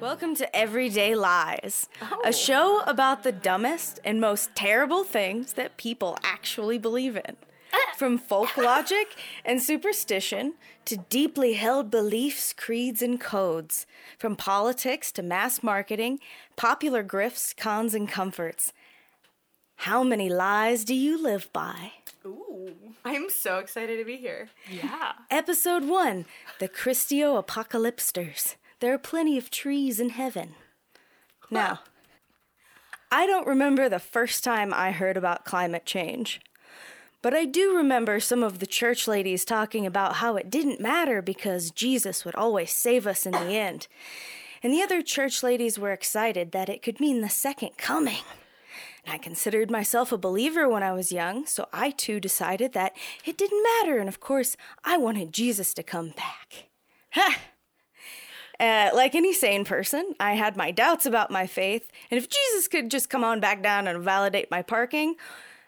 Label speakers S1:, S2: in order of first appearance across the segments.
S1: Welcome to Everyday Lies, a oh. show about the dumbest and most terrible things that people actually believe in. From folk logic and superstition to deeply held beliefs, creeds, and codes. From politics to mass marketing, popular grifts, cons, and comforts. How many lies do you live by?
S2: Ooh, I'm so excited to be here.
S3: Yeah.
S1: Episode 1 The Christio Apocalypsters. There are plenty of trees in heaven. Now, I don't remember the first time I heard about climate change. But I do remember some of the church ladies talking about how it didn't matter because Jesus would always save us in the end. And the other church ladies were excited that it could mean the second coming. And I considered myself a believer when I was young, so I too decided that it didn't matter, and of course, I wanted Jesus to come back. Ha! Uh, like any sane person, I had my doubts about my faith, and if Jesus could just come on back down and validate my parking,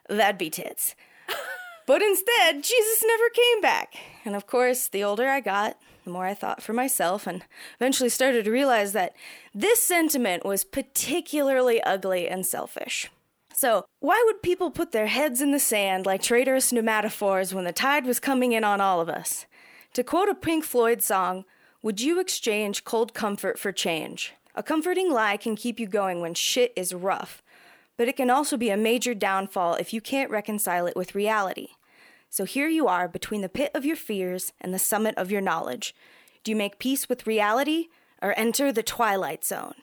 S1: that'd be tits. But instead, Jesus never came back. And of course, the older I got, the more I thought for myself, and eventually started to realize that this sentiment was particularly ugly and selfish. So, why would people put their heads in the sand like traitorous pneumatophores when the tide was coming in on all of us? To quote a Pink Floyd song, would you exchange cold comfort for change? A comforting lie can keep you going when shit is rough, but it can also be a major downfall if you can't reconcile it with reality. So here you are between the pit of your fears and the summit of your knowledge. Do you make peace with reality or enter the twilight zone?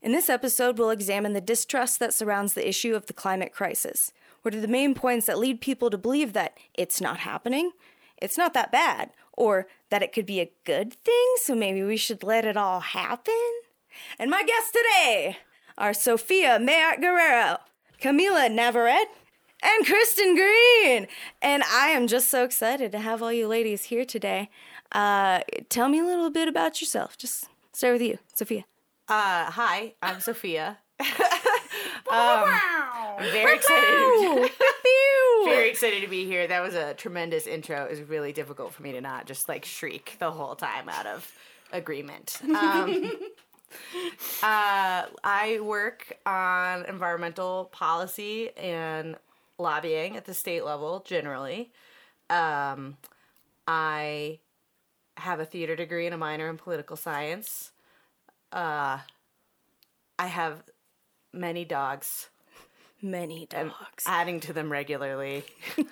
S1: In this episode, we'll examine the distrust that surrounds the issue of the climate crisis. What are the main points that lead people to believe that it's not happening, it's not that bad, or that it could be a good thing, so maybe we should let it all happen? And my guest today are Sophia Mayart Guerrero, Camila Navarrete, and Kristen Green. And I am just so excited to have all you ladies here today. Uh, tell me a little bit about yourself. Just start with you, Sophia.
S2: Uh, hi, I'm Sophia. um, I'm very excited. very excited to be here. That was a tremendous intro. It was really difficult for me to not just like shriek the whole time out of agreement. Um, uh, I work on environmental policy and lobbying at the state level generally. Um, I have a theater degree and a minor in political science. Uh, I have many dogs.
S1: Many
S2: I'm
S1: dogs.
S2: adding to them regularly.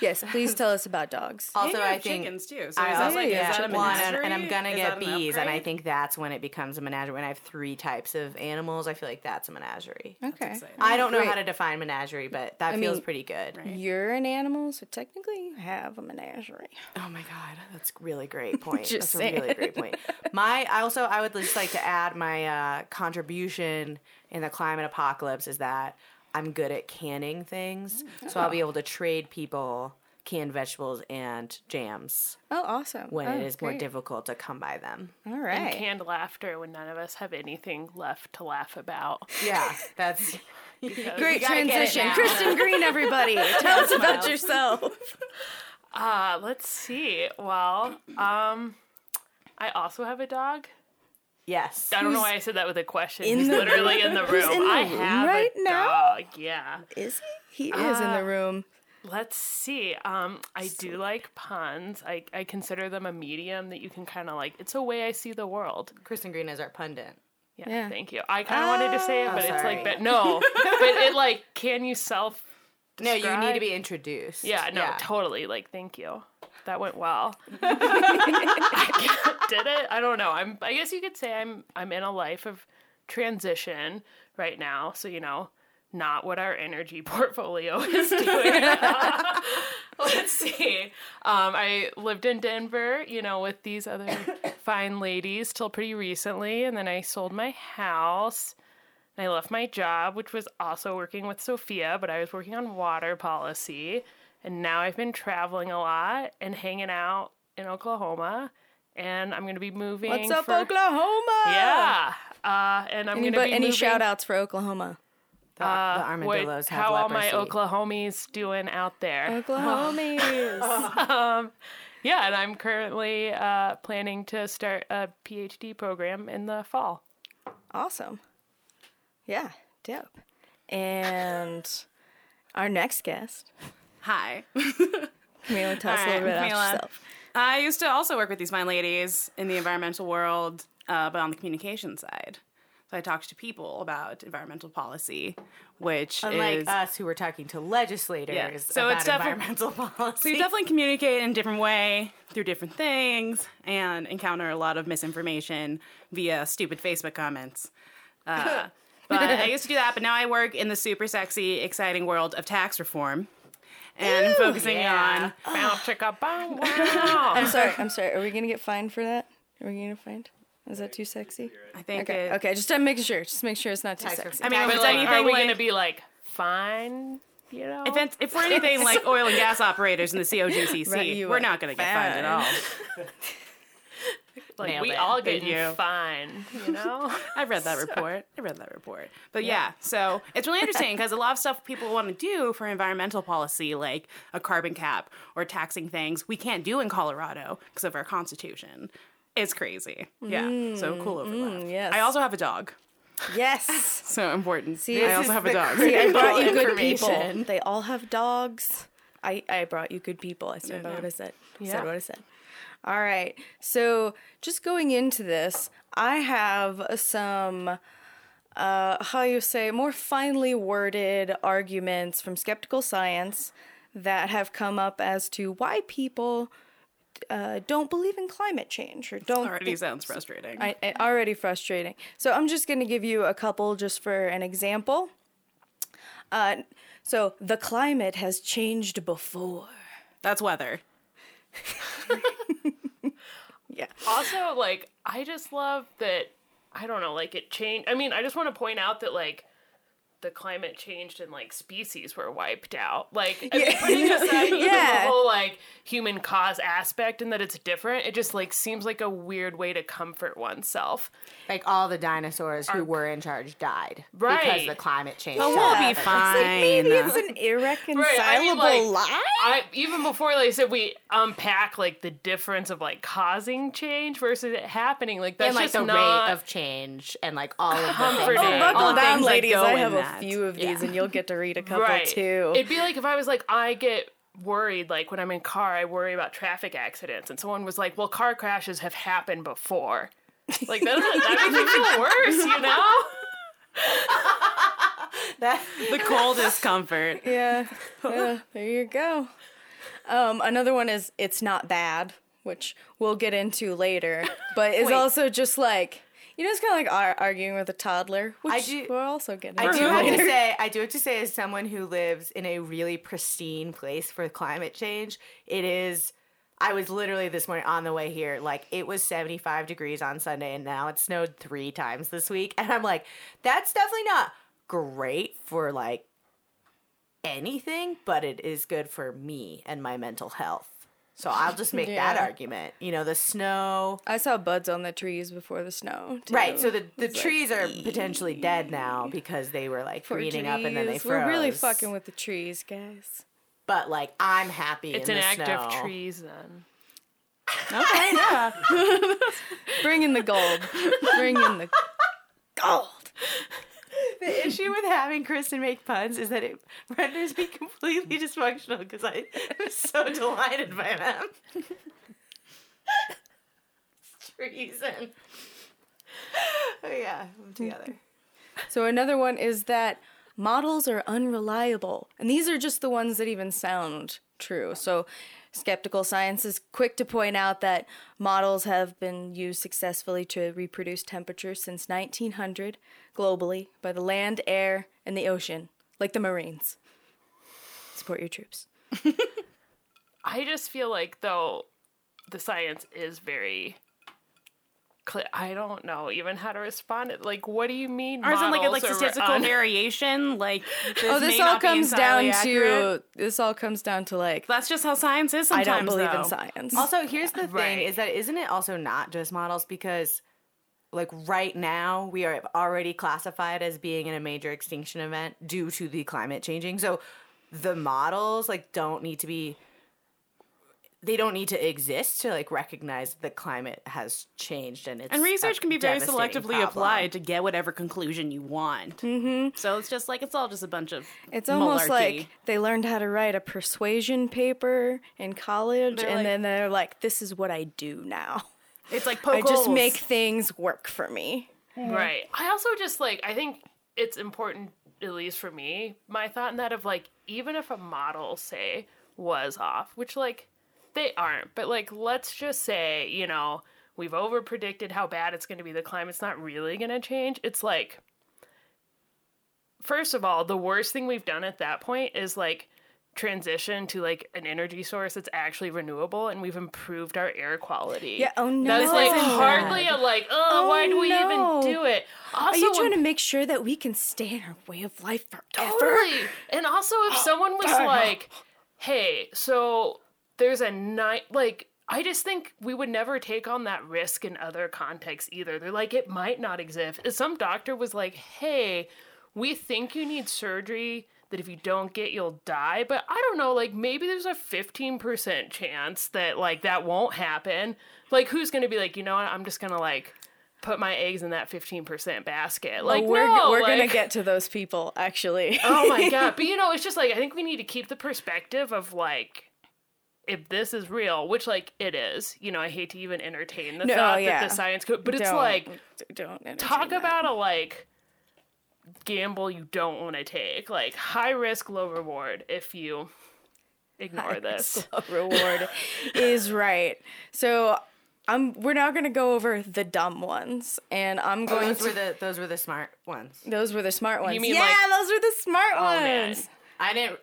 S1: yes, please tell us about dogs.
S2: Also, I think
S3: chickens too. So
S2: I
S3: is
S2: also,
S3: that like
S1: yeah,
S3: is that a
S2: Well, and, and I'm gonna
S3: Is
S2: get
S3: that an
S2: bees, and I think that's when it becomes a menagerie. When I have three types of animals, I feel like that's a menagerie.
S1: Okay.
S2: I don't know
S1: Great.
S2: how to define menagerie, but that
S1: I
S2: feels
S1: mean-
S2: pretty good.
S1: You're an animal, so technically you have a menagerie.
S2: Oh my god, that's a really great point.
S1: Just
S2: that's a really great point. My, I also, I would just like to add my uh, contribution in the climate apocalypse is that I'm good at canning things, so I'll be able to trade people canned vegetables and jams
S1: Oh, awesome.
S2: when
S1: oh,
S2: it is more difficult to come by them.
S1: All
S3: And canned laughter when none of us have anything left to laugh about.
S2: Yeah, that's
S1: Great
S2: gotta get it
S1: transition. Kristen Green, everybody. Tell us about
S3: Smiles.
S1: yourself.
S3: Uh, let's see. Well, um, I also have a dog.
S2: Yes.
S3: I don't know why I said that with a question.
S1: in
S3: He's
S1: the
S3: literally
S1: room?
S3: in the
S1: Who's
S3: room.
S1: in the
S3: I
S1: room
S3: have
S1: right
S3: a
S1: now?
S3: dog. Yeah.
S1: Is he? He is in the room.
S3: Let's see. Um, I do like puns. I, I consider them a medium that you can kind of like. It's a way I see the world.
S2: Kristen Green is our pundit.
S3: Yeah,
S1: Yeah.
S3: thank you. I kind of wanted to say it,
S2: Oh,
S3: but it's like, but no, but it like, can you self?
S2: No, you need to be introduced.
S3: Yeah, no, totally. Like, thank you. That went well. I did it? I don't know. I'm. I guess you could say I'm. I'm in a life of transition right now. So you know, not what our energy portfolio is doing. Let's see. Um, I lived in Denver, you know, with these other fine ladies till pretty recently, and then I sold my house. And I left my job, which was also working with Sophia, but I was working on water policy. And now I've been traveling a lot and hanging out in Oklahoma. and I'm going to be moving.
S1: What's up,
S3: for-
S1: Oklahoma?
S3: Yeah. Uh, and I'm going to
S1: Anybody,
S3: be
S1: any
S3: moving,
S1: shout outs for Oklahoma?
S2: The, the
S3: uh,
S2: armadillos
S3: what-
S2: have
S3: how all my. Oklahomies doing out there?
S1: Oklahomies.
S3: Yeah, and I'm currently uh, planning to start a PhD program in the fall.
S1: awesome. Yeah, dope. And our next guest,
S4: Hi.
S1: Camila, tell us a little bit about yourself.
S4: I used to also work with these fine ladies in the environmental world, uh, but on the communication side. So I talked to people about environmental policy, which
S2: Unlike
S4: is
S2: us who were talking to legislators
S4: Yeah. So
S2: about
S4: it's
S2: environmental policy.
S4: So you definitely communicate in a different way through different things and encounter a lot of misinformation via stupid Facebook comments. Uh, but I used to do that, but now I work in the super sexy, exciting world of tax reform. And focusing
S2: yeah.
S4: on
S3: Bow, chicka, bow, wow.
S1: I'm sorry. I'm sorry. Are we gonna get fined for that? Are we gonna get fined? Is that too sexy?
S4: I think
S1: Okay.
S4: it,
S1: Okay. Just I'm making sure. Just make sure it's not too sexy.
S4: I mean, if
S3: But
S4: it's
S3: like,
S4: anything
S3: are we
S4: like,
S3: going to be like, fine? You know?
S4: if, it's, if we're anything like oil and gas operators in the COGCC,
S1: Right,
S4: we're not going to get fined at all.
S3: like,
S2: Nailed
S3: we
S2: it.
S3: all
S4: Thank
S3: get
S4: you.
S3: fine, you know?
S4: I read that report. I read that report. But yeah, so it's really interesting because a lot of stuff people want to do for environmental policy, like a carbon cap or taxing things, we can't do in Colorado because of our constitution. It's crazy. Yeah. so mm, cool overlap.
S1: Mm, yes.
S4: I also have a dog.
S1: yes.
S4: So important.
S1: See,
S4: I
S1: this
S4: also
S2: is
S4: have a
S2: the
S4: dog.
S1: See, I brought you good people.
S2: information.
S1: They all have dogs. I, I brought you good people. I stand by what I said.
S3: Yeah.
S1: said what I said. All right. So just going into this, I have some uh, how you say more finely worded arguments from skeptical science that have come up as to why people uh, don't believe in climate change or don't
S4: Already sounds frustrating.
S1: I, I- already frustrating. So I'm just going to give you a couple just for an example. Uh, so the climate has changed before.
S4: That's weather.
S3: Also, like, I just love that, I don't know, like, it changed. I mean, I just want to point out that, like, the climate changed and like species were wiped out. Like I mean, putting aside
S1: Yeah.
S3: the whole like human cause aspect and that it's different, it just like seems like a weird way to comfort oneself.
S2: like all the dinosaurs who were in charge died because the climate changed.
S4: But we'll be
S2: happened.
S4: fine.
S1: Maybe it's an irreconcilable
S3: like,
S1: lie.
S3: I even before like I said we unpack like the difference of like causing change versus it happening. Like that's
S2: and like
S3: just
S2: the
S3: not
S2: rate of change and like all of the
S3: Comforting. Oh,
S1: Buckle
S4: all
S1: down,
S4: things
S1: ladies.
S4: go
S1: I
S4: in
S1: have a
S4: that.
S1: few of these,
S2: Yeah.
S1: and you'll get to read a couple
S3: right.
S1: too.
S3: It'd be like if I was like I get worried like when I'm in car I worry about traffic accidents and someone was like well car crashes have happened before. Like that, that makes me feel worse, you know?
S2: That-
S4: the coldest comfort.
S1: yeah, yeah, there you go. Um, another one is it's not bad, which we'll get into later, but it's also just like you know, it's kind of like ar- arguing with a toddler, which
S2: I do-
S1: we're also getting.
S2: I do have to say, I do have to say, as someone who lives in a really pristine place for climate change, it is. I was literally this morning on the way here, like it was 75 degrees on Sunday, and now it snowed three times this week. And I'm like, that's definitely not great for like anything, but it is good for me and my mental health. So I'll just make that argument. You know, the snow.
S1: I saw buds on the trees before the snow. too.
S2: Right, so the, the
S1: It's like,
S2: trees are potentially dead now because they were like
S1: poor
S2: greening up and then they froze.
S1: We're really fucking with the trees, guys.
S2: but like I'm happy.
S3: It's
S2: in
S3: an
S2: the
S3: act
S2: snow.
S3: of trees then.
S4: Okay, yeah.
S1: Bring in the gold. Bring in the gold.
S2: The issue with having Kristen make puns is that it renders me completely dysfunctional because I am so delighted by them. Treason. oh yeah, I'm together.
S1: So another one is that models are unreliable. And these are just the ones that even sound true. So skeptical science is quick to point out that models have been used successfully to reproduce temperature since 1900 globally by the land, air, and the ocean, like the Marines. Support your troops.
S3: I just feel like though the science is very clear. I don't know even how to respond. Like, what do you mean?
S4: Or is it like a like statistical
S3: un-
S4: variation? Like this
S1: oh, this
S4: may
S1: all
S4: not
S1: comes down
S4: accurate?
S1: to this all comes down to like
S4: That's just how science is.
S1: I don't believe
S4: though.
S1: in science.
S2: Also, here's the thing:
S3: Right.
S2: is that isn't it also not just models because, like right now, we are already classified as being in a major extinction event due to the climate changing. So, the models like don't need to be. They don't need to exist to like recognize the climate has changed and it's
S4: And research
S2: a
S4: can be very selectively
S2: problem.
S4: applied to get whatever conclusion you want. Mm-hmm. So it's just like it's all just a bunch of
S1: It's almost like they learned how to write a persuasion paper in college,
S4: They're
S1: and
S4: like-
S1: then they're like, "This is what I do now.
S4: It's like
S1: I
S4: poke
S1: just
S4: holes.
S1: make things work for me." Mm-hmm.
S3: Right. I also just like I think it's important, at least for me, my thought in that of like even if a model say was off, which like they aren't, but like let's just say you know we've over predicted how bad it's going to be. The climate's not really going to change. It's like first of all, the worst thing we've done at that point is like transition to like an energy source that's actually renewable and we've improved our air quality.
S1: Yeah, oh no.
S3: That's like hardly a like, oh,
S1: Oh,
S3: why do we
S1: no.
S3: even do it? Also,
S1: Are you trying to make sure that we can stay in our way of life forever?
S3: Totally. And also, if someone was like, "Hey, so there's a night," like, I just think we would never take on that risk in other contexts either. They're like, it might not exist. If some doctor was like, "Hey, we think you need surgery." That if you don't get, you'll die. But I don't know, like maybe there's a 15% chance that like that won't happen. Like who's gonna be like, you know what, I'm just gonna like put my eggs in that 15% basket. Like
S1: Oh, we're
S3: no,
S1: we're gonna get to those people actually.
S3: oh my god but you know it's just like i think we need to keep the perspective of like if this is real which like it is you know i hate to even entertain the
S1: No,
S3: thought
S1: yeah.
S3: that the science could but it's
S1: Don't-
S3: like
S1: don't
S3: talk
S1: that.
S3: about a like gamble you don't want to take like high risk low reward if you ignore this
S1: slow reward is right. So I'm we're now gonna go over the dumb ones, and I'm oh, going
S2: Those
S1: to.
S2: were the those were the smart ones.
S1: those were the smart ones.
S3: You mean
S1: yeah,
S3: like-
S1: those were the smart
S3: oh man
S1: ones.
S3: does
S2: I didn't.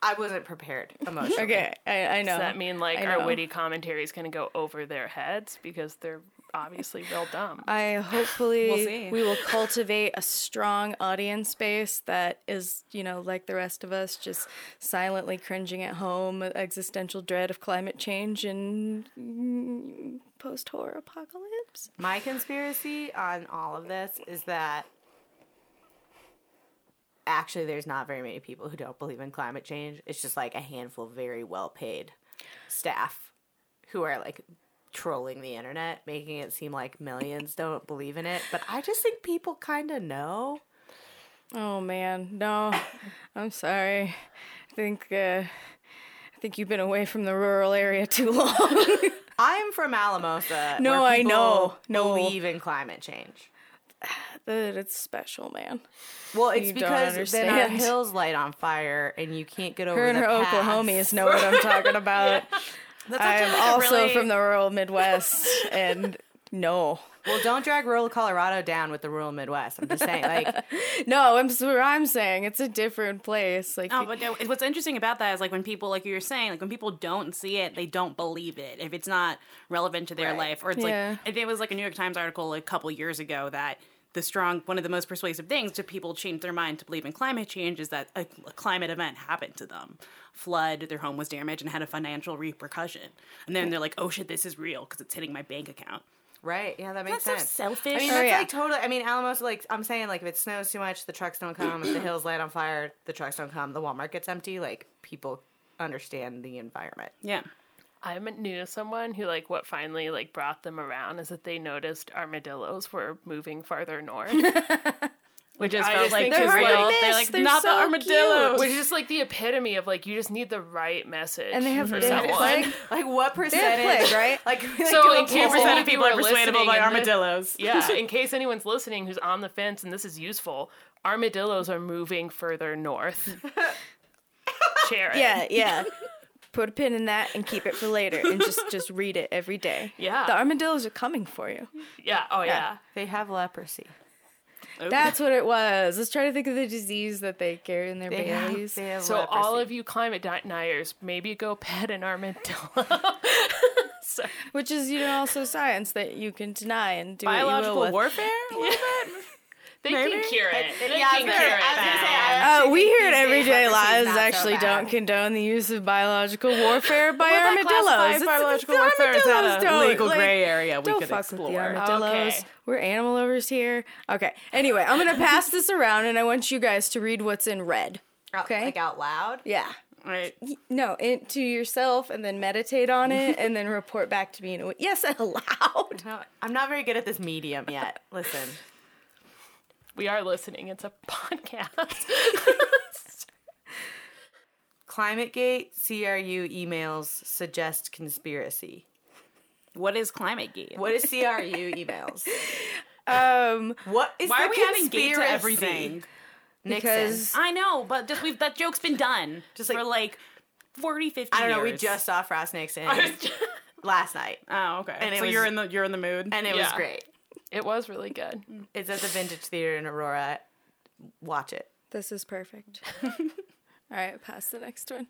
S2: I wasn't prepared emotionally.
S1: Okay, I, I know.
S3: Does that mean like
S1: I
S3: our
S1: know.
S3: witty commentary is going to go over their heads because they're obviously real dumb
S1: I hopefully
S4: We'll see.
S1: we will cultivate a strong audience base that is, you know, like the rest of us, just silently cringing at home, existential dread of climate change and post horror apocalypse.
S2: My conspiracy on all of this is that actually there's not very many people who don't believe in climate change. It's just like a handful of very well paid staff who are like trolling the internet, making it seem like millions don't believe in it. But I just think people kind of know.
S1: Oh man, no, I'm sorry. I think uh, I think you've been away from the rural area too long.
S2: I'm from Alamosa.
S1: No, I know. No.
S2: believe in climate change.
S1: but it's special, man.
S2: Well, it's
S1: You
S2: because then our hills light on fire and you can't get over
S1: Her and her. Oklahomies know what I'm talking about. I'm also
S4: really-
S1: from the rural Midwest, and no,
S2: Well, don't drag rural Colorado down with the rural Midwest. I'm just saying, like,
S1: no. I'm s- what I'm saying. It's a different place. Like,
S4: No, but no, what's interesting about that is like when people, like you were saying, like when people don't see it, they don't believe it if it's not relevant to their
S2: Right.
S4: life. Or it's
S1: Yeah.
S4: like, I think it was like a New York Times article a couple years ago that the strong, one of the most persuasive things to people change their mind to believe in climate change is that a, a climate event happened to them. Flood, their home was damaged and had a financial repercussion. And then they're like, oh shit, this is real because it's hitting my bank account.
S2: right? Yeah, that makes
S4: That's so
S2: sense.
S4: selfish.
S2: I mean,
S1: Oh,
S2: that's
S1: yeah.
S2: like totally. I mean, Alamos, like I'm saying, like if it snows too much, the trucks don't come. If the hills light on fire, the trucks don't come. The Walmart gets empty. Like people understand the environment.
S4: Yeah.
S3: I knew someone who like what finally like brought them around is that they noticed armadillos were moving farther north. Which is felt like
S4: think
S3: is
S4: they're
S3: like,
S4: real. They're like,
S1: they're
S4: not the
S1: so
S4: armadillos.
S3: which is just like the epitome of like you just need the right message.
S1: and they have,
S3: for
S1: they
S3: someone.
S1: plague.
S2: Like what
S1: They have
S2: percentage?
S1: right?
S2: Like, like
S3: So
S2: do a
S3: in case
S2: poll.
S3: percent
S4: percent of people are persuadable by armadillos.
S3: Yeah, in case anyone's listening who's on the fence and this is useful, armadillos are moving further north. Share it.
S1: Yeah, yeah. Put a pin in that and keep it for later, and just just read it every day.
S3: Yeah.
S1: the armadillos are coming for you.
S3: Yeah. Oh yeah.
S2: they have leprosy. Oh.
S1: That's what it was. Let's try to think of the disease that they carry in their
S2: They have,
S1: bellies.
S2: they have
S3: So all of you climate deniers, maybe go pet an armadillo. Sorry.
S1: which is you know also science that you can deny and do what you
S4: Biological
S1: will
S4: warfare? A little bit?
S3: They
S4: Maybe?
S3: can cure it. They
S2: Yeah,
S3: can cure it.
S2: I was gonna say,
S1: Uh, we
S2: think
S1: here at Everyday Lies
S2: not so
S1: actually don't condone the use of biological warfare by
S4: Would
S1: armadillos. It's-
S4: biological
S1: it's
S4: warfare? Is that a
S1: don't,
S4: legal
S1: like,
S4: gray area we
S1: don't
S4: could
S1: fuck with the
S4: explore?
S1: armadillos.
S3: Okay.
S1: We're animal lovers here. Okay. Anyway, I'm gonna pass this around, and I want you guys to read what's in red.
S2: Out-
S1: Okay.
S2: Like out loud.
S1: Yeah.
S4: Right.
S1: No, in, to yourself, and then meditate on it, and then report back to me. In a, yes, aloud.
S2: No, I'm not very good at this medium yet. Listen.
S3: We are listening. It's a podcast.
S2: ClimateGate CRU emails suggest conspiracy.
S4: What is climate gate?
S2: What is CRU emails?
S1: Um,
S2: What is
S4: Why
S2: the
S4: are we adding gate to
S2: conspiracy?
S4: everything?
S2: Nixon.
S1: because
S4: I know, but just we've that joke's been done
S2: Just
S4: just
S2: like-
S4: for like 40, 50
S2: I don't know. We just saw Frost Nixon last night,
S4: Oh, okay.
S2: And
S4: so
S2: was-
S4: you're in the you're in the mood.
S2: and it was great.
S3: It was really good. Mm.
S2: It's at the Vintage Theater in Aurora. Watch it.
S1: this is perfect. All right, pass the next one.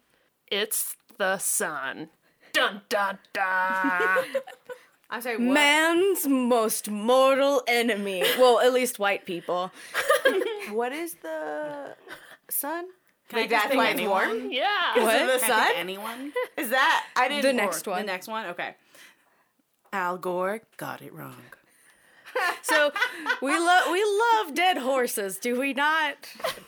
S3: It's the sun. Dun dun dun.
S2: I'm sorry. What?
S1: Man's most mortal enemy. Well, at least white people.
S2: What is the sun?
S4: Can I
S2: Like,
S4: just
S2: that's why it's warm.
S3: yeah.
S2: Is it
S1: What?
S2: the
S4: Can I
S2: sun?
S4: anyone?
S2: Is that I didn't.
S1: The
S2: or-
S1: next one.
S4: The next one? Okay. Al Gore got it wrong.
S1: So we love we love dead horses, do we not?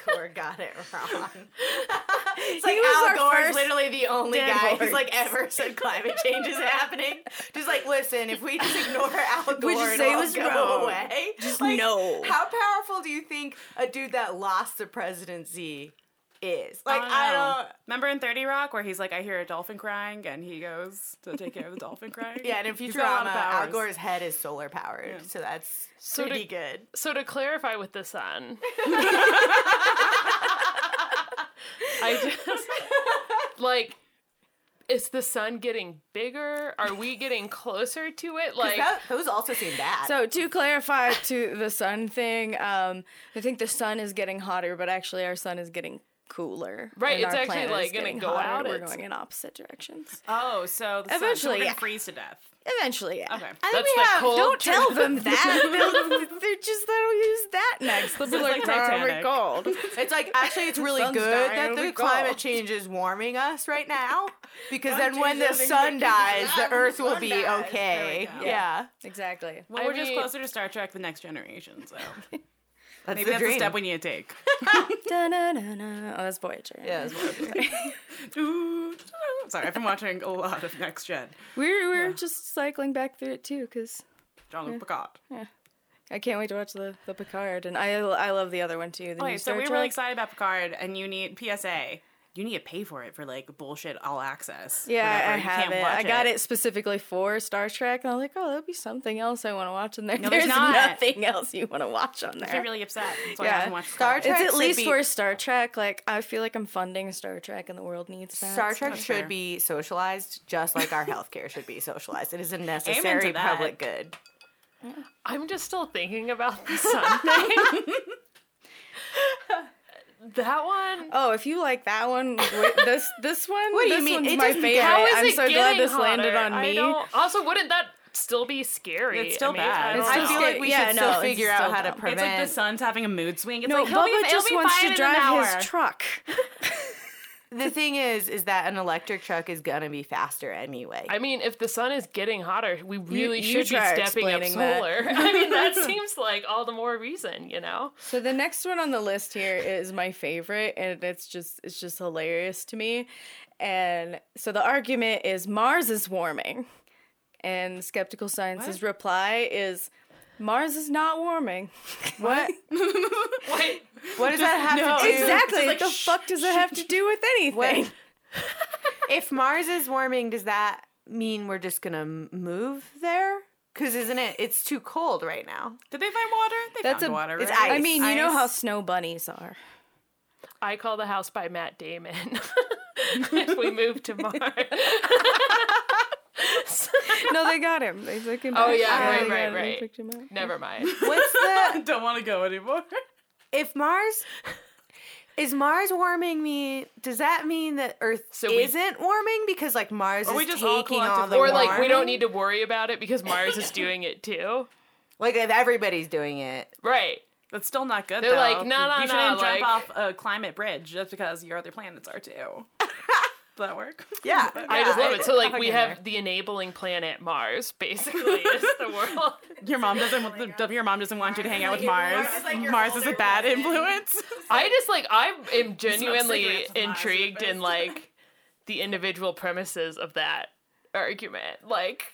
S2: Gore got it wrong. it's like
S1: He was
S2: Al Gore is literally the only guy
S1: horse.
S2: who's like ever said climate change is happening. Just like, listen, if we just ignore Al Gore,
S1: We just
S2: it'll
S1: say it was
S2: go
S1: wrong.
S2: away.
S1: Just
S2: Like,
S1: no.
S2: How powerful do you think a dude that lost the presidency is? Like,
S4: Oh,
S2: I don't.
S4: Remember in 30 Rock where he's like, I hear a dolphin crying, and he goes to take care of the dolphin crying?
S2: Yeah, and in
S4: He's a lot
S2: Futurama,
S4: of
S2: Al. Gore's head is solar powered, so that's
S3: So
S2: pretty
S3: to-
S2: good.
S3: So to clarify with the sun, I just like is the sun getting bigger? Are we getting closer to it? Like
S2: that, those also seem bad.
S1: So to clarify to the sun thing, um, I think the sun is getting hotter, but actually our sun is getting cooler.
S3: Right, it's actually, like, gonna
S1: getting
S3: go
S1: hotter.
S3: out,
S1: We're
S3: it's-
S1: going in opposite directions.
S4: Oh, so the sun, so
S1: Eventually,
S4: we're gonna
S1: yeah.
S4: freeze to death.
S1: Eventually, yeah.
S4: Okay.
S1: I think
S3: That's
S1: we
S3: the
S1: have.
S3: cold
S1: Don't
S3: truth.
S1: tell them that. They'll, they're just they'll use that next. They'll be
S4: It's
S1: like,
S4: like
S1: "Oh,
S4: Titanic."
S1: we're cold.
S2: It's like actually, it's really
S1: sun's
S2: good
S1: dying,
S2: that the climate
S1: cold.
S2: change is warming us right now, because then when the sun dies, the Earth will be
S1: dies.
S2: Okay.
S4: go.
S2: Yeah,
S1: Exactly.
S4: Well,
S3: I
S4: we're just closer to Star Trek: The Next Generation, so
S2: that's
S4: maybe
S2: the
S4: that's
S2: dream.
S4: a step we need to take.
S1: Da-na-na-na. Oh, that's Voyager.
S2: Yeah, that's what
S4: Sorry, I've been watching a lot of Next Gen.
S1: We're we're just cycling back through it too, because
S4: Jean-Luc Picard. Yeah.
S1: I can't wait to watch the the Picard, and I I love the other one too. The oh, new
S4: Okay, so
S1: Star
S4: we're
S1: Trek.
S4: really excited about Picard, and you need PSA. You need to pay for it for like bullshit all access.
S1: Yeah,
S4: whatever.
S1: I
S4: You
S1: have
S4: can't
S1: it.
S4: watch
S1: I got it. specifically for Star Trek, and I was like, oh, that'd be something else I want to watch in there.
S4: No, there's
S1: there's
S4: not.
S1: nothing else you want to watch on there.
S4: I
S1: there.
S4: get really upset. That's why I
S1: Yeah.
S4: haven't watched
S2: Star Trek
S1: it's at least
S2: be-
S1: for Star Trek. Like I feel like I'm funding Star Trek, and the world needs that.
S2: Star Trek
S4: That's
S2: should
S4: fair.
S2: be socialized, just like our healthcare should be socialized. It is a necessary public good.
S3: I'm just still thinking about the sun thing. That one.
S1: Oh, if you like that one, wait, this this one,
S2: What do you
S1: this
S2: mean?
S1: one's my favorite.
S3: How is
S1: I'm
S3: it
S1: so glad
S3: getting
S1: this landed on me.
S3: Also, wouldn't that still be scary?
S4: It's still
S3: I mean,
S4: bad.
S3: I, don't
S2: I
S3: know.
S2: feel like we
S1: Yeah,
S2: should
S1: no,
S2: still
S1: it's
S2: figure
S1: still
S2: out how to
S1: dumb. It's
S2: prevent.
S4: It's like the sun's having a mood swing. It's
S1: No,
S4: like he'll be,
S1: Bubba
S4: he'll
S1: just
S4: be
S1: wants
S4: fine
S1: to
S4: in an
S1: drive
S4: hour.
S1: his truck.
S2: the thing is, is that an electric truck is gonna be faster anyway.
S3: I mean, if the sun is getting hotter, we really
S1: you
S3: should be stepping up
S1: explaining
S3: solar. I mean, that seems like all the more reason, you know?
S1: So the next one on the list here is my favorite, and it's just it's just hilarious to me. And so the argument is Mars is warming, and Skeptical Science's reply is Mars is not warming.
S2: what?
S3: Wait,
S2: What does that have
S4: no.
S2: to do?
S1: exactly.
S4: like,
S1: the
S4: shh,
S1: fuck does it have to do with anything?
S2: If Mars is warming, does that mean we're just gonna move there? Because isn't it? It's too cold right now.
S4: Did they find water? They
S1: That's
S4: found
S1: a-
S4: water.
S2: it's
S4: right?
S2: ice.
S1: I mean, you know how snow bunnies are.
S3: I call the house by Matt Damon. if we move to Mars.
S1: No, they got him. They took him.
S3: Oh,
S1: back.
S3: yeah, right,
S1: they
S3: right,
S1: him.
S3: Right.
S1: picked him up.
S3: Never mind.
S2: What's the
S4: don't want to go anymore.
S2: if Mars? Is Mars warming me? Does that mean that Earth
S3: So we-
S2: isn't warming because like Mars is
S4: we just all
S2: taking all the
S4: collectively
S3: or like we don't need to worry about it because Mars is doing it too.
S2: like if everybody's doing it.
S3: Right.
S4: That's still not good.
S3: They're
S4: though.
S3: like, no, no,
S4: You
S3: no,
S4: shouldn't
S3: like-
S4: jump off a climate bridge just because your other planets are too. Does that work?
S2: Yeah,
S3: I just love it. So like we have
S2: there.
S3: the enabling planet Mars, basically, is the world.
S4: Your mom doesn't. want your mom doesn't want you to hang out with Mars. Mars is a bad influence.
S3: I just like I am genuinely
S4: cigarettes with Mars is the
S3: intrigued in like the individual premises of that argument. Like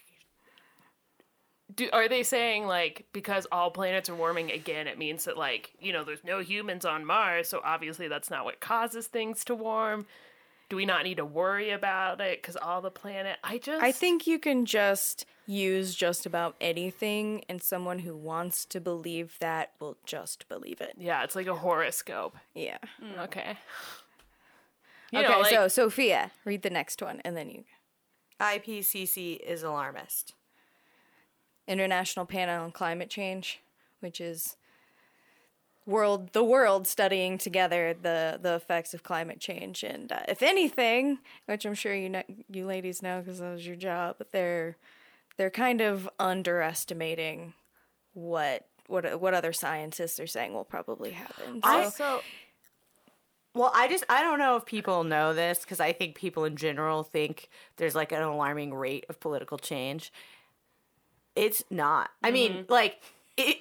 S3: do are they saying like because all planets are warming again it means that like, you know, there's no humans on Mars, so obviously that's not what causes things to warm. Do we not need to worry about it cuz all the planet I just
S1: I think you can just use just about anything, and someone who wants to believe that will just believe it.
S3: yeah, it's like a horoscope.
S1: Yeah. Mm.
S3: Okay. You
S1: okay,
S3: know, like,
S1: so Sophia, read the next one, and then you.
S2: IPCC is alarmist.
S1: International Panel on Climate Change, which is world the world studying together the the effects of climate change and uh, if anything which i'm sure you know you ladies know because that was your job but they're they're kind of underestimating what what what other scientists are saying will probably happen so,
S3: also
S2: Well, I just I don't know if people know this because I think people in general think there's like an alarming rate of political change. It's not. I mean, like it, even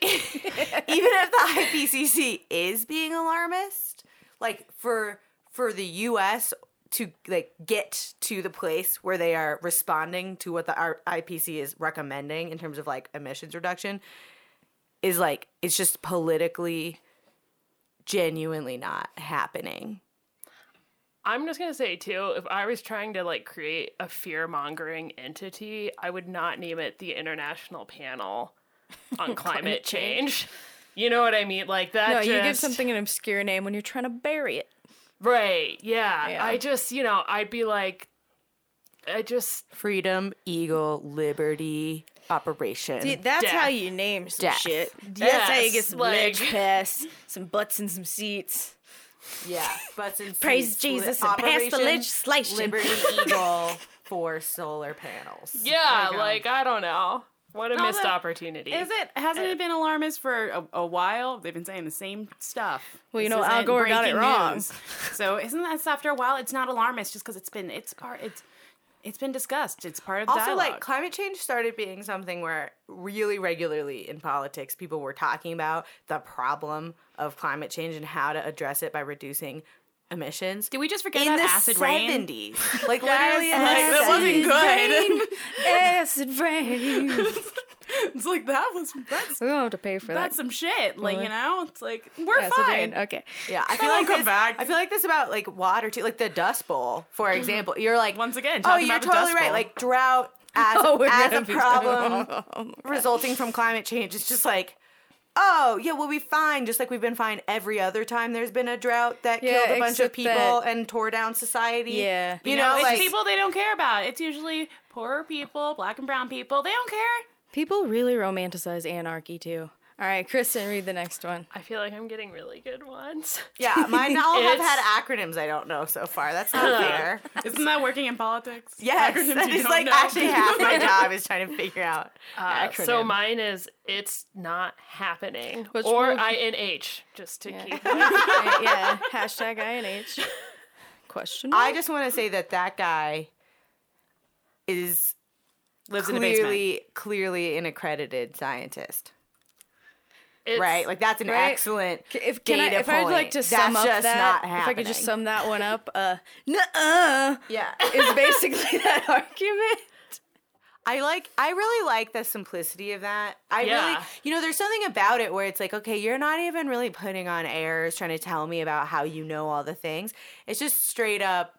S2: if the IPCC is being alarmist, like for for the U.S. to like get to the place where they are responding to what the IPCC is recommending in terms of like emissions reduction is like it's just politically genuinely not happening.
S3: I'm just gonna say too, if I was trying to like create a fear mongering entity, I would not name it the International Panel on Climate Change. You know what I mean? Like that.
S1: no you give something an obscure name when you're trying to bury it
S3: right? Yeah.
S1: Yeah.
S3: I just, you know, I'd be like, I just
S2: Freedom, Eagle, Liberty, Operation.
S1: See, that's how you name some
S2: Death.
S1: shit. That's how you get some
S3: like-
S1: ledge pass, some butts and some seats.
S2: yeah, butts and
S1: Praise
S2: seats,
S1: Jesus
S2: li-
S1: and pass the
S2: Operation
S1: legislation.
S2: Liberty Eagle for solar panels.
S3: yeah,
S4: go.
S3: like I don't know. What a
S4: No,
S3: missed
S4: that-
S3: opportunity.
S4: Is it? Hasn't uh, it been alarmist for a, a while? They've been saying the same stuff.
S1: Well, you
S4: This
S1: know, Al
S4: isn't
S1: Gore got it
S4: breaking
S1: wrong.
S4: news. So isn't that after a while? It's not alarmist just because it's been it's part it's it's been discussed. It's part of the
S2: Also,
S4: dialogue.
S2: like climate change started being something where really regularly in politics, people were talking about the problem of climate change and how to address it by reducing emissions.
S4: Did we just forget
S2: in
S4: about
S2: the
S4: acid rain?
S2: seventies, like literally, in the
S4: like, that wasn't good.
S1: Acid rain.
S4: It's like that was that's
S1: we don't have to pay for
S4: that's
S1: that.
S4: some shit. Like you know, it's like we're
S1: Acid
S4: fine.
S1: rain. Okay.
S2: Yeah, I feel
S4: won't
S2: like
S4: come
S2: this,
S4: back.
S2: I feel like this about like water too, like the Dust Bowl, for mm-hmm. example. You're like
S4: Once again,
S2: oh, you're
S4: about the
S2: totally
S4: Dust
S2: right.
S4: Bowl.
S2: Like drought as,
S1: Oh,
S2: as a
S1: be-
S2: problem resulting from climate change. It's just like, oh yeah, we'll be fine. Just like we've been fine every other time there's been a drought that
S1: Yeah,
S2: killed a bunch of people
S1: that-
S2: and tore down society.
S1: Yeah.
S2: you,
S4: you
S2: know,
S4: know, it's
S2: like
S4: people they don't care about. It's usually poorer people, black and brown people. They don't care.
S1: People really romanticize anarchy too. All right, Kristen, read the next one.
S3: I feel like I'm getting really good ones.
S2: yeah, mine all have
S3: It's-
S2: had acronyms I don't know so far. That's not fair.
S4: Isn't that working in politics?
S2: Yes,
S4: Acronyms
S2: that
S4: you
S2: is
S4: don't
S2: like
S4: know.
S2: actually half my job is trying to figure out
S3: Uh,
S2: acronyms.
S3: so mine is it's not happening
S1: Which
S3: or
S1: one?
S3: INH just to keep it.
S1: Yeah, hashtag INH. Question.
S2: I
S1: mark?
S2: just want to say that that guy is
S4: Lives in a basement.
S2: clearly clearly an accredited scientist,
S3: It's,
S2: right? Like that's an
S1: Right.
S2: excellent
S1: if can I, if I'd like to sum
S2: That's
S1: up that, if I could just sum that one up, uh, nuh-uh,
S2: yeah.
S1: is basically that argument.
S2: I like I really like the simplicity of that. I really you know, there's something about it where it's like, okay, you're not even really putting on airs trying to tell me about how you know all the things. It's just straight up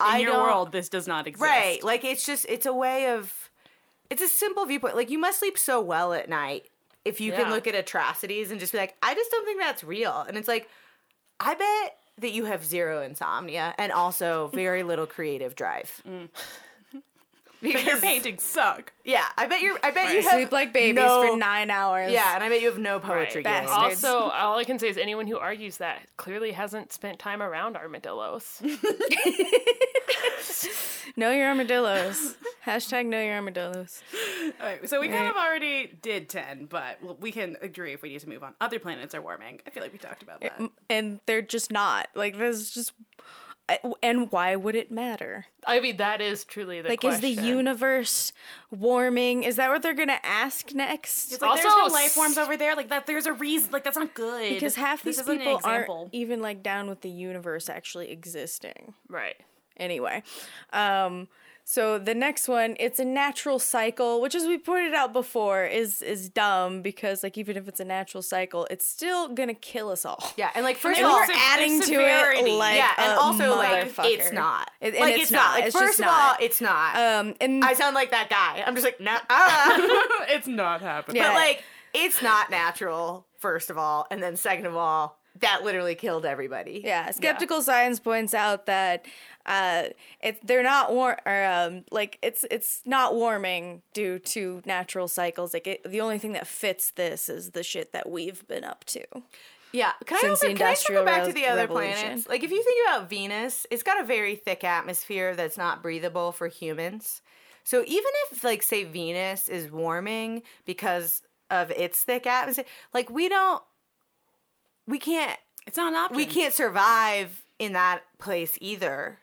S4: In
S2: I
S4: your world, this does not exist.
S2: Right. Like it's just it's a way of it's a simple viewpoint. Like you must sleep so well at night if you can look at atrocities and just be like, I just don't think that's real. And it's like, I bet that you have zero insomnia and also very little creative drive.
S4: Your
S2: Because
S4: paintings suck.
S2: yeah, I bet you're. I bet you have
S1: Sleep like babies
S2: no-
S1: for nine hours.
S2: Yeah, and I bet you have no poetry
S3: Right.
S2: game.
S3: Also, all I can say is anyone who argues that clearly hasn't spent time around armadillos.
S1: Know your armadillos. Hashtag know your armadillos.
S4: All right, so we kind of already did 10, but we can agree if we need to move on. Other planets are warming. I feel like we talked about that.
S1: And they're just not. Like, there's just. And why would it matter?
S3: I mean, that is truly the
S1: Like,
S3: question.
S1: is the universe warming? Is that what they're gonna ask next?
S4: It's like there's
S3: Also,
S4: no life forms over there. Like that, there's a reason. Like that's not good.
S1: Because half
S4: This
S1: these people aren't even like down with the universe actually existing.
S3: right?
S1: Anyway, um, so the next one, it's a natural cycle, which as we pointed out before, is is dumb because like even if it's a natural cycle, it's still gonna kill us all.
S2: yeah, and like first
S1: And
S2: of all,
S1: we're
S4: there's
S1: adding to it like
S2: yeah, and
S1: a
S2: also like it's not.
S1: It- and
S2: like
S1: it's
S2: it's, not.
S1: not.
S2: Like
S1: It's
S2: first
S1: just
S2: of
S1: not.
S2: all, it's not.
S1: Um, and
S2: I sound like that guy. I'm just like no. ah.
S4: it's not happening.
S1: Yeah.
S2: But like, it's not natural. First of all, and then second of all, that literally killed everybody.
S1: Yeah, skeptical science points out that uh, it they're not warm or um, like it's it's not warming due to natural cycles. Like it, the only thing that fits this is the shit that we've been up to.
S2: Yeah. Can I,
S1: Since
S2: also,
S1: the
S2: can I circle back to the other
S1: Revolution.
S2: planets? Like, if you think about Venus, it's got a very thick atmosphere that's not breathable for humans. So even if, like, say, Venus is warming because of its thick atmosphere, like, we don't, we can't,
S4: it's not an option.
S2: we can't survive in that place either.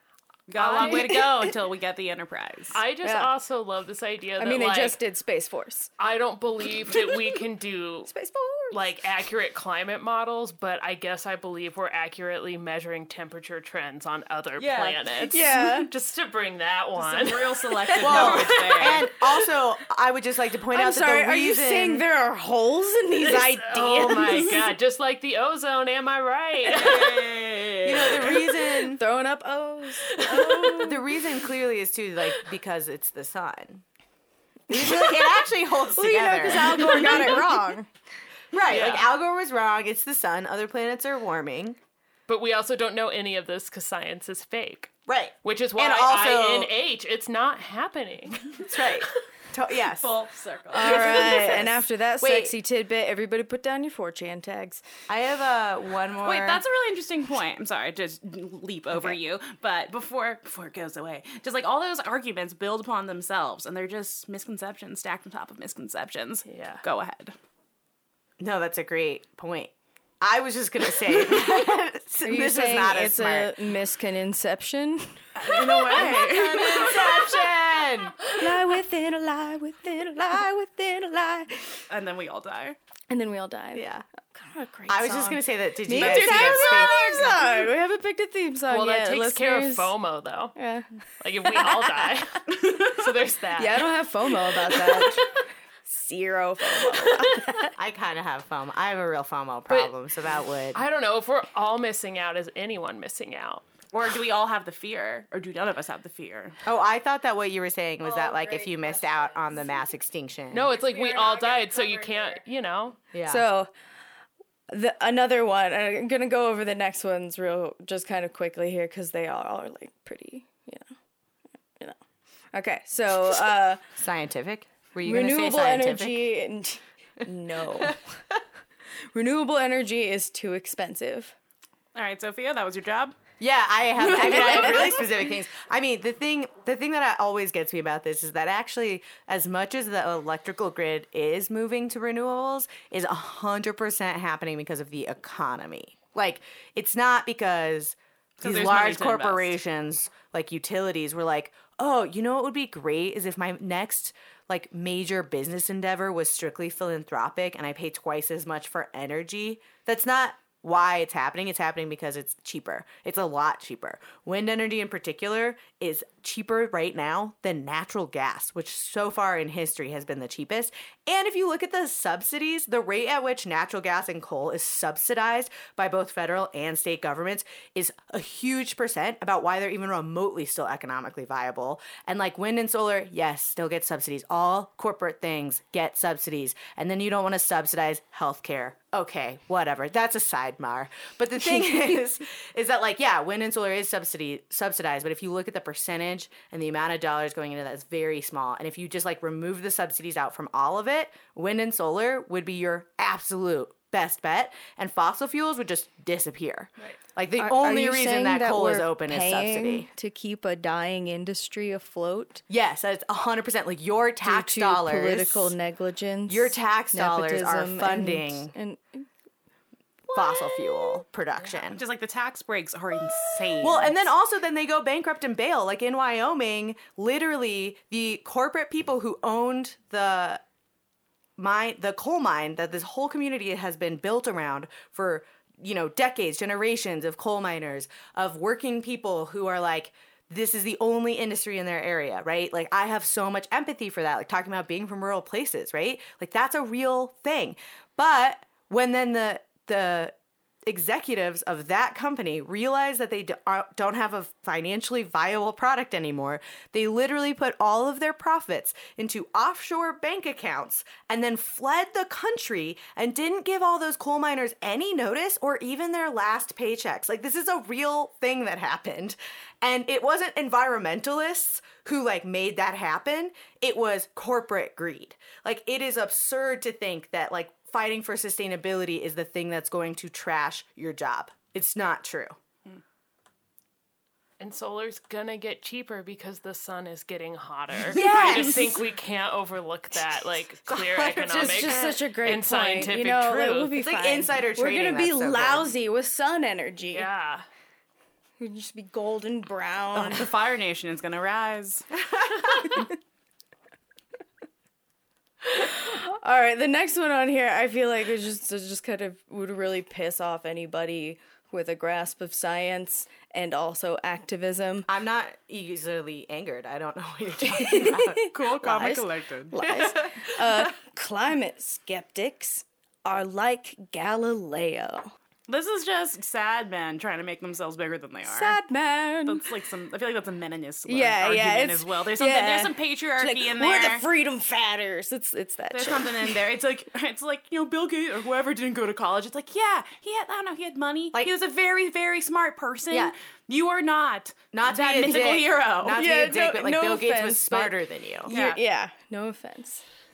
S4: Got a long way to go until we get the Enterprise.
S3: I just
S1: Yeah.
S3: also love this idea.
S1: I
S3: That,
S1: mean, they
S3: like,
S1: just did Space Force.
S3: I don't believe that we can do
S1: Space Force.
S3: like accurate climate models, but I guess I believe we're accurately measuring temperature trends on other
S4: Yeah.
S3: planets.
S1: Yeah.
S3: Just to bring that one.
S4: Some real selective knowledge there.
S2: And also, I would just like to point
S1: I'm
S2: out
S1: sorry.
S2: that the
S1: Are you
S2: reason
S1: saying there are holes in these ideas?
S3: Oh my god, just like the ozone, am I right?
S2: You know the reason
S1: Throwing up O's.
S2: the reason clearly is too like because it's the sun. It, actually holds
S1: Well, you know,
S2: together.
S1: because Al Gore got it wrong.
S2: right,
S3: Yeah.
S2: like Al Gore was wrong. It's the sun. Other planets are warming.
S3: but we also don't know any of this because science is fake.
S2: Right.
S3: Which is why
S2: And also-
S3: INH, it's not happening.
S2: That's right. To- yes.
S4: Full circle.
S1: All right. And after that
S2: Wait.
S1: sexy tidbit, everybody put down your 4chan tags.
S2: I have uh, one more.
S4: Wait, that's a really interesting point. I'm sorry, just leap over you. But before before it goes away, just like all those arguments build upon themselves, and they're just misconceptions stacked on top of misconceptions.
S3: Yeah.
S4: Go ahead.
S2: no. That's a great point. I was just gonna say
S1: Are you
S2: this is not as
S1: it's
S2: smart.
S1: a misconception?
S4: In a way.
S2: Conception.
S1: lie within a lie within a lie within a lie.
S4: and then we all die.
S1: And then we all died.
S2: Yeah.
S1: God, a great
S2: I was just gonna say that. Did you guys
S1: too.
S2: see
S1: That
S2: that
S1: was our theme song. We haven't picked a theme song
S3: Well,
S1: yet.
S3: that takes care of
S1: listeners.
S3: FOMO, though.
S1: Yeah.
S3: Like, if we all die. so there's that.
S1: yeah, I don't have FOMO about that. Zero FOMO.
S2: I kind of have FOMO. I have a real FOMO problem, so that would.
S3: I don't know if we're all missing out. Is anyone missing out?
S4: Or do we all have the fear? Or do none of us have the fear?
S2: Oh, I thought that what you were saying was that
S1: Oh,
S2: like if you missed out on the mass extinction.
S3: No, it's like we
S1: are
S3: all died, so you can't, you know.
S2: Yeah.
S1: So, the another one. I'm gonna go over the next ones real, just kind of quickly here because they all are like pretty, you know, you know. Okay, so uh,
S2: scientific. Were you gonna say
S1: renewable energy. And, no, renewable energy is too expensive.
S4: All right, Sophia, that was your job.
S2: Yeah, I have. I mean, I have really specific things. I mean, the thing, the thing that always gets me about this is that actually, as much as the electrical grid is moving to renewables, is hundred percent happening because of the economy. Like, it's not because these large
S4: to invest.
S2: corporations like utilities were like, oh, you know what would be great is if my next like major business endeavor was strictly philanthropic and I pay twice as much for energy. That's not why it's happening. It's happening because it's cheaper. It's a lot cheaper. Wind energy in particular is cheaper right now than natural gas, which so far in history has been the cheapest. And if you look at the subsidies, the rate at which natural gas and coal is subsidized by both federal and state governments is a huge percent about why they're even remotely still economically viable. And like wind and solar, yes, still get subsidies. All corporate things get subsidies. And then you don't want to subsidize healthcare. Okay, whatever. That's a sidebar. But the thing is, is that like, yeah, wind and solar is subsidy subsidized, but if you look at the percentage percentage, and the amount of dollars going into that is very small. And if you just like remove the subsidies out from all of it, wind and solar would be your absolute best bet, and fossil fuels would just disappear. Right. Like the
S1: Are- are
S2: only
S1: you
S2: reason
S1: saying
S2: that, coal is open is
S1: paying
S2: subsidy.
S1: to keep a dying industry afloat
S2: Yes, that's hundred percent. Like your
S1: due
S2: tax
S1: to
S2: dollars,
S1: political negligence.
S2: your tax dollars are funding
S1: and, and
S2: fossil fuel production.
S4: Just like the tax breaks are insane.
S2: Well, and then also then they go bankrupt and bail. Like in Wyoming, literally the corporate people who owned the mine, the coal mine that this whole community has been built around for you know decades, generations of coal miners, of working people who are like. This is the only industry in their area, right? Like, I have so much empathy for that. Like, talking about being from rural places, right? Like, that's a real thing. But when then the, the executives of that company realize that they are- uh, don't have a financially viable product anymore, they literally put all of their profits into offshore bank accounts and then fled the country and didn't give all those coal miners any notice or even their last paychecks. Like this is a real thing that happened. And it wasn't environmentalists who like made that happen. It was corporate greed. Like it is absurd to think that like fighting for sustainability is the thing that's going to trash your job. It's not true.
S3: And solar's gonna get cheaper because the sun is getting hotter. I just think we can't overlook that, like clear economics.
S1: It's just such a great
S3: and
S1: point.
S3: scientific
S1: You know,
S3: truth.
S1: it will be
S2: It's like
S1: fine.
S2: insider
S1: We're gonna be
S2: that's so good.
S1: lousy with sun energy.
S3: yeah.
S1: We'd just be golden brown.
S4: Oh, the Fire Nation is gonna rise.
S1: All right, the next one on here, I feel like it just it just kind of would really piss off anybody with a grasp of science and also activism.
S2: I'm not easily angered. I don't know what you're talking about.
S4: Cool, calm, and collected.
S1: Lies. uh, climate skeptics are like Galileo.
S4: This is just sad men trying to make themselves bigger than they are.
S1: Sad men.
S4: That's like some. I feel like that's a Meninist
S1: Yeah,
S4: argument
S1: yeah, it's-
S4: as well. There's something.
S1: yeah.
S4: There's some patriarchy
S1: Like,
S4: in there.
S1: we're the freedom fatters. It's it's that
S4: There's
S1: shit.
S4: something in there. It's like it's like you know Bill Gates or whoever didn't go to college. It's like yeah, he had I don't know he had money.
S2: Like-
S4: he was a very very smart person.
S2: Yeah.
S4: you are not
S2: Not to
S4: that mythical
S2: dick.
S4: hero.
S2: Not to
S1: Yeah,
S2: be a dick,
S1: no-
S2: but like
S1: no
S2: Bill Gates was smarter than you.
S1: yeah.
S4: Yeah.
S1: yeah, no offense.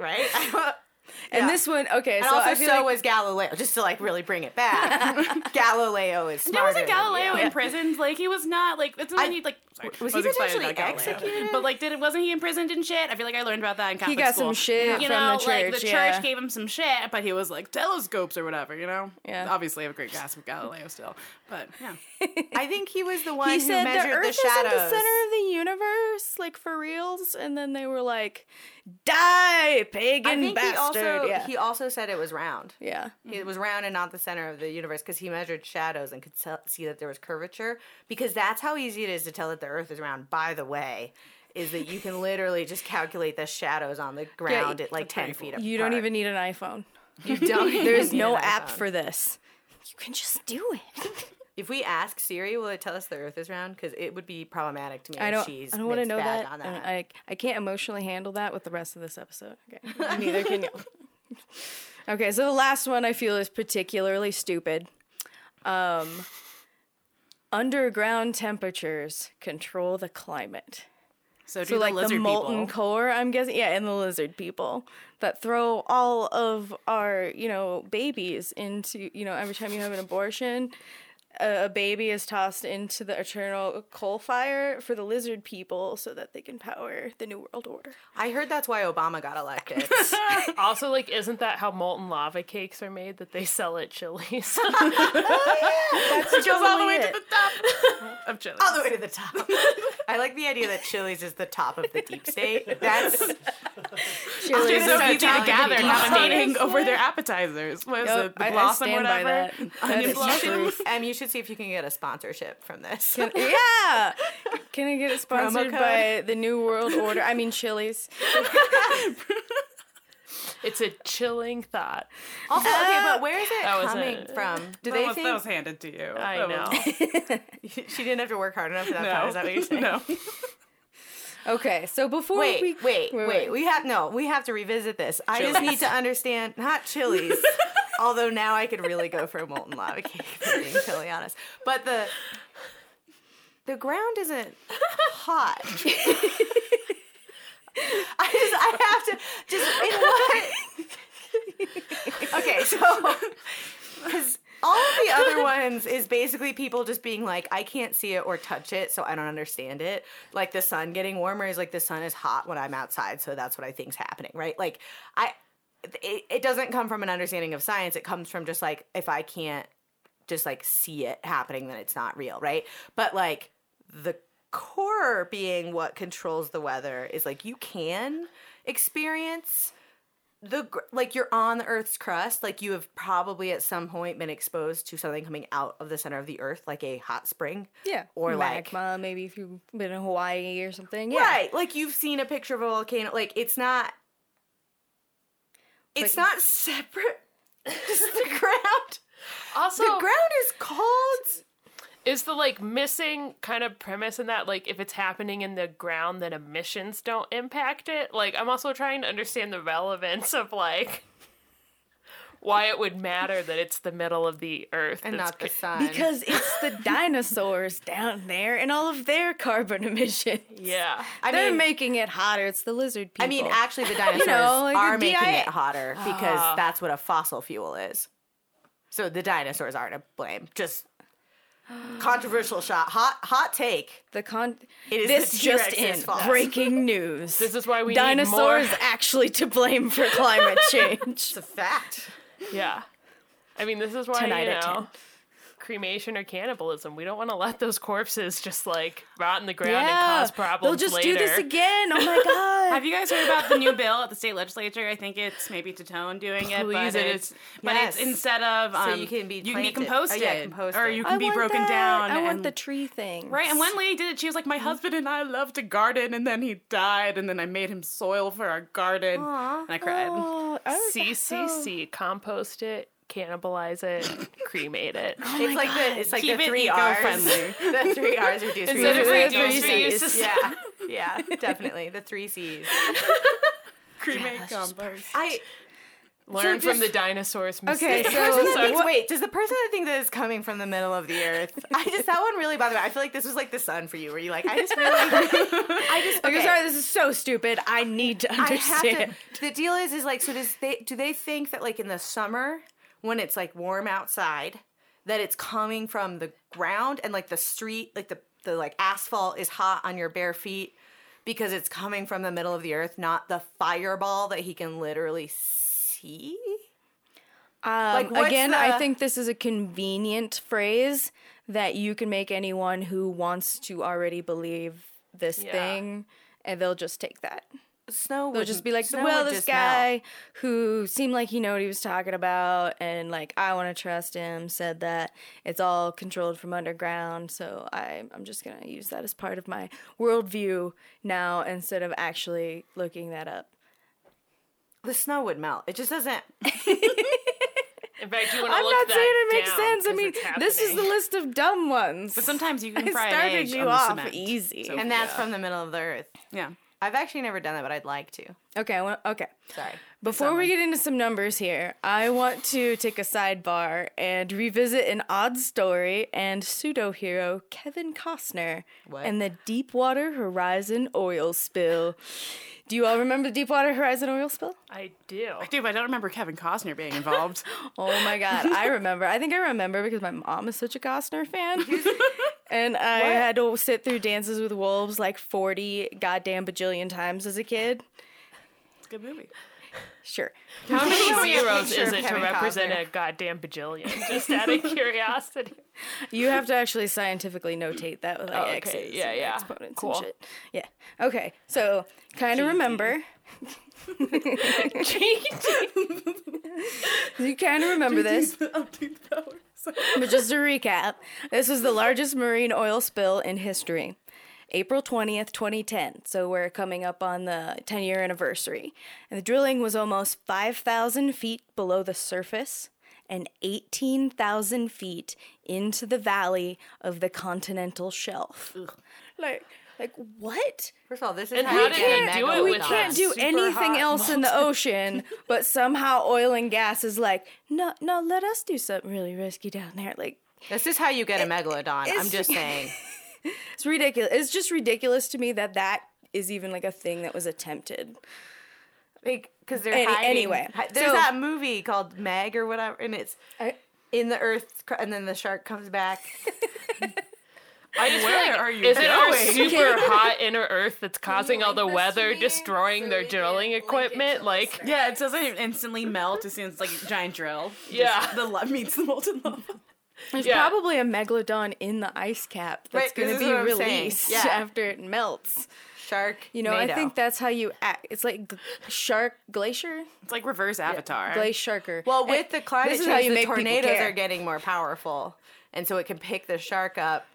S2: right? I don't-
S1: And
S2: Yeah.
S1: this one, okay,
S2: And
S1: so
S2: also,
S1: I feel
S2: so
S1: like
S2: was Galileo. Just to like really bring it back, Galileo is
S4: Now
S2: smarter.
S4: wasn't
S2: than
S4: Galileo
S2: you.
S4: imprisoned? Like he was not like it's not
S2: I-
S4: that he like sorry,
S2: was he potentially executed?
S4: But like, did it wasn't he imprisoned and shit? I feel like I learned about that in Catholic school.
S1: He got
S4: school.
S1: some shit
S4: You
S1: from
S4: know,
S1: the
S4: like the
S1: church,
S4: church
S1: yeah.
S4: gave him some shit, but he was like telescopes or whatever. You know.
S1: Yeah.
S4: Obviously, I have a great grasp of Galileo still, but yeah.
S2: I think he was the one
S1: he
S2: who
S1: said the
S2: measured
S1: Earth
S2: the
S1: is at
S2: shadows.
S1: the center of the universe, like for reals. And then they were like, "Die, pagan
S2: I think
S1: bastard!"
S2: he also
S1: yeah,
S2: he also said it was round.
S1: yeah.
S2: It was round and not the center of the universe because he measured shadows and could tell, see that there was curvature. Because that's how easy it is to tell that the Earth is round. By the way, is that you can literally just calculate the shadows on the ground at like ten feet apart.
S1: You don't even need an iPhone.
S2: You don't.
S1: There's no app for this. You can just do it.
S2: If we ask Siri, will it tell us the Earth is round? Because it would be problematic to me.
S1: I
S2: if
S1: don't.
S2: She's
S1: I don't want to know that.
S2: That.
S1: I I can't emotionally handle that with the rest of this episode. Okay. Neither can you. okay, so the last one I feel is particularly stupid. Um, underground temperatures control the climate.
S4: So do
S1: So
S4: the
S1: like the
S4: lizard
S1: molten
S4: people.
S1: core, I'm guessing, yeah, and the lizard people that throw all of our, you know, babies into, you know, every time you have an abortion, a, a baby is tossed into the eternal coal fire for the lizard people so that they can power the new world order.
S2: I heard that's why Obama got elected.
S3: Also, like, isn't that how molten lava cakes are made that they sell at Chili's?
S1: Oh, that's
S4: It goes all the way to the top of Chile.
S2: all the way to the top. I like the idea that Chili's is the top of the deep state. That's
S4: It's
S1: Chili's
S4: so
S2: so
S4: easy to gather and have a
S2: people.
S4: meeting over their appetizers. What is
S1: Yep,
S4: it? The
S1: I, I
S4: blossom,
S1: stand by
S4: whatever.
S1: that. That
S4: Onion
S1: is
S4: blossom.
S1: truth.
S2: Em, you should see if you can get a sponsorship from this.
S1: Yeah. Can I get it sponsored
S2: code?
S1: by the New World Order? I mean, Chili's.
S3: it's a chilling thought.
S2: Also, okay, but uh, where is it
S3: That was
S2: coming
S3: a-
S2: from? Do they
S4: was,
S2: think
S4: that was handed to you.
S3: I
S4: That
S3: know.
S4: was-
S2: she didn't have to work hard enough for that part?
S4: No.
S2: Is that what you're saying?
S4: no.
S1: Okay, so before
S2: Wait,
S1: we
S2: wait, wait, We have no. We have to revisit this. I just need to understand. Not Chili's. Although now I could really go for a molten lava cake. Being totally honest, but the the ground isn't hot. I just I have to just in what Okay, so cuz all of the other ones is basically people just being like I can't see it or touch it, so I don't understand it. Like the sun getting warmer is like the sun is hot when I'm outside, so that's what I think's happening, right? Like I it, it doesn't come from an understanding of science. It comes from just like if I can't just like see it happening, then it's not real, right? But like the core being what controls the weather is like you can experience the like you're on the earth's crust like you have probably at some point been exposed to something coming out of the center of the earth like a hot spring
S1: Yeah.
S2: Or like-
S1: maybe if you've been in Hawaii or something. Yeah.
S2: right like you've seen a picture of a volcano like it's not it's not separate just the ground.
S3: Also,
S2: the ground is cold
S3: is the like missing kind of premise in that like if it's happening in the ground then emissions don't impact it? Like i'm also trying to understand the relevance of like why it would matter that it's the middle of the earth
S2: and not the sun
S1: Because it's the dinosaurs down there and all of their carbon emissions.
S3: yeah
S2: I
S1: They're
S2: mean,
S1: making it hotter. It's the lizard people.
S2: I mean, actually, the dinosaurs you
S1: like
S2: are
S1: the
S2: making
S1: DI
S2: it hotter because
S3: Ah.
S2: that's what a fossil fuel is. So the dinosaurs are to blame. Just controversial shot, hot hot take.
S1: the con.
S2: It is
S1: this
S2: the
S1: just in
S2: fault.
S1: breaking news.
S3: this is why we
S1: dinosaurs
S3: need more
S1: actually to blame for climate change.
S2: It's a fact.
S3: Yeah. I mean this is why
S1: Tonight
S3: you
S1: at
S3: know cremation or cannibalism we don't want to let those corpses just like rot in the ground and cause problems
S1: they'll just
S3: later
S1: do this again. Oh my god!
S4: Have you guys heard about the new bill at the state legislature? I think it's maybe Titone doing it, but
S3: it
S4: it's
S3: is-
S4: but
S2: Yes.
S4: it's instead of um,
S2: you can be
S4: you can be composted,
S2: Oh, yeah, composted.
S4: or you
S1: I
S4: can be broken
S1: that.
S4: down.
S1: I want
S4: and-
S1: the tree thing.
S4: Right, and one lady did it. She was like, "My husband and I love to garden, and then he died, and then I made him soil for our garden." And I cried.
S1: Oh, I was-
S3: CCC, compost it, cannibalize it, cremate it.
S2: Oh it's like the it's like
S4: Keep
S2: the three R's.
S4: eco-friendly.
S2: the three R's reduce
S3: Instead of
S2: reuse,
S3: reduce,
S2: recycle.
S3: reuse,
S2: Yeah, yeah, definitely the three C's.
S4: Cremate compost.
S2: I
S3: Learn
S2: So
S3: from the
S2: just-
S3: dinosaurs'
S1: Okay,
S3: mistakes.
S1: so-
S2: person that thinks, wait, does the person that thinks that is coming from the middle of the earth? I just that one really bothered me. I feel like this was like the sun for you, where you like I just really, I just
S1: Okay,
S2: okay.
S1: sorry, this is so stupid. I need to
S2: I have
S1: understand.
S2: to. The deal is, is like, so does they do they think that like in the summer when it's like warm outside, that it's coming from the ground and like the street, like the the like asphalt is hot on your bare feet because it's coming from the middle of the earth, not the fireball that he can literally see.
S1: Um,
S2: Like,
S1: again, I think this is a convenient phrase that you can make anyone who wants to already believe this
S3: Yeah.
S1: thing, and they'll just take that.
S2: Snow
S1: They'll
S2: would
S1: just be like,
S2: snow
S1: well, this
S2: just melt.
S1: guy who seemed like he knew what he was talking about, and like I want to trust him, said that it's all controlled from underground. So I, I'm just gonna use that as part of my worldview now instead of actually looking that up.
S2: the snow would melt. It just doesn't.
S3: In fact, you want to
S1: I'm
S3: look
S1: not
S3: that
S1: saying it makes sense. I mean, this is the list of dumb ones.
S4: But sometimes you can
S1: I
S4: fry an
S1: started
S4: egg
S1: you
S4: on the
S1: off
S4: cement.
S1: easy.
S4: So-
S2: And that's from the middle of the earth.
S4: yeah.
S2: I've actually never done that, but I'd like to.
S1: Okay, well, okay.
S2: Sorry.
S1: Before we get into some numbers here, I want to take a sidebar and revisit an odd story and pseudo hero Kevin Costner
S2: What?
S1: and the Deepwater Horizon oil spill. Do you all remember the Deepwater Horizon oil spill?
S3: I do.
S4: I do, but I don't remember Kevin Costner being involved.
S1: Oh my god, I remember. I think I remember because my mom is such a Costner fan. and I had to sit through Dances with Wolves like 40 goddamn bajillion times as a kid.
S4: it's a good movie.
S1: Sure.
S3: How many
S2: Show me a
S3: zeros
S2: picture
S3: is
S2: of
S3: it to represent
S2: Costner.
S3: a goddamn bajillion? Just out of curiosity.
S1: You have to actually scientifically notate that with like
S3: Oh, okay.
S1: X's
S3: Yeah,
S1: and
S3: yeah.
S1: exponents
S3: Cool.
S1: and shit. Yeah. Okay. So kind of remember. you kind of remember this, but just to recap, this was the largest marine oil spill in history. April 20th, 2010. So we're coming up on the 10 year anniversary. And the drilling was almost 5,000 feet below the surface and 18,000 feet into the valley of the continental shelf. Like, like what?
S2: First of all, this is
S3: And
S2: how,
S3: how
S2: you
S3: did
S2: get
S3: he
S2: a
S3: do it
S1: we can't do anything
S3: hot
S1: else in the ocean, but somehow oil and gas is like, no, no, let us do something really risky down there. Like,
S2: This is how you get a megalodon. I'm just saying.
S1: it's ridiculous. It's just ridiculous to me that that is even like a thing that was attempted.
S2: Like, because they're
S1: Any-
S2: hiding.
S1: anyway,
S2: there's
S1: so-
S2: that movie called Meg or whatever, and it's
S1: I,
S2: in the earth, and then the shark comes back.
S3: I just
S4: Where
S3: feel like,
S4: are you
S3: is it our super hot inner Earth that's causing all the
S2: link
S3: weather, destroying their drilling equipment? Like,
S4: Yeah, it doesn't instantly melt as soon as like a giant drill.
S3: Yeah.
S4: Just the love meets the molten lava.
S1: There's
S3: Yeah.
S1: probably a megalodon in the ice cap that's
S2: Right,
S1: going to be released
S2: Yeah.
S1: after it melts.
S2: Shark.
S1: You know, I think that's how you act. It's like g- shark glacier,
S4: It's like reverse Avatar.
S1: glacier sharker.
S2: Well, with the climate change, the
S1: make
S2: tornadoes are getting more powerful, and so it can pick the shark up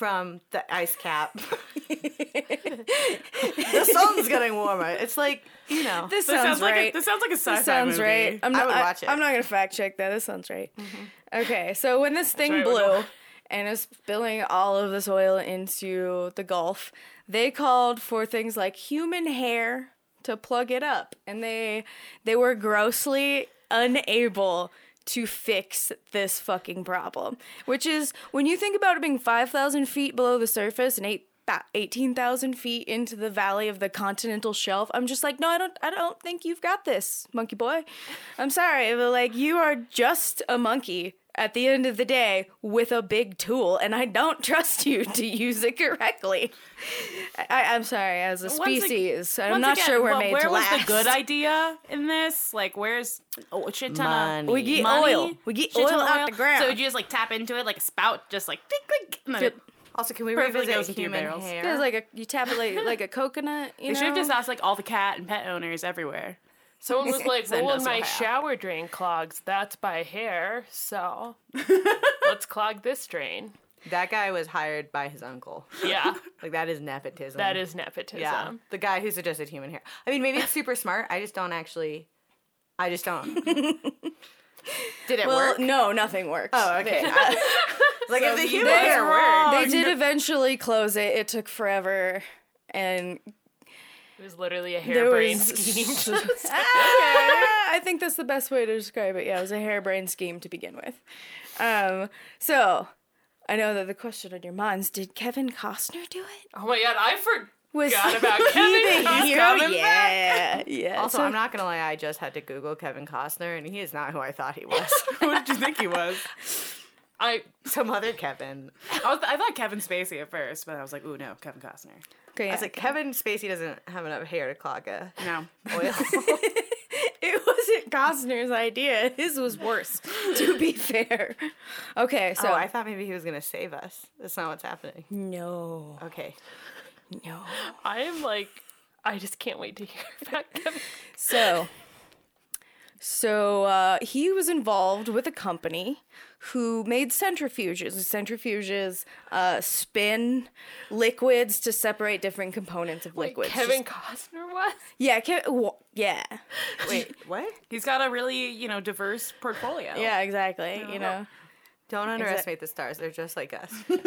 S2: from the ice cap. the sun's getting warmer. It's like you know.
S1: This
S4: This
S1: sounds,
S4: sounds like
S1: right.
S4: a, this sounds like a sci-fi
S1: This sounds
S4: movie.
S1: right. I'm
S2: I
S1: not,
S2: would
S1: I
S2: watch it.
S1: I, am not gonna fact check that. This sounds right. Mm-hmm. Okay, so when this thing
S3: right,
S1: blew and is spilling all of this oil into the Gulf, they called for things like human hair to plug it up, and they they were grossly unable to fix this fucking problem. Which is when you think about it being five thousand feet below the surface and eight. 18,000 feet into the valley of the continental shelf. I'm just like, no, I don't I don't think you've got this, monkey boy. I'm sorry, but like you are just a monkey at the end of the day with a big tool and I don't trust you to use it correctly. I, I'm sorry, as a
S4: Once ag-
S1: species, I'm
S4: Once
S1: not
S4: again,
S1: sure we're
S4: well,
S1: made
S4: where
S1: to
S4: was
S1: last.
S4: the good idea in this? Like, where's oh, a shit ton
S2: Money.
S4: of
S1: We get
S4: money?
S1: oil. We get
S4: Shit ton
S1: oil
S4: of
S1: out the ground.
S4: So would you just like tap into it like a spout, just like click, click, and then
S1: Yep.
S4: it-
S2: Also, can we
S4: Perfectly
S2: revisit
S4: goes into your
S2: human
S4: barrels.
S2: hair?
S1: There's like a you tap it like like a coconut. You
S4: They should have just asked like all the cat and pet owners everywhere.
S3: Someone was like,
S4: Send
S3: well, when my
S4: hat.
S3: shower drain clogs, that's by hair, so let's clog this drain.
S2: that guy was hired by his uncle.
S3: Yeah,
S2: Like that is nepotism.
S3: that is nepotism.
S2: yeah. The guy who suggested human hair. I mean, maybe it's super smart. I just don't actually. I just don't. Did it
S1: well,
S2: work?
S1: no, nothing worked.
S2: Oh, okay. like if the human hair worked.
S1: They did eventually close it. It took forever, and
S3: It was literally a
S1: there
S3: harebrained
S1: was.
S3: scheme.
S1: Ah, I think that's the best way to describe it. Yeah, it was a harebrained scheme to begin with. Um, so I know that the question on your minds: Did Kevin Costner do it?
S3: oh my god, I forgot
S1: Was
S3: about
S1: he
S3: Kevin
S1: the
S3: Costner.
S1: hero?
S2: coming
S1: Yeah, yeah.
S2: Also,
S1: so-
S2: I'm not gonna lie. I just had to Google Kevin Costner, and he is not who I thought he was.
S4: what did you think he was?
S3: I
S2: Some other Kevin.
S4: I, was, I thought Kevin Spacey at first, but I was like, ooh no, Kevin Costner.
S1: Okay,
S2: I was like, Kevin Spacey doesn't have enough hair to clog a
S4: No.
S2: oil.
S1: it wasn't Costner's idea. His was worse. to be fair. Okay, so
S2: oh, I thought maybe he was gonna save us. That's not what's happening.
S1: no,
S2: Okay.
S1: no.
S3: I am like I just can't wait to hear about Kevin.
S1: So, so uh, he was involved with a company who made centrifuges. Centrifuges uh, spin liquids to separate different components of liquids.
S3: Kevin
S1: Just-
S3: Costner was?
S1: yeah, Ke- wa- yeah,
S2: Wait, what?
S4: He's got a really, you know, diverse portfolio.
S1: yeah, exactly. You know,
S2: Don't underestimate the stars. They're just like us.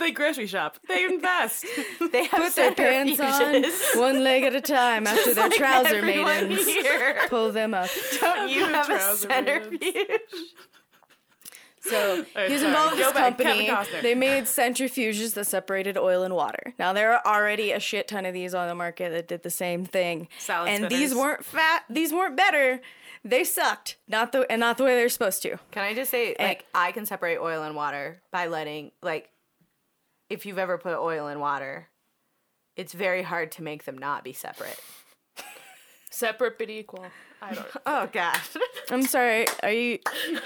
S4: They grocery shop. They invest.
S2: They have
S1: put their pants on one leg at a time after their trouser maidens.
S2: here.
S1: Pull them up.
S2: Don't you have a
S4: trouser maidens.
S2: centrifuge?
S1: So
S4: right,
S1: he was involved with
S4: Go
S1: this
S4: back,
S1: company. They made centrifuges that separated oil and water. Now there are already a shit ton of these on the market that did the same thing.
S4: Salad
S1: and these weren't fat. These weren't better. They sucked. Not the and not the way they're supposed to.
S2: Can I just say, like, I can separate oil and water by letting, like, if you've ever put oil in water, it's very hard to make them not be separate.
S3: Separate but equal. I don't
S2: Oh gosh.
S1: I'm sorry. Are you?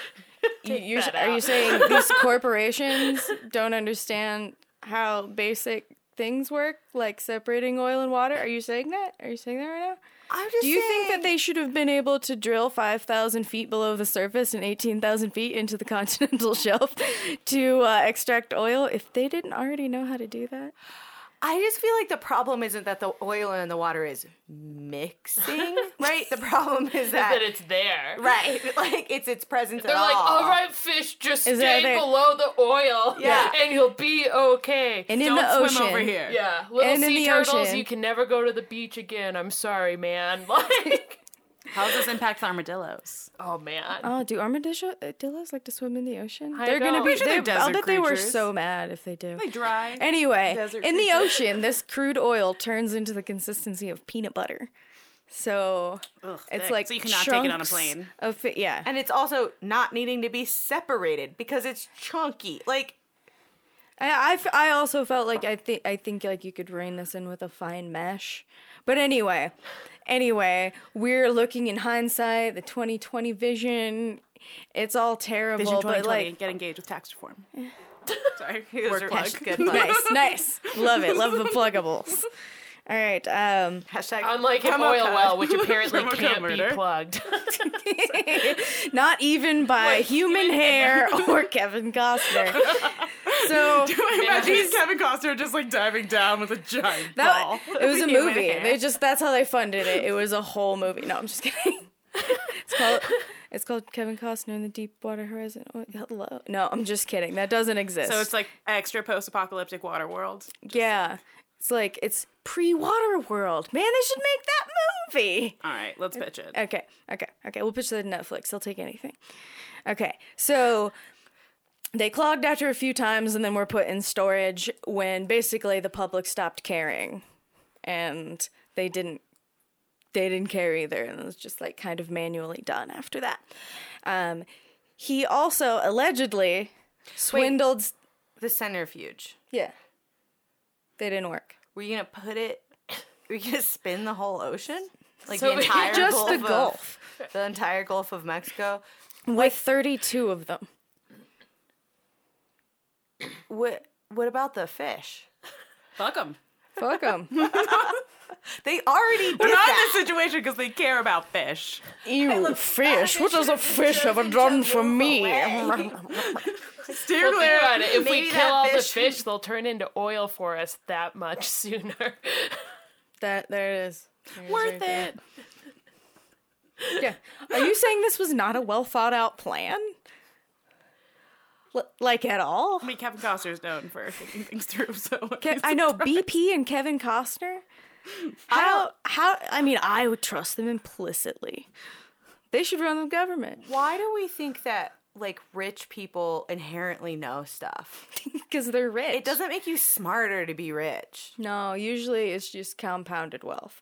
S1: you
S3: that
S1: are you saying these corporations don't understand how basic things work, like separating oil and water? Are you saying that? Are you saying that right now?
S2: I'm just
S1: Do you think that they should have been able to drill 5,000 feet below the surface and 18,000 feet into the continental shelf to uh, extract oil if they didn't already know how to do that?
S2: I just feel like the problem isn't that the oil and the water is mixing, right? The problem is that,
S3: that it's there.
S2: right, like it's its presence
S3: They're
S2: at
S3: like,
S2: all.
S3: all right, fish, just
S1: Is
S3: stay
S1: there-
S3: below the oil,
S2: Yeah.
S3: and you'll be okay.
S1: And in
S4: Don't
S1: the
S4: swim
S1: ocean.
S4: over here.
S3: yeah, little
S1: And in
S3: sea
S1: the
S3: turtles,
S1: ocean.
S3: you can never go to the beach again. I'm sorry, man. Like,
S4: How does this impact the armadillos?
S3: Oh man.
S1: Oh, do armadillos like to swim in the ocean?
S3: I
S1: they're gonna be.
S3: Pretty
S4: sure
S1: They,
S4: they're
S1: I'll bet they were so mad if they do.
S4: They dry.
S1: Anyway,
S4: Desert
S1: in the ocean, this crude oil turns into the consistency of peanut butter. So
S4: Ugh,
S1: it's
S4: thick.
S1: like
S4: so you cannot take it on a
S1: chunks
S4: plane.
S1: Of yeah,
S2: And it's also not needing to be separated because it's chunky. Like
S1: I, I f- I also felt like I think I think like you could rein this in with a fine mesh. But anyway, anyway, we're looking in hindsight, the 2020 vision. It's all terrible,
S4: Vision
S1: but
S4: 2020,
S1: like
S4: get engaged with tax reform. Sorry,
S2: those
S4: work
S2: are
S4: plug.
S2: good plugs.
S1: nice, nice. Love it. Love the pluggables. All right. Um,
S2: Hashtag
S3: Unlike an
S2: promo
S3: oil
S2: code.
S3: well, which apparently
S4: Promo code
S3: can't be
S4: murder.
S3: plugged.
S1: not even by human hair or Kevin Costner. So
S4: Imagine Kevin Costner just like diving down with a giant
S1: that
S4: ball.
S1: it was a
S2: Human
S1: movie.
S2: hair.
S1: They just that's how they funded it. It was a whole movie. No, I'm just kidding. It's called it's called Kevin Costner in the Deepwater Horizon. Oh, hello. No, I'm just kidding. That doesn't exist.
S4: So it's like extra post-apocalyptic water world.
S1: yeah. It's like it's pre-water world. Man, they should make that movie.
S4: All right, let's pitch it.
S1: Okay, okay, okay. We'll pitch that to Netflix. They'll take anything. Okay, so they clogged after a few times and then were put in storage when basically the public stopped caring, and they didn't. They didn't care either, and it was just like kind of manually done after that. Um, he also allegedly swindled.
S2: the centrifuge.
S1: Yeah, they didn't work.
S2: Were you gonna put it? Were you gonna spin the whole ocean? Like
S3: So
S2: the entire
S1: Just
S2: Gulf
S1: the
S2: of-
S1: Gulf
S2: the entire Gulf of Mexico.
S1: with thirty-two of them.
S2: What? What about the fish?
S4: Fuck them.
S1: Fuck them.
S2: They already did
S4: They're not in this situation because they care about fish.
S1: Ew, fish. What does a fish ever done for me?
S4: Steer
S3: Well,
S4: clear.
S3: about it. If we kill
S2: that
S3: all the
S2: fish-
S3: fish, they'll turn into oil for us that much sooner.
S1: That there it is. There is
S4: Worth
S1: right there.
S4: it.
S1: Yeah. Are you saying this was not a well thought out plan? L- like at all?
S4: I mean, Kevin Costner's known for thinking things through, so
S1: Ke- I know BP and Kevin Costner. How how I mean I would trust them implicitly. They should run the government
S2: Why do we think that like rich people inherently know stuff?
S1: because they're rich.
S2: It doesn't make you smarter to be rich.
S1: No, usually it's just compounded wealth.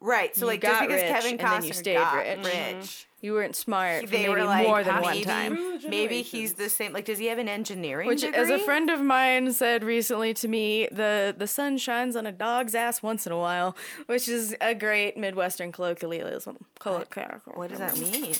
S2: Right. So
S1: You
S2: like just because
S1: rich,
S2: Kevin
S1: and
S2: Costner
S1: then you stayed
S2: got
S1: rich.
S2: rich, mm-hmm.
S1: You weren't smart
S2: they
S1: maybe
S2: were like
S1: more than one
S2: maybe,
S1: time.
S2: Maybe he's the same. Like, does he have an engineering
S1: Which,
S2: degree?
S1: as a friend of mine said recently to me, the the sun shines on a dog's ass once in a while, which is a great Midwestern colloquialism. Colloquial.
S2: What does that mean?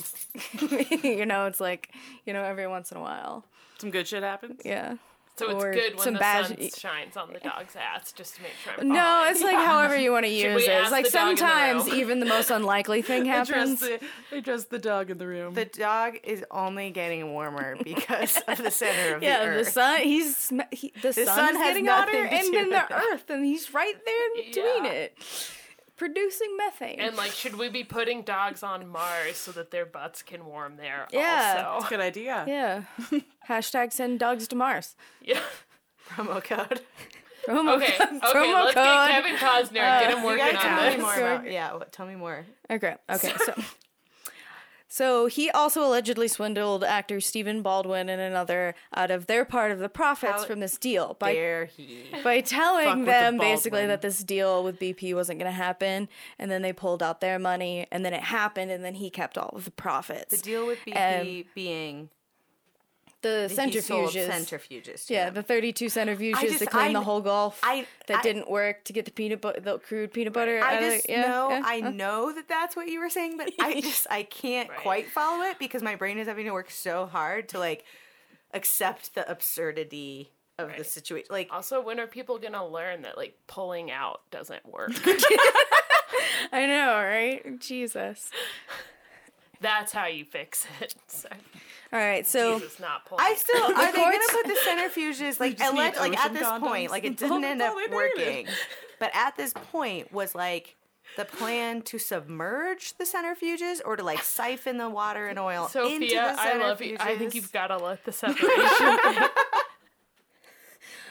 S1: you know, it's like you know, every once in a while.
S4: some good shit happens.
S1: Yeah.
S3: So it's
S1: Or
S3: good when
S1: some
S3: the
S1: bad-
S3: sun shines on the dog's ass, just to make sure. I'm
S1: No,
S3: following.
S1: it's like however you want to use it. It's like
S3: the dog in the
S1: sometimes even the most unlikely thing
S4: I trust
S1: happens.
S4: the, I the dog in the room.
S2: The dog is only getting warmer because of the center of the room.
S1: Yeah,
S2: the
S1: the sun. He's he, the, sun,
S2: sun
S1: is
S2: has
S1: getting hotter, and then the earth, and he's right there in between
S3: Yeah.
S1: it, producing methane.
S3: And like, should we be putting dogs on Mars so that their butts can warm there?
S1: Yeah.
S3: Also?
S4: good idea.
S1: yeah. Hashtag send dogs to Mars.
S3: Yeah.
S2: promo code.
S1: Promo
S3: Okay.
S1: code.
S3: Okay.
S1: promo
S3: let's
S1: code.
S3: get Kevin Costner and get him
S2: uh,
S3: working on
S2: tell me
S3: this.
S2: more
S1: Sorry.
S2: about. Yeah, what, tell me more.
S1: Okay. Okay. So. So he also allegedly swindled actor Stephen Baldwin and another out of their part of the profits
S2: How
S1: from this deal by
S2: Dare he?
S1: by telling
S4: with the
S1: them basically that this deal with BP wasn't going to happen, and then they pulled out their money, and then it happened, and then he kept all of the profits.
S2: The deal with BP um, being
S1: the
S2: he sold
S1: centrifuges.
S2: centrifuges.
S1: Yeah,
S2: them.
S1: the 32 centrifuges
S2: just-
S1: to clean the whole Gulf
S2: I-
S1: that
S2: I-
S1: didn't work to get the peanut butter, the crude peanut butter.
S2: I
S1: out of- yeah,
S2: know
S1: yeah,
S2: I
S1: uh.
S2: know that that's what you were saying, but I just I can't
S3: Right.
S2: quite follow it because my brain is having to work so hard to like accept the absurdity of the situation. Like
S3: Also, when are people gonna learn that like pulling out doesn't work?
S1: I know, right? Jesus.
S3: That's how you fix it. So,
S1: All right, so
S3: Jesus, not pulling.
S2: I still are they gonna put the centrifuges like
S4: just
S2: like at this
S4: condoms.
S2: point like it didn't end up working, but at this point was like the plan to submerge the centrifuges or to like siphon the water and oil into
S3: Sophia,
S2: the
S3: I love you. I think you've got to let the separation.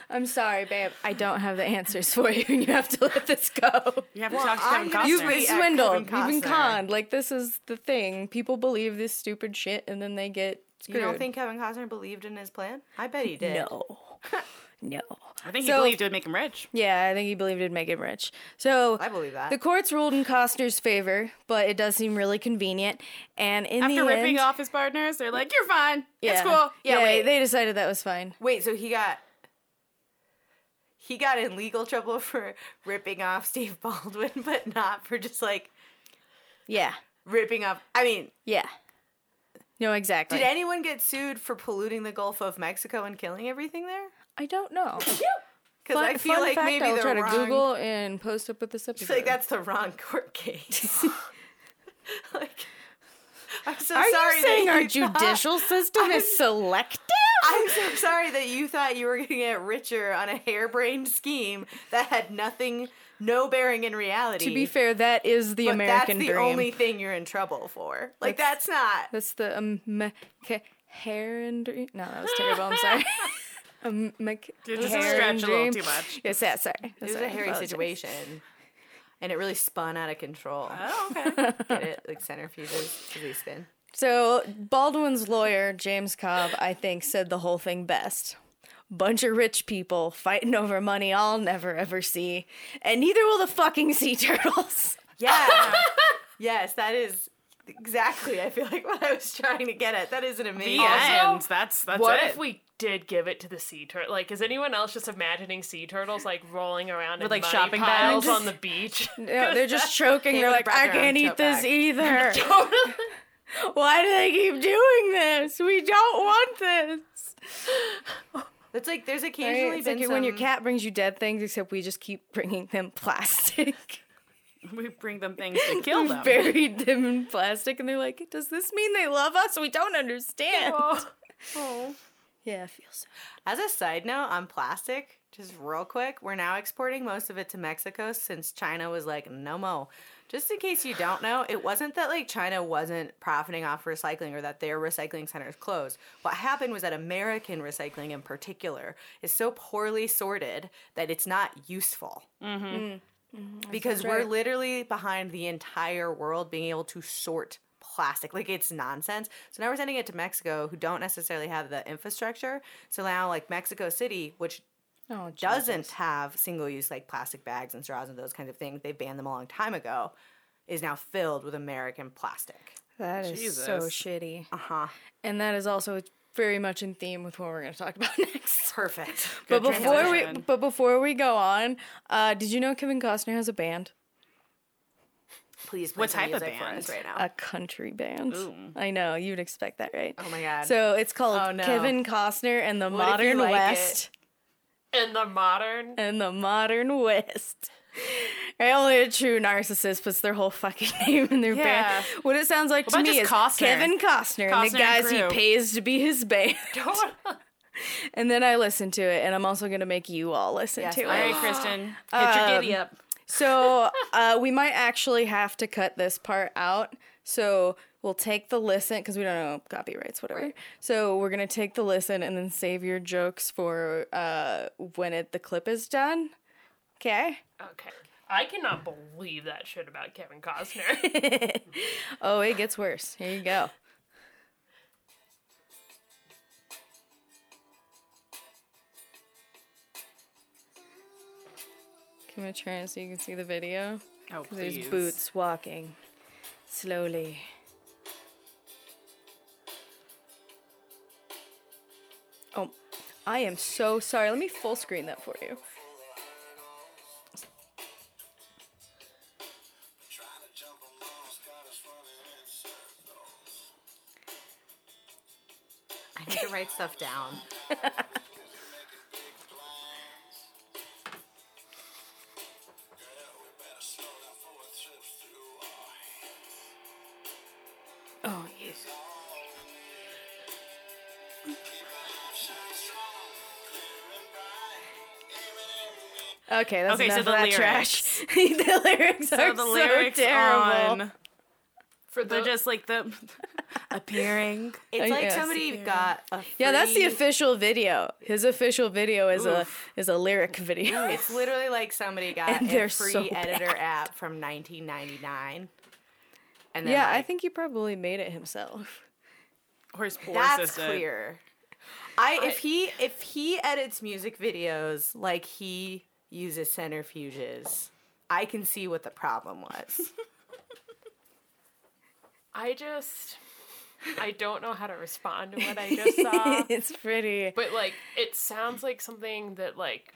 S1: I'm sorry, babe. I don't have the answers for you. and You have to let this go.
S4: You have to talk to Kevin
S2: I'm
S4: Costner.
S1: You've been
S2: Tweet
S1: swindled. You've been conned. Like this is the thing. People believe this stupid shit, and then they get Screwed.
S2: You don't think Kevin Costner believed in his plan? I bet he did.
S1: No. no.
S4: I think he
S1: So-
S4: believed it would make him rich.
S1: Yeah, I think he believed it'd make him rich. So
S2: I believe that.
S1: the courts ruled in Costner's favor, but it does seem really convenient. And in
S4: After
S1: the
S4: ripping
S1: end,
S4: off his partners, they're like, "You're fine.
S1: yeah,
S4: It's cool."
S1: Yeah,
S2: wait.
S1: they decided that was fine.
S2: Wait, so he got he got in legal trouble for ripping off Steve Baldwin, but not for just like
S1: Yeah,
S2: ripping off. I mean,
S1: yeah. No, exactly.
S2: did anyone get sued for polluting the Gulf of Mexico and killing everything there?
S1: I don't know.
S2: Because I feel like
S1: fact,
S2: maybe
S1: I'll try to
S2: wrong.
S1: Google and post up with this episode.
S2: like that's the wrong court case. like, I'm so
S1: Are
S2: sorry.
S1: you saying our
S2: thought-
S1: judicial system is selective?
S2: I'm so sorry that you thought you were going to get richer on a harebrained scheme that had nothing, no bearing in reality.
S1: To be fair, that is the
S2: but
S1: American
S2: that's the
S1: dream.
S2: only thing you're in trouble for. Like that's, not.
S1: That's the um, me- ca- hair and dream. No, that was terrible. I'm sorry. um, me-
S4: Dude, this is
S1: hair
S4: stretched
S1: and
S4: a little too much.
S1: Yes, yeah, sorry.
S2: It was
S1: Sorry,
S2: a hairy
S1: apologize.
S2: situation, and it really spun out of control.
S4: Oh, okay.
S2: Get it? Like centrifuges, as they spin.
S1: So Baldwin's lawyer, James Cobb, I think, said the whole thing best. Bunch of rich people fighting over money I'll never ever see, and neither will the fucking sea turtles.
S2: Yeah. yes, that is exactly. I feel like what I was trying to get at. That is an
S4: the
S2: amazing.
S4: end. That's that's
S3: what
S4: it.
S3: if we did give it to the sea turtle? Like, is anyone else just imagining sea turtles like rolling around
S4: With,
S3: in
S4: like,
S3: money
S4: shopping
S3: piles
S4: bags?
S3: on the beach?
S1: Yeah, they're just choking.
S2: Hey,
S1: They're like, I can't eat this
S2: bag."
S1: either.
S3: Totally.
S1: Why do they keep doing this? We don't want this.
S2: It's like there's
S1: Right?
S2: occasionally
S1: It's
S2: been
S1: like when your cat brings you dead things, except we just keep bringing them plastic.
S4: we bring them things to kill
S1: we
S4: them?
S1: buried them in plastic, and they're like, "Does this mean they love us? We don't understand."
S3: Oh.
S1: Yeah, it feels. So.
S2: As a side note on plastic, just real quick, we're now exporting most of it to Mexico since China was like, no mo. Just in case you don't know, it wasn't that like China wasn't profiting off recycling or that their recycling centers closed. What happened was that American recycling in particular is so poorly sorted that it's not useful. Mm-hmm. Mm-hmm. Mm-hmm. because we're
S1: right.
S2: literally behind the entire world being able to sort plastic. Like it's nonsense. So now we're sending it to Mexico, who don't necessarily have the infrastructure. So now, like Mexico City, which
S1: Oh,
S2: doesn't have single use like plastic bags and straws and those kinds of things, they banned them a long time ago, is now filled with American plastic.
S1: That is so shitty,
S2: Uh huh.
S1: and that is also very much in theme with what we're going to talk about next.
S2: Perfect.
S1: But before we, but before we go on, uh, did you know Kevin Costner has a band?
S2: Please, play
S4: What type of
S2: music for
S4: band?
S2: us right now?
S1: A country band.
S4: Ooh.
S1: I know you'd expect that, right?
S2: oh my god.
S1: So it's called
S2: Oh, no.
S1: Kevin Costner and the
S2: What if you
S1: Modern
S2: like
S1: West.
S3: In the modern.
S1: And the Modern West. Right, only a true narcissist puts their whole fucking name in their
S4: Yeah.
S1: band. What it sounds like to me is
S4: Costner?
S1: Kevin Costner, and
S4: Costner
S1: the
S4: and
S1: guys he pays to be his band. and then I listen to it, and I'm also gonna make you all listen
S2: Yes,
S1: to
S4: All
S1: it.
S4: All right, Kristen, hit your giddy
S1: Um,
S4: up.
S1: So uh, we might actually have to cut this part out. So we'll take the listen because we don't know copyrights, whatever. So we're gonna take the listen and then save your jokes for uh, when it the clip is done. Okay.
S3: Okay. I cannot believe that shit about Kevin Costner.
S1: Oh, it gets worse. Here you go. Can I try so you can see the video?
S4: Oh,
S1: There's boots walking slowly. Oh, I am so sorry. Let me full screen that for you.
S2: I need to write stuff down.
S1: Okay, that's
S4: Okay,
S1: enough
S4: so
S1: of
S4: the
S1: that trash. the lyrics
S4: So
S1: are
S4: the
S1: so terrible.
S4: on
S3: For
S4: they're just like the appearing.
S2: It's
S1: Uh,
S2: like
S1: yes.
S2: somebody got a
S1: Yeah, that's the official video. His official video is a is a lyric video.
S2: It's literally like somebody got
S1: And
S2: a free
S1: so
S2: editor app from 1999. And then
S1: yeah, I think he probably made it himself.
S4: Or his poor
S2: that's
S4: assistant.
S2: clear. I if he if he edits music videos like he uses centrifuges, I can see what the problem was.
S3: I just I don't know how to respond to what I just saw.
S1: it's pretty.
S3: But like it sounds like something that like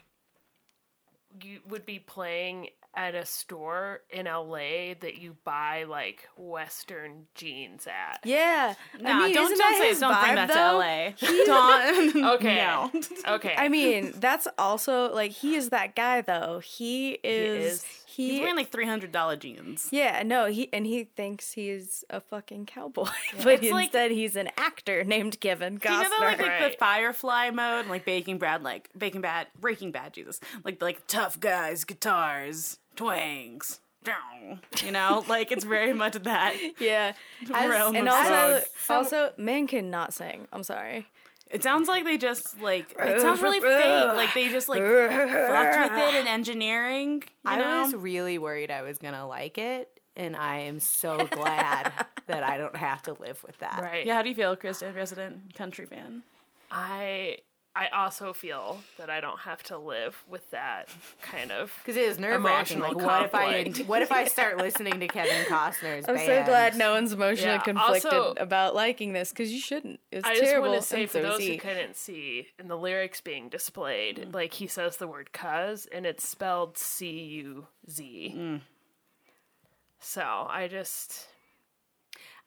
S3: you would be playing at a store in LA that you buy like western jeans at.
S1: Yeah.
S4: Nah,
S1: I mean,
S4: don't don't say
S1: his
S4: don't bring that
S1: though?
S4: to LA. Don't.
S3: Okay.
S4: No.
S3: Okay.
S1: I mean, that's also like he is that guy though. He is.
S3: is.
S1: He.
S4: He's wearing like three hundred dollar jeans.
S1: yeah, no, he and he thinks he's a fucking cowboy, but
S4: It's like-
S1: instead he's an actor named Kevin
S4: Do you know
S1: Costner.
S4: that, like, like the Firefly mode, and, like Baking Bad, like Baking Bad, Breaking Bad, Jesus, like like tough guys, guitars, twangs. You know, like it's very much that
S1: yeah,
S4: realm
S1: and
S4: of
S1: also,
S4: song.
S1: also, men cannot sing. I'm sorry.
S4: It sounds like they just like it sounds really fake. Like they just like fucked with it in engineering. You
S2: I
S4: know?
S2: was really worried I was gonna like it, and I am so glad that I don't have to live with that.
S3: right.
S4: yeah. How do you feel, Kristen, resident country fan?
S3: I I also feel that I don't have to live with that kind of
S2: Because it is nerve wracking. Like,
S3: Emotional
S2: what if I what if I start listening to Kevin Costner's?
S1: I'm so glad no one's emotionally
S3: Yeah,
S1: conflicted
S3: also-
S1: about liking this because you shouldn't. It's
S3: I just
S1: terrible.
S3: want to say for
S1: so
S3: those who couldn't see in the lyrics being displayed, mm. like he says the word "cuz" and it's spelled C U Z. Mm. So I just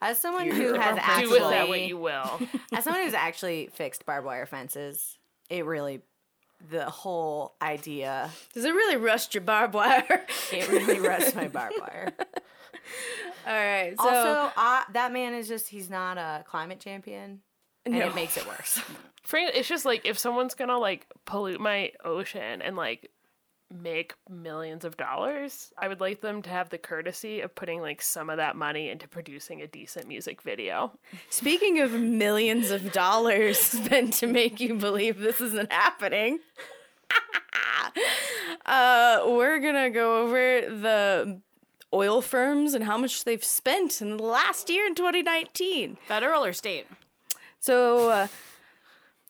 S2: As someone who has
S3: do
S2: actually
S3: with that what you will.
S2: as someone who's actually fixed barbed wire fences, it really the whole idea
S1: Does it really rust your barbed wire?
S2: it really rusts my barbed wire.
S1: All right. So
S2: also, uh, that man is just he's not a climate champion, and
S1: No.
S2: it makes it worse.
S3: It's just like if someone's gonna like pollute my ocean and like make millions of dollars, I would like them to have the courtesy of putting like some of that money into producing a decent music video.
S1: speaking of millions of dollars spent to make you believe this isn't happening, uh, we're gonna go over the oil firms and how much they've spent in the last year in 2019.
S4: Federal or state?
S1: So. Uh,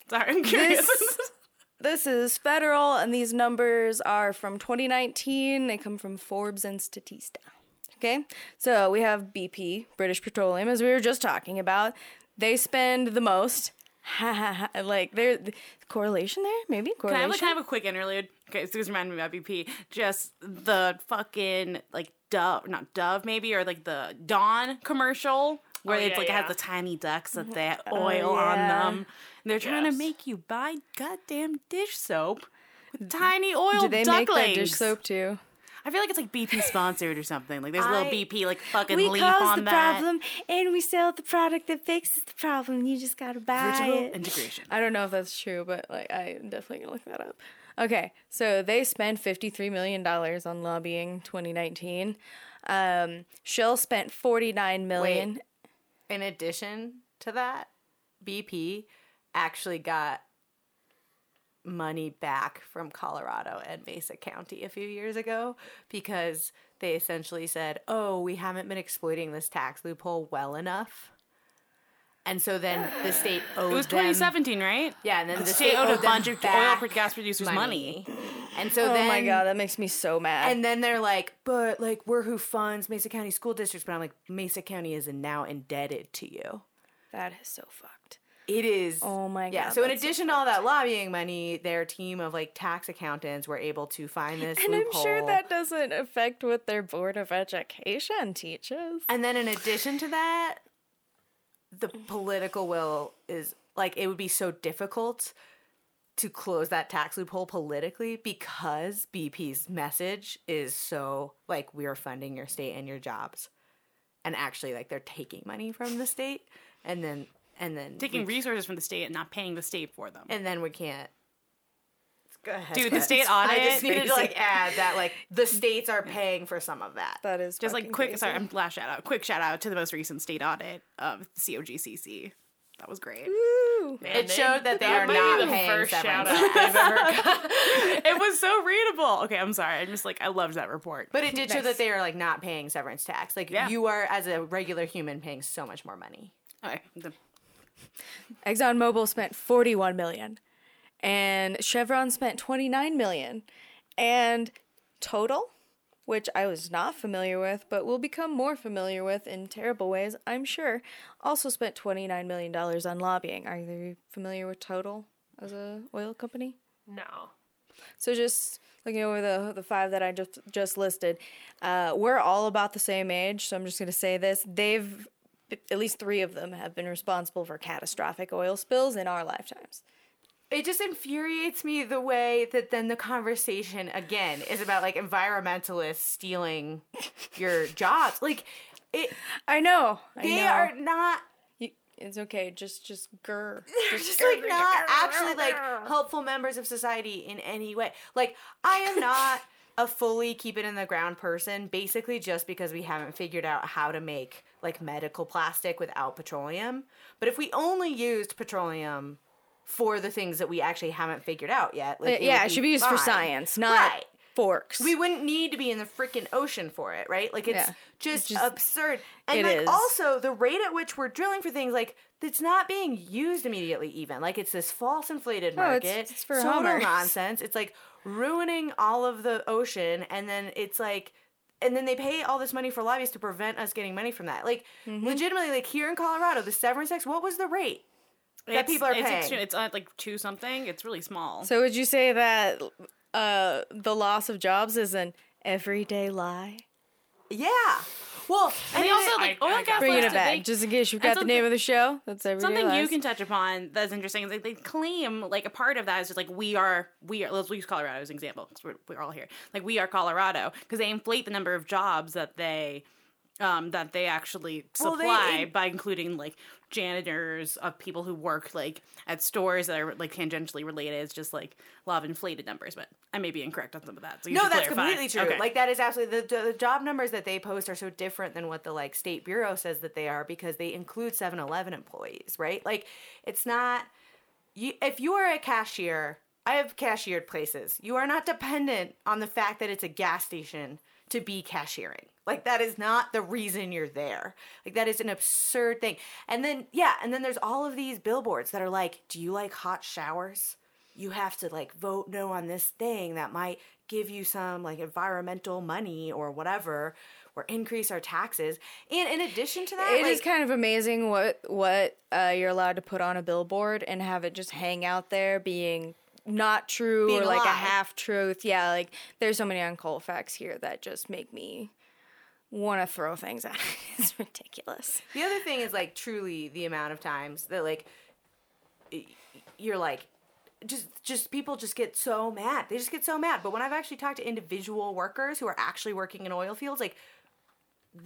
S4: Sorry, I'm curious.
S1: This, this is federal, and these numbers are from 2019. They come from Forbes and Statista. Okay, so we have BP, British Petroleum, as we were just talking about. They spend the most. like, there's correlation there, maybe
S4: Can I
S1: correlation.
S4: have like kind of a quick interlude? Okay, so this reminded me about BP. Just the fucking like Dove, not Dove maybe, or like the Dawn commercial where
S3: Oh,
S4: it's
S3: yeah,
S4: like it has the tiny ducks mm-hmm. that they oil on
S1: yeah.
S4: them. They're trying
S3: Yes.
S4: to make you buy goddamn dish soap with tiny oil
S1: Do they make that dish soap too?
S4: I feel like it's like BP sponsored or something. Like there's a little
S2: I-
S4: BP like fucking
S1: We
S4: leaf on
S1: the
S4: that.
S1: problem, and we sell the product that fixes the problem. You just gotta buy
S4: Vertical
S1: it.
S4: integration.
S1: I don't know if that's true, but like I'm definitely gonna look that up. Okay, so they spent fifty-three million dollars on lobbying 2019. Um, Shell spent forty nine million.
S2: Wait, In addition to that, BP actually got money back from Colorado and Mesa County a few years ago because they essentially said, "Oh, we haven't been exploiting this tax loophole well enough." And so then the state owed
S4: It was
S2: them-
S4: 2017, right?
S2: Yeah, and then the,
S4: The
S2: state
S4: state owed a
S2: owed them
S4: bunch of oil
S2: back
S4: pro- gas producers money.
S2: And so
S1: Oh
S2: then
S1: my god, that makes me so mad.
S2: and then they're like, but like we're who funds Mesa County school districts. But I'm like, Mesa County is now indebted to you.
S1: that is so fucked.
S2: It is.
S1: Oh my god. Yeah.
S2: So in
S1: that's so
S2: addition to all that lobbying money, their team of like tax accountants were able to find this
S1: And I'm sure that doesn't affect what their board of education teaches.
S2: And then in addition to that, the political will is like it would be so difficult to close that tax loophole politically because BP's message is so like we are funding your state and your jobs. And actually like they're taking money from the state and then and then
S4: Taking
S2: we,
S4: resources from the state and not paying the state for them.
S2: and then we can't Go ahead.
S4: Dude, the state audit.
S2: I just needed to like add that like the states are paying for some of that.
S1: That is
S4: just like quick.
S1: crazy.
S4: Sorry, I'm last shout out. Quick shout out to the most recent state audit of COGCC. That was great.
S1: Woo.
S3: Man,
S2: It showed that they are not
S3: the
S2: paying
S3: first shout
S2: severance
S3: out they've ever
S4: it was so readable. Okay, I'm sorry. I'm just like I loved that report.
S2: But it did show that they are like not paying severance tax. Like
S4: Yeah.
S2: you are as a regular human paying so much more money.
S4: okay, the-
S1: ExxonMobil spent 41 million and Chevron spent 29 million and total which I was not familiar with but will become more familiar with in terrible ways I'm sure also spent 29 million dollars on lobbying are you familiar with total as a oil company
S3: No.
S1: so just looking over the the five that I just just listed, uh, we're all about the same age. So I'm just gonna say this: they've at least three of them have been responsible for catastrophic oil spills in our lifetimes.
S2: It just infuriates me the way that then the conversation again is about like environmentalists stealing your jobs. Like it
S1: I know. I
S2: they
S1: know.
S2: are not
S1: it's okay. Just just grr.
S2: they're just like not actually like helpful members of society in any way. Like I am not a fully keep it in the ground person basically just because we haven't figured out how to make like medical plastic without petroleum. But if we only used petroleum for the things that we actually haven't figured out yet, like
S1: Uh, yeah,
S2: would
S1: it should
S2: be
S1: used for science, not
S2: Right.
S1: forks.
S2: We wouldn't need to be in the freaking ocean for it, right? Like it's
S1: Yeah.
S2: just,
S1: just-
S2: absurd. And
S1: it
S2: like
S1: is.
S2: also the rate at which we're drilling for things like it's not being used immediately even. Like it's this false inflated
S1: it's-
S2: market.
S1: it's for
S2: total nonsense. It's like ruining all of the ocean and then it's like and then they pay all this money for lobbyists to prevent us getting money from that. Like
S1: Mm-hmm.
S2: legitimately, like here in Colorado, the severance tax, what was the rate? that
S4: It's-
S2: people are
S4: it's
S2: paying.
S4: extreme- It's uh, like two something. It's really small.
S1: so would you say that uh, the loss of jobs is an everyday lie?
S2: Yeah. Well,
S4: and they also like
S3: I- oh
S4: oil
S3: I
S4: and gas.
S1: Bringing
S4: laws
S1: it back, just in case you
S4: and
S1: got the
S4: something-
S1: name of the show. That's everyday
S4: Something you can touch upon that's interesting is like they claim like a part of that is just like we are we are let's use Colorado as an example because we're, we're all here like we are Colorado because they inflate the number of jobs that they um that they actually
S2: Well, they-
S4: supply
S2: it-
S4: by including like janitors of people who work like at stores that are like tangentially related it's just like a lot of inflated numbers but I may be incorrect on some of that so you
S2: no, that's
S4: clarify.
S2: completely true.
S4: Okay.
S2: Like that is absolutely the, the job numbers that they post are so different than what the like state bureau says that they are because they include 7-Eleven employees, right? Like it's not you if you are a cashier, I have cashiered places. You are not dependent on the fact that it's a gas station to be cashiering. Like that is not the reason you're there. Like that is an absurd thing. And then yeah, and then there's all of these billboards that are like, "Do you like hot showers?" You have to like vote no on this thing that might give you some like environmental money or whatever or increase our taxes. And in addition to that,
S1: It
S2: like,
S1: is kind of amazing what what uh, you're allowed to put on a billboard and have it just hang out there, being not true
S2: Being
S1: or
S2: a
S1: like a
S2: lie.
S1: half truth. Yeah, like there's so many on facts here that just make me want to throw things at it. It's ridiculous.
S2: The other thing is like truly the amount of times that like you're like just just people just get so mad. They just get so mad. But when I've actually talked to individual workers who are actually working in oil fields, like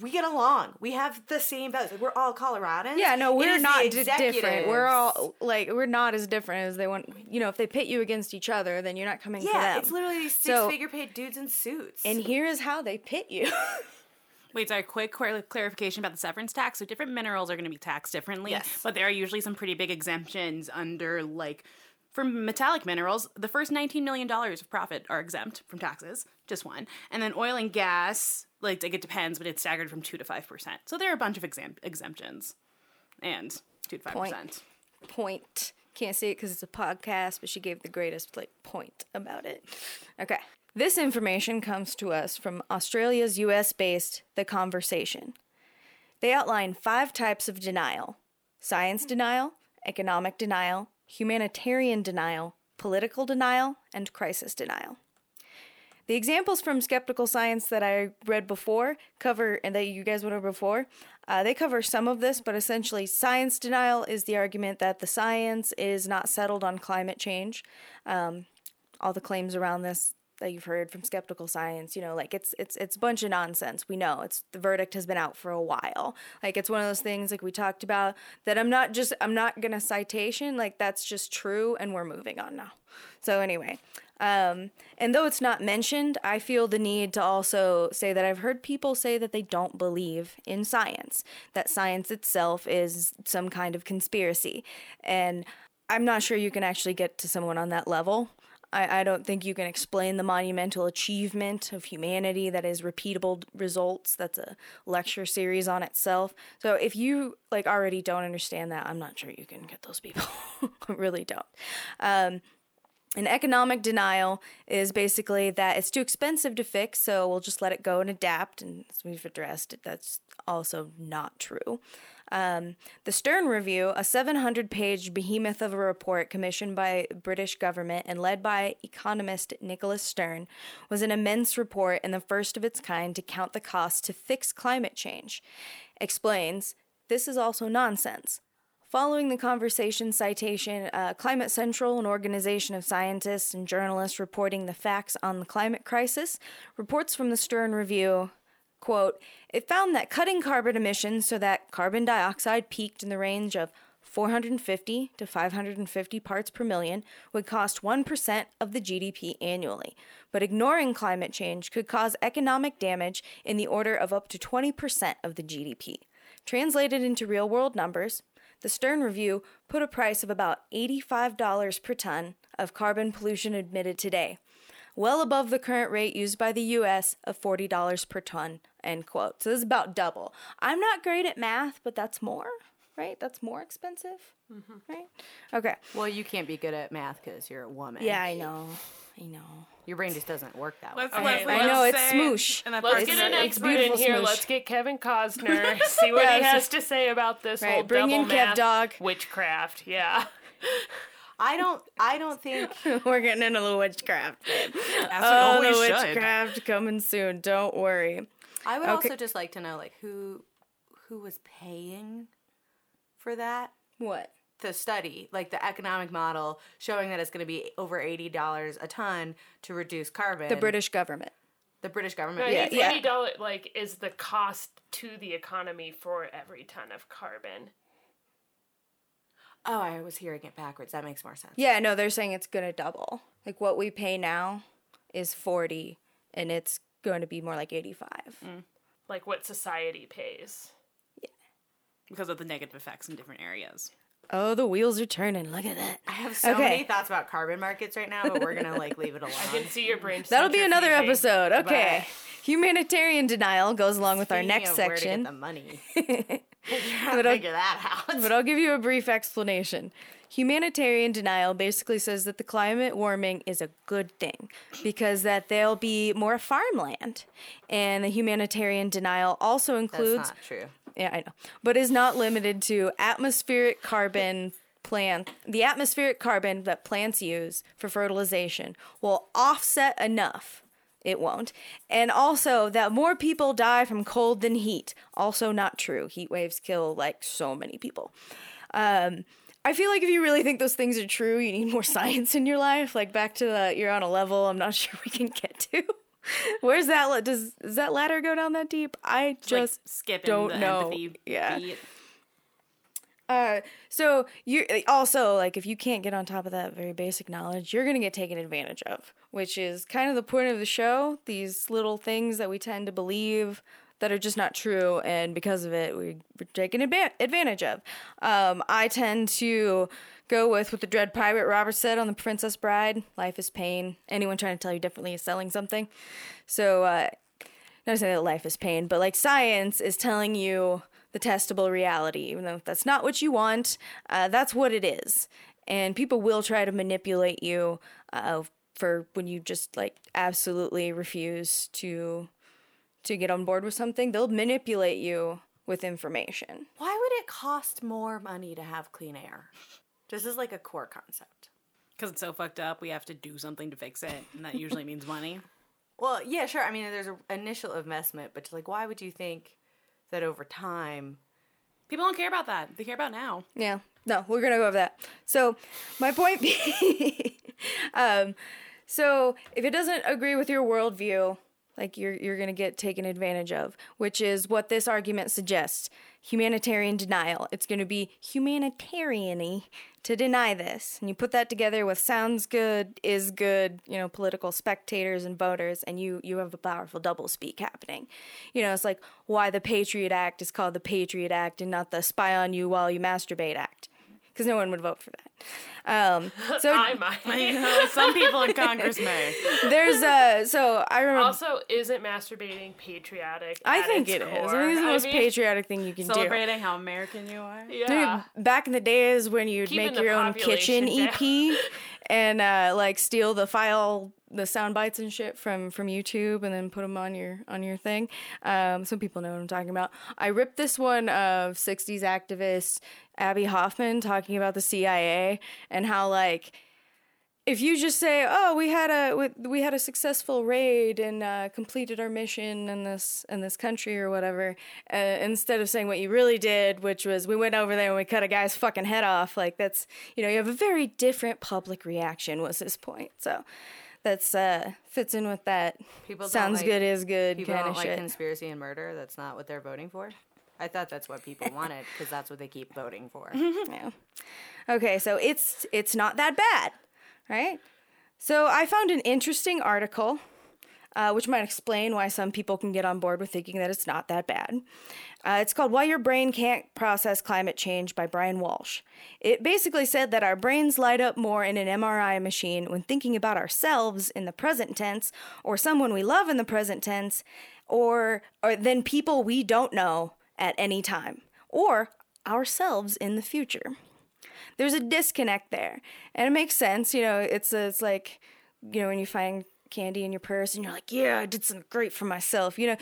S2: we get along. We have the same values. Like, we're all Coloradans.
S1: Yeah, no, we're not d- different. We're all like we're not as different as they want. You know, if they pit you against each other, then you're not coming for
S2: Yeah,
S1: them.
S2: it's literally these
S1: So-
S2: six figure paid dudes in suits.
S1: and here is how they pit you.
S4: Wait, sorry, quick clarification about the severance tax. So different minerals are going to be taxed differently,
S2: Yes.
S4: but there are usually some pretty big exemptions under like for metallic minerals, the first 19 million dollars of profit are exempt from taxes, just one. And then oil and gas, like, like it depends, but it's staggered from 2 to 5%. So there are a bunch of exemp- exemptions. And 2 to 5%.
S1: Point. point. Can't say it because it's a podcast, but she gave the greatest like point about it. Okay. This information comes to us from Australia's US based The Conversation. They outline five types of denial science denial, economic denial, humanitarian denial, political denial, and crisis denial. The examples from skeptical science that I read before cover, and that you guys went over before, uh, they cover some of this, but essentially, science denial is the argument that the science is not settled on climate change. Um, all the claims around this that you've heard from skeptical science you know like it's it's it's a bunch of nonsense we know it's the verdict has been out for a while like it's one of those things like we talked about that i'm not just i'm not gonna citation like that's just true and we're moving on now so anyway um, and though it's not mentioned, I feel the need to also say that I've heard people say that they don't believe in science, that science itself is some kind of conspiracy. And I'm not sure you can actually get to someone on that level. I, I don't think you can explain the monumental achievement of humanity that is repeatable results. That's a lecture series on itself. So if you like already don't understand that, I'm not sure you can get those people. I really don't. Um, an economic denial is basically that it's too expensive to fix, so we'll just let it go and adapt. And as we've addressed, that's also not true. Um, the Stern Review, a 700 page behemoth of a report commissioned by British government and led by economist Nicholas Stern, was an immense report and the first of its kind to count the cost to fix climate change. Explains this is also nonsense. Following the conversation citation, uh, Climate Central, an organization of scientists and journalists reporting the facts on the climate crisis, reports from the Stern Review quote, it found that cutting carbon emissions so that carbon dioxide peaked in the range of 450 to 550 parts per million would cost 1% of the GDP annually. But ignoring climate change could cause economic damage in the order of up to 20% of the GDP. Translated into real world numbers, the Stern Review put a price of about $85 per ton of carbon pollution emitted today, well above the current rate used by the US of $40 per ton, end quote. So this is about double. I'm not great at math, but that's more, right? That's more expensive, mm-hmm. right? Okay.
S2: Well, you can't be good at math because you're a woman.
S1: Yeah, I know. I know.
S2: Your brain just doesn't work that way.
S4: Let's,
S3: Okay,
S4: let's,
S3: I
S4: let's
S1: know, it's
S4: say-
S1: smoosh.
S4: and
S3: Let's
S4: person-
S3: get an expert in here.
S1: smoosh.
S3: Let's get Kevin Costner. See what
S1: Yeah,
S3: he has
S1: just-
S3: to say about this
S1: Right,
S3: whole
S1: bring
S3: double
S1: in Kev
S3: math
S1: Dog.
S3: witchcraft. Yeah.
S2: I don't. I don't think.
S1: We're getting into the witchcraft. babe.
S4: As
S1: Oh,
S4: always
S1: the
S4: should.
S1: witchcraft coming soon. Don't worry.
S2: I would
S1: Okay.
S2: also just like to know, like, who, who was paying for that.
S1: What?
S2: the study, like the economic model showing that it's going to be over eighty dollars a ton to reduce carbon.
S1: The British government.
S2: the British government.
S3: Right,
S1: Yeah, yeah.
S3: eighty dollar like is the cost to the economy for every ton of carbon.
S2: Oh, I was hearing it backwards. That makes more sense.
S1: Yeah, no, they're saying it's gonna double. Like what we pay now is forty, and it's going to be more like eighty-five. Mm.
S3: Like what society pays. Yeah.
S4: Because of the negative effects in different areas.
S1: Oh, the wheels are turning. Look at that.
S2: I have so
S1: Okay.
S2: many thoughts about carbon markets right now, but we're gonna like leave it alone.
S3: I can see your brain.
S1: That'll be another episode. Okay.
S2: Bye.
S1: Humanitarian denial goes along with our next
S2: of where to get
S1: section.
S2: the money.
S1: But
S2: figure that out.
S1: but I'll give you a brief explanation. Humanitarian denial basically says that the climate warming is a good thing because that there'll be more farmland. And the humanitarian denial also includes.
S2: That's not true.
S1: yeah, I know, but is not limited to atmospheric carbon plant. The atmospheric carbon that plants use for fertilization will offset enough. It won't. And also that more people die from cold than heat. Also not true. Heat waves kill like so many people. Um, I feel like if you really think those things are true, you need more science in your life. Like back to the you're on a level I'm not sure we can get to. Where's that? la- Does does that ladder go down that deep? I
S4: Just like
S1: don't
S4: the
S1: know. Yeah.
S4: beat.
S1: Uh, so you also like if you can't get on top of that very basic knowledge, you're gonna get taken advantage of, which is kind of the point of the show. These little things that we tend to believe that are just not true, and because of it, we- we're taken adva- advantage of. Um, I tend to go with what the Dread Pirate Robert said on The Princess Bride: "Life is pain. Anyone trying to tell you differently is selling something." So, uh, not to say that life is pain, but like science is telling you the testable reality, even though that's not what you want. Uh, that's what it is, and people will try to manipulate you uh, for when you just like absolutely refuse to to get on board with something. They'll manipulate you with information.
S2: Why would it cost more money to have clean air? This is like a core concept.
S4: Because it's so fucked up, we have to do something to fix it, and that usually means money.
S2: Well, yeah, sure. I mean, there's an initial investment, but like, why would you think that over time?
S4: People don't care about that. They care about now.
S1: Yeah. No, we're gonna go over that. So, my point being, um, So if it doesn't agree with your worldview, like you're you're gonna get taken advantage of, which is what this argument suggests. Humanitarian denial. It's gonna be humanitarian to deny this. And you put that together with sounds good, is good, you know, political spectators and voters, and you you have a powerful double speak happening. You know, it's like why the Patriot Act is called the Patriot Act and not the Spy on You While You Masturbate Act because no one would vote for that. Um, so
S3: I might.
S4: I know some people in Congress may.
S1: there's uh so I remember.
S3: Also, isn't masturbating patriotic?
S1: I
S3: at
S1: think
S3: its
S1: it is. I think it's the
S3: I
S1: most
S3: mean,
S1: patriotic thing you can do.
S4: Celebrating how American you are.
S3: Yeah.
S1: Dude, back in the days when you'd
S3: Keeping
S1: make your own kitchen
S3: population
S1: EP and uh, like steal the file, the sound bites and shit from from YouTube, and then put them on your on your thing. Um, some people know what I'm talking about. I ripped this one of '60s activist Abbie Hoffman talking about the CIA and how like if you just say, "Oh, we had a we, had a successful raid and uh, completed our mission in this in this country or whatever," uh, instead of saying what you really did, which was we went over there and we cut a guy's fucking head off, like that's you know you have a very different public reaction. Was his point? So that's uh fits in with that.
S2: People
S1: sounds
S2: like-
S1: good is good
S2: People don't like
S1: shit.
S2: conspiracy and murder. That's not what they're voting for. I thought that's what people wanted because that's what they keep voting for.
S1: Yeah. Okay, so it's it's not that bad, right? So I found an interesting article, uh, which might explain why some people can get on board with thinking that it's not that bad. Uh, it's called "Why Your Brain Can't Process Climate Change" by Bryan Walsh. It basically said that our brains light up more in an MRI machine when thinking about ourselves in the present tense, or someone we love in the present tense, or or than people we don't know at any time, or ourselves in the future there's a disconnect there and it makes sense you know it's it's like you know when you find candy in your purse and you're like yeah i did something great for myself you know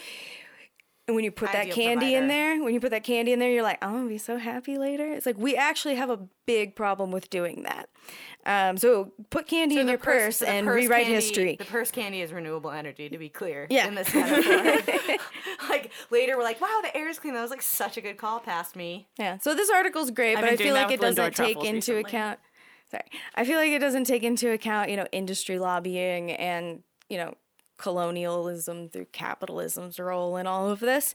S1: and when you put that candy in there when you put that candy in there you're like i'm gonna be so happy later it's like we actually have a big problem with doing that um, so put candy in your purse,
S2: the
S1: and
S2: purse
S1: rewrite
S2: candy-
S1: history
S2: The purse candy is renewable energy, to be clear.
S1: Yeah.
S2: In this like later, we're like, "Wow, the air is clean." That was like such a good call past me.
S1: Yeah. So this article's great,
S4: I've
S1: but I feel like it doesn't take into
S4: recently.
S1: account. Sorry, I feel like it doesn't take into account, you know, industry lobbying and you know colonialism through capitalism's role in all of this,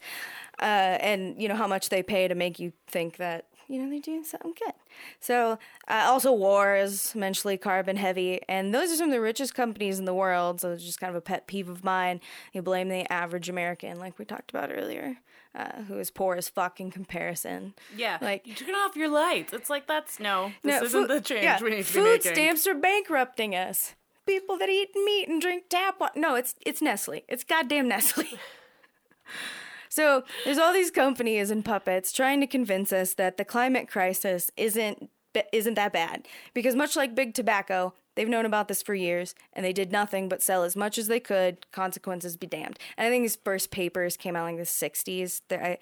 S1: uh, and you know how much they pay to make you think that you know they're doing something good. So uh, also war is immensely carbon heavy, and those are some of the richest companies in the world. So it's just kind of a pet peeve of mine. You blame the average American, like we talked about earlier, uh, who is poor as fuck in comparison.
S4: Yeah,
S1: Like-
S4: you turn off your lights. It's like that's no. This
S1: No,
S4: isn't
S1: food-
S4: the change
S1: yeah,
S4: we need to be making.
S1: Food stamps are bankrupting us. People that eat meat and drink tap water. No, it's it's Nestle. It's goddamn Nestle. so there's all these companies and puppets trying to convince us that the climate crisis isn't isn't that bad because much like big tobacco. They've known about this for years, and they did nothing but sell as much as they could. Consequences be damned. And I think these first papers came out in the '60s. There,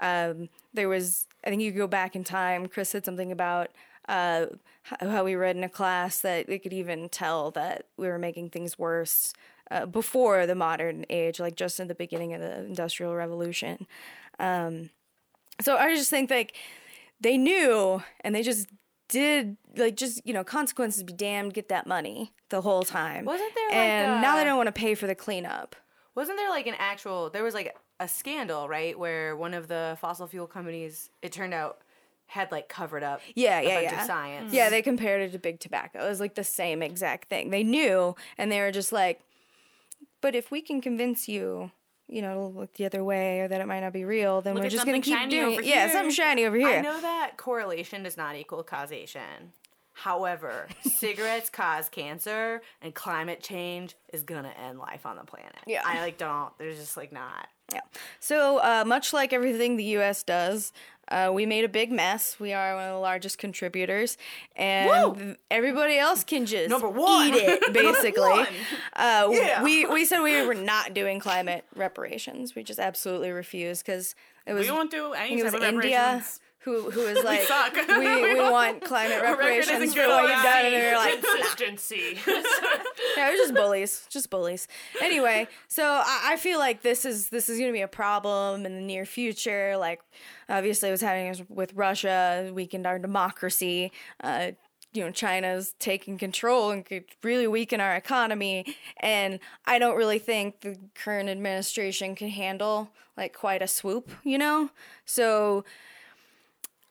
S1: I, um, there was, I think you could go back in time. Chris said something about uh, how we read in a class that they could even tell that we were making things worse uh, before the modern age, like just in the beginning of the Industrial Revolution. Um, so I just think like they knew and they just did like just you know consequences be damned get that money the whole time
S2: Wasn't there, like,
S1: and now they don't want to pay for the cleanup
S2: Wasn't there like an actual? There was like a scandal, right, where one of the fossil fuel companies, it turned out, had like covered up.
S1: Yeah, yeah, yeah.
S2: Science.
S1: Yeah, they compared it to big tobacco. It was like the same exact thing. They knew, and they were just like, "But if we can convince you, you know, look the other way, or that it might not be real, then
S4: Look
S1: we're just gonna keep
S4: shiny
S1: doing it. Yeah,
S4: here."
S1: something shiny over here.
S2: I know that correlation does not equal causation. However, cigarettes cause cancer, and climate change is gonna end life on the planet.
S1: Yeah.
S2: I like don't. There's just like not.
S1: Yeah. So uh, much like everything the U.S. does, uh, we made a big mess. We are one of the largest contributors, and
S2: Woo!
S1: everybody else can just
S2: Number one.
S1: eat it. Basically. Uh,
S2: Yeah.
S1: we we said we were not doing climate reparations. We just absolutely refused because it was
S4: We won't do any
S1: think it was
S4: type of
S1: India
S4: reparations.
S1: Who who was like we we
S4: We
S1: want climate reparations for what you've done, and they're like.
S3: Consistency.
S1: Yeah, it was just bullies, just bullies. Anyway, so I, I feel like this is this is gonna be a problem in the near future. Like, obviously, what's happening is with Russia weakened our democracy. Uh, you know China's taking control and could really weaken our economy and I don't really think the current administration can handle like quite a swoop, you know? So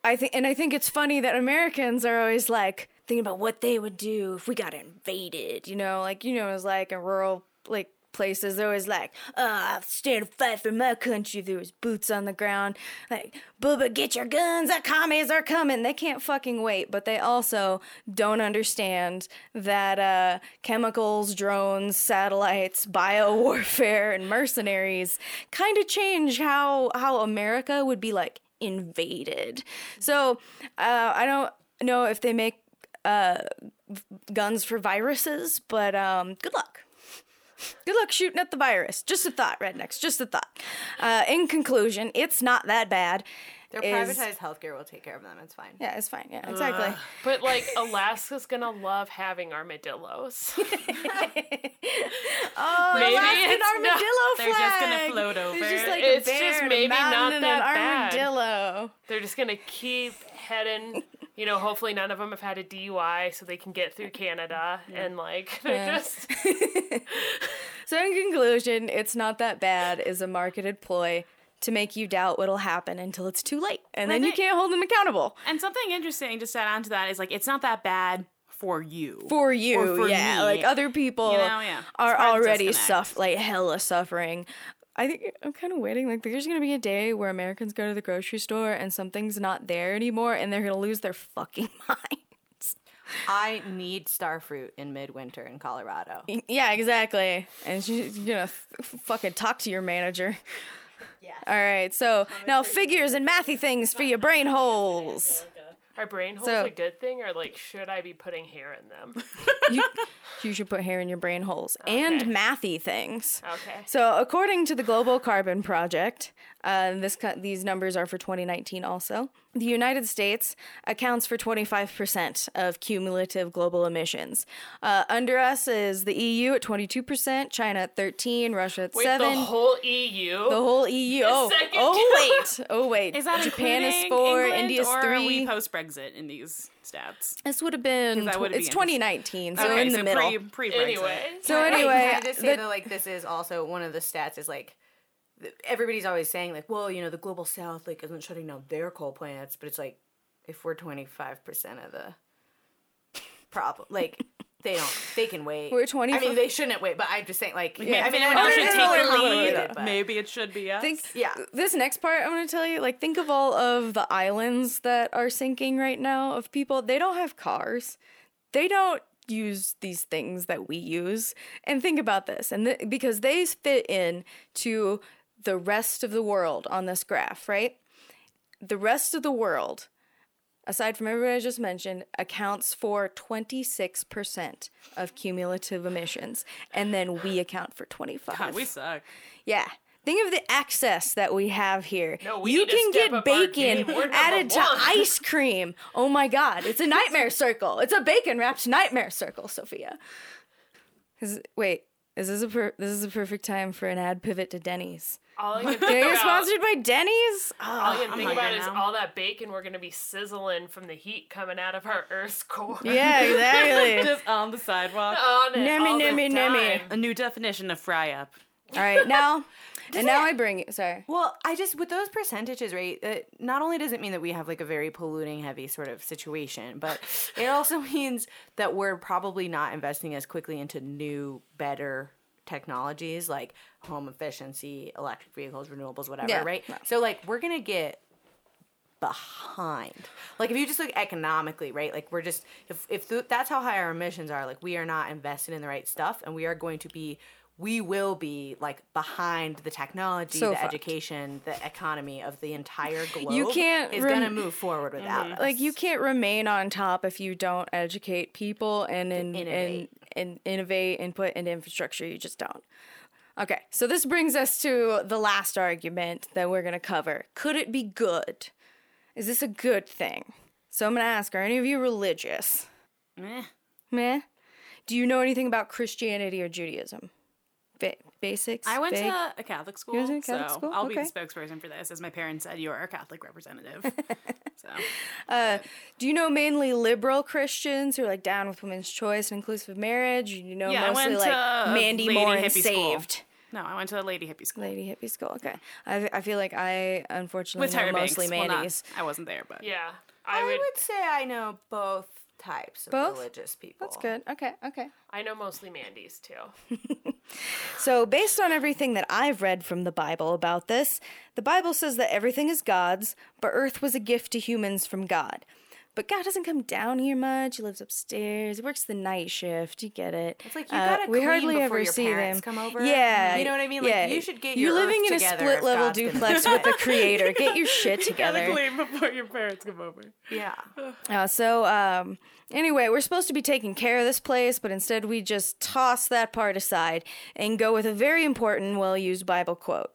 S1: I think and I think it's funny that Americans are always like thinking about what they would do if we got invaded, you know, like you know, it's like in rural like places they're always like, oh, I'll stand and fight for my country. There was boots on the ground. Like, Bubba, get your guns, the commies are coming. They can't fucking wait, but they also don't understand that uh, chemicals, drones, satellites, bio warfare, and mercenaries kind of change how how America would be like invaded. So uh, I don't know if they make uh, guns for viruses, but um, good luck. Good luck shooting at the virus. Just a thought, rednecks. Just a thought. Uh, in conclusion, it's not that bad.
S2: Their
S1: Is-
S2: privatized healthcare will take care of them. It's fine.
S1: Yeah, it's fine. Yeah, exactly.
S3: But like Alaska's gonna love having armadillos.
S1: Oh,
S3: Maybe
S1: Alaskan
S3: it's not-
S1: armadillo
S4: they're just gonna float over.
S1: It's just like
S3: It's
S1: a bear,
S3: just
S1: and a
S3: maybe not that
S1: an
S3: bad.
S1: armadillo.
S3: They're just gonna keep heading. You know, hopefully none of them have had a DUI, so they can get through Canada and like they're
S1: Yeah.
S3: just
S1: So, in conclusion, it's not that bad is a marketed ploy to make you doubt what'll happen until it's too late, and then you can't hold them accountable
S4: And something interesting to add on to that is like it's not that bad for you.
S1: for you.
S4: Or for
S1: yeah,
S4: me.
S1: like other people
S4: You know, yeah.
S1: are
S4: It's hard to
S1: already
S4: disconnect.
S1: suff like hella suffering. I think I'm kind of waiting. Like, there's gonna be a day where Americans go to the grocery store and something's not there anymore, and they're gonna lose their fucking minds.
S2: I need starfruit in midwinter in Colorado.
S1: Yeah, exactly. And she's gonna f- fucking talk to your manager.
S2: Yeah.
S1: All right, so now figures and mathy things for your brain holes.
S3: Are brain holes
S1: So-
S3: a good thing, or like should I be putting hair in them?
S1: You, you should put hair in your brain holes and mathy things.
S3: Okay.
S1: So, according to the Global Carbon Project, uh, this these numbers are for 2019 also. The United States accounts for 25% of cumulative global emissions. Uh, under us is the EU at 22%, China at 13, Russia at
S3: Wait,
S1: 7.
S3: the whole EU.
S1: The whole EU. Oh, oh wait. Oh wait.
S4: Is that
S1: Japan is 4,
S4: England,
S1: India's
S4: or
S1: 3.
S4: Are we post Brexit in these stats?
S1: this would have been tw-
S4: would
S1: it's 2019, so
S4: okay,
S1: in the
S4: so
S1: middle.
S4: pre pre Brexit.
S3: anyway.
S1: so anyway,
S2: can I just say
S1: the-
S2: that like this is also one of the stats is like everybody's always saying like, well, you know, the global south like isn't shutting down their coal plants, but it's like if we're twenty five percent of the problem, like they don't, they can wait.
S1: We're
S2: 20.
S1: I
S2: mean, they shouldn't wait, but I'm just saying like, I mean,
S4: Maybe
S2: I
S4: anyone should take the
S2: related,
S4: lead.
S2: but-
S4: Maybe it should be us.
S1: think
S2: Yeah.
S1: this next part I want to tell you like think of all of the islands that are sinking right now of people they don't have cars they don't use these things that we use and think about this and th- because they fit in to the rest of the world on this graph right the rest of the world aside from everybody I just mentioned, accounts for 26% of cumulative emissions. And then we account for 25.
S4: God, we suck.
S1: Yeah. Think of the access that we have here.
S3: No, we
S1: you can get bacon
S3: game. We're number
S1: added to ice cream. Oh my god, it's a nightmare circle. It's a bacon wrapped nightmare circle, Sophia. Is, wait, is this a per- this is a perfect time for an ad pivot to Denny's?
S3: All I can
S1: Can I
S3: think about,
S1: sponsored by Denny's?
S3: all I
S1: Oh,
S3: can think
S4: hungry
S3: about is all that bacon we're gonna be sizzling from the heat coming out of our Earth's core.
S1: yeah, exactly.
S4: Just on the sidewalk.
S3: On it
S1: Nummy,
S3: all the
S1: nummy, nummy.
S3: time.
S4: A new definition of fry up.
S1: All right, now and now I bring it. Sorry.
S2: Well, I just with those percentages, right? It, not only does it mean that we have like a very polluting heavy sort of situation, but it also means that we're probably not investing as quickly into new, better technologies like home efficiency, electric vehicles, renewables, whatever,
S1: Yeah.
S2: right? So like we're gonna get behind. Like if you just look economically, right? Like we're just if if th- that's how high our emissions are, like we are not invested in the right stuff, and we are going to be. We will be like behind the technology,
S1: So
S2: the
S1: fucked.
S2: education, the economy of the entire globe.
S1: You can't
S2: is
S1: rem-
S2: gonna move forward without mm-hmm. us.
S1: Like you can't remain on top if you don't educate people and in, and,
S2: innovate.
S1: and innovate and put into infrastructure. You just don't. Okay, so this brings us to the last argument that we're gonna cover. Could it be good? Is this a good thing? So I'm gonna ask: Are any of you religious?
S4: Meh.
S1: Meh. Do you know anything about Christianity or Judaism? Ba- basics.
S4: I went
S1: vague?
S4: to a Catholic school,
S1: went to a Catholic
S4: so
S1: school?
S4: I'll be the spokesperson for this, as my parents said, you are our Catholic representative. so uh,
S1: Do you know mainly liberal Christians who are like down with women's choice and inclusive marriage? You know
S4: Yeah,
S1: mostly like Mandy Moore and
S4: hippie school.
S1: Saved.
S4: no, I went to a lady hippie school
S1: Lady hippie school. Okay, I, I feel like I unfortunately
S4: with
S1: know
S4: Tyra
S1: mostly
S4: Banks. Well, not-
S1: Mandy's.
S4: I wasn't there, but
S3: Yeah.
S2: I
S3: I
S2: would,
S3: would
S2: say I know both types of
S1: Both?
S2: religious people.
S1: That's good. Okay, okay.
S3: I know mostly Mandy's too.
S1: So, based on everything that I've read from the Bible about this, the Bible says that everything is God's, but earth was a gift to humans from God. But God doesn't come down here much. He lives upstairs. He works the night shift. You get it.
S2: It's like you
S1: Uh,
S2: gotta
S1: we
S2: clean
S1: hardly
S2: before
S1: ever
S2: your
S1: see
S2: parents
S1: them.
S2: come over.
S1: Yeah,
S2: You know what I mean? Like,
S1: yeah.
S2: you should get
S1: You're
S2: your
S1: living
S2: earth
S1: in a split level
S2: God's gonna-
S1: duplex with the Creator. Get your shit together.
S4: clean before your parents come over.
S2: Yeah.
S1: Uh, so, um, anyway, we're supposed to be taking care of this place, but instead we just toss that part aside and go with a very important, well used Bible quote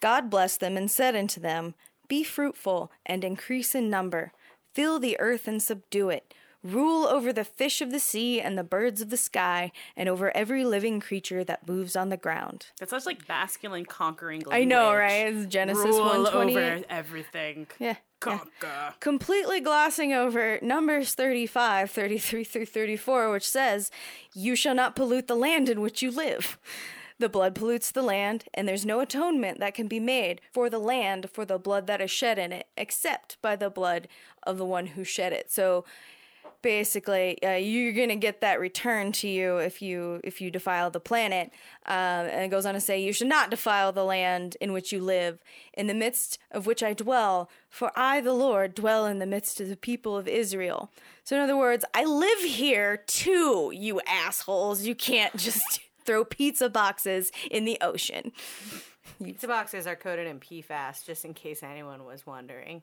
S1: God blessed them and said unto them, Be fruitful and increase in number, fill the earth and subdue it. Rule over the fish of the sea and the birds of the sky, and over every living creature that moves on the ground.
S4: That's such like masculine conquering language.
S1: I know, right? It's Genesis
S4: Rule
S1: 128.
S4: over everything.
S1: Yeah. yeah.
S4: Conquer.
S1: completely glossing over Numbers 35, 33 through 34, which says, You shall not pollute the land in which you live. The blood pollutes the land, and there's no atonement that can be made for the land for the blood that is shed in it, except by the blood of the one who shed it. So basically uh, you're gonna get that return to you if you if you defile the planet. Um, and it goes on to say you should not defile the land in which you live in the midst of which i dwell for i the lord dwell in the midst of the people of israel. So in other words i live here too you assholes. You can't just throw pizza boxes in the ocean
S2: Pizza boxes are coated in PFAS, just in case anyone was wondering.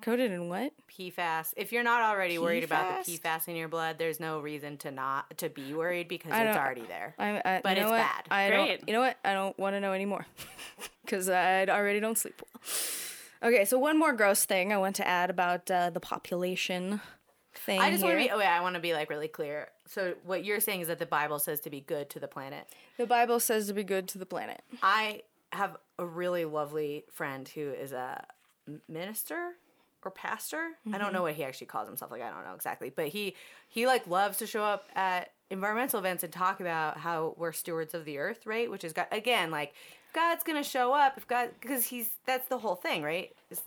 S1: coated in what
S2: PFAS. If you're not already worried about the
S1: PFAS?
S2: PFAS in your blood, there's no reason to not to be worried because it's already there.
S1: I, I,
S2: But
S1: you know
S2: it's
S1: what?
S2: bad.
S1: I
S4: Great.
S1: don't. You know what? I don't want to know anymore because I already don't sleep well. Okay, so one more gross thing I want to add about uh, the population thing
S2: I just want to be. Oh, yeah, I want to be like really clear. So what you're saying is that the Bible says to be good to the planet.
S1: the Bible says to be good to the planet.
S2: I have a really lovely friend who is a minister or pastor. I don't mm-hmm. know what he actually calls himself. Like I don't know exactly, but he he like loves to show up at environmental events and talk about how we're stewards of the earth, right? Which is God again like God's gonna show up if God because he's that's the whole thing, right? Is-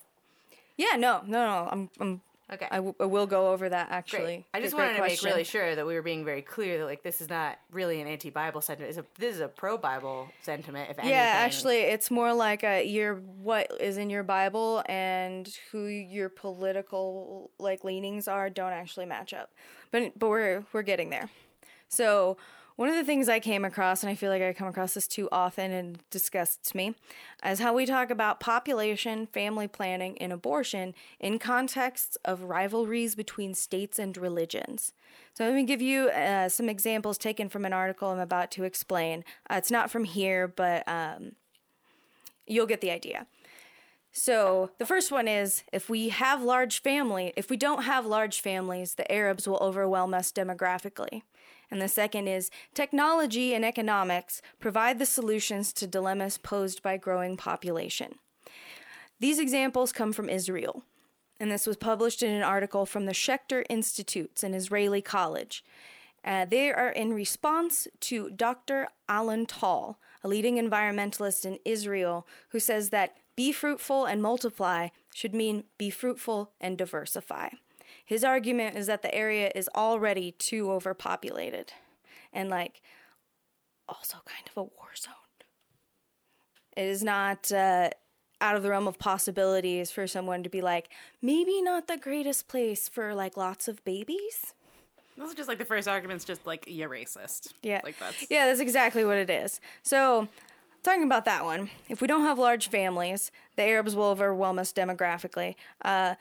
S1: Yeah, no, no, no. I'm, I'm
S2: Okay.
S1: I, w- I will go over that
S2: Great.
S1: actually.
S2: I just
S1: Great
S2: wanted to make really sure that we were being very clear that like this is not really an anti-Bible sentiment. It's a, this is a pro-Bible sentiment. If anything.
S1: Yeah, actually, it's more like a your what is in your Bible and who your political like leanings are don't actually match up. But but we're we're getting there. So one of the things I came across, and I feel like I come across this too often and disgusts me, is how we talk about population, family planning, and abortion in contexts of rivalries between states and religions. So let me give you uh, some examples taken from an article I'm about to explain. Uh, it's not from here, but um, you'll get the idea. So the first one is if we have large family, if we don't have large families, the Arabs will overwhelm us demographically. And the second is technology and economics provide the solutions to dilemmas posed by growing population. These examples come from Israel, and this was published in an article from the Schechter Institutes, an Israeli college. Uh, they are in response to Dr. Alon Tal, a leading environmentalist in Israel, who says that be fruitful and multiply should mean be fruitful and diversify. His argument is that the area is already too overpopulated and, like, also kind of a war zone. It is not uh, out of the realm of possibilities for someone to be like, maybe not the greatest place for like lots of babies.
S4: Those are just like the first argument's just like you're racist.
S1: Yeah.
S4: Like that's
S1: Yeah, that's exactly what it is. So, talking about that one, if we don't have large families, the Arabs will overwhelm us demographically. Uh,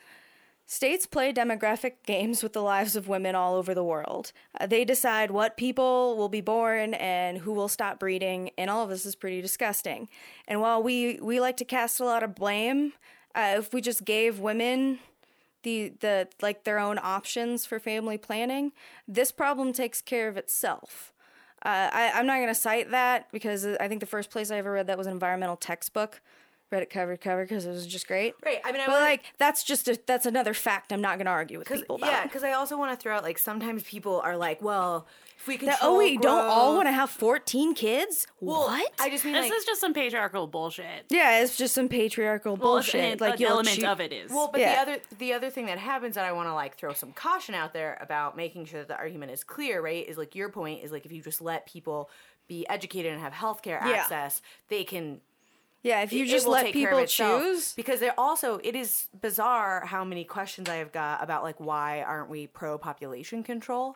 S1: states play demographic games with the lives of women all over the world. Uh, they decide what people will be born and who will stop breeding, and all of this is pretty disgusting. And while we, we like to cast a lot of blame, uh, if we just gave women the the like their own options for family planning, this problem takes care of itself. Uh, I, I'm not going to cite that because I think the first place I ever read that was an environmental textbook. Read it cover to cover because it was just great.
S2: Right, I mean, I
S1: but
S2: wanna-
S1: like that's just a that's another fact. I'm not going to argue with
S2: Cause,
S1: people about.
S2: yeah, because I also want to throw out like sometimes people are like, well, if we control
S1: That, oh, we don't all want to have 14 kids?
S2: Well,
S1: what?
S2: I just mean
S4: This
S2: like,
S4: is just some patriarchal bullshit.
S1: yeah, it's just some patriarchal
S4: Well,
S1: bullshit.
S4: an,
S1: like
S4: an element
S1: choo-
S4: of it is.
S2: Well, but
S1: Yeah.
S2: the other the other thing that happens that I want to like throw some caution out there about making sure that the argument is clear, right? Is like your point is like if you just let people be educated and have healthcare
S1: Yeah.
S2: access, they can
S1: Yeah, if you
S2: it
S1: just
S2: will
S1: let
S2: take care of
S1: people choose.
S2: because there also it is bizarre how many questions I have got about like why aren't we pro population control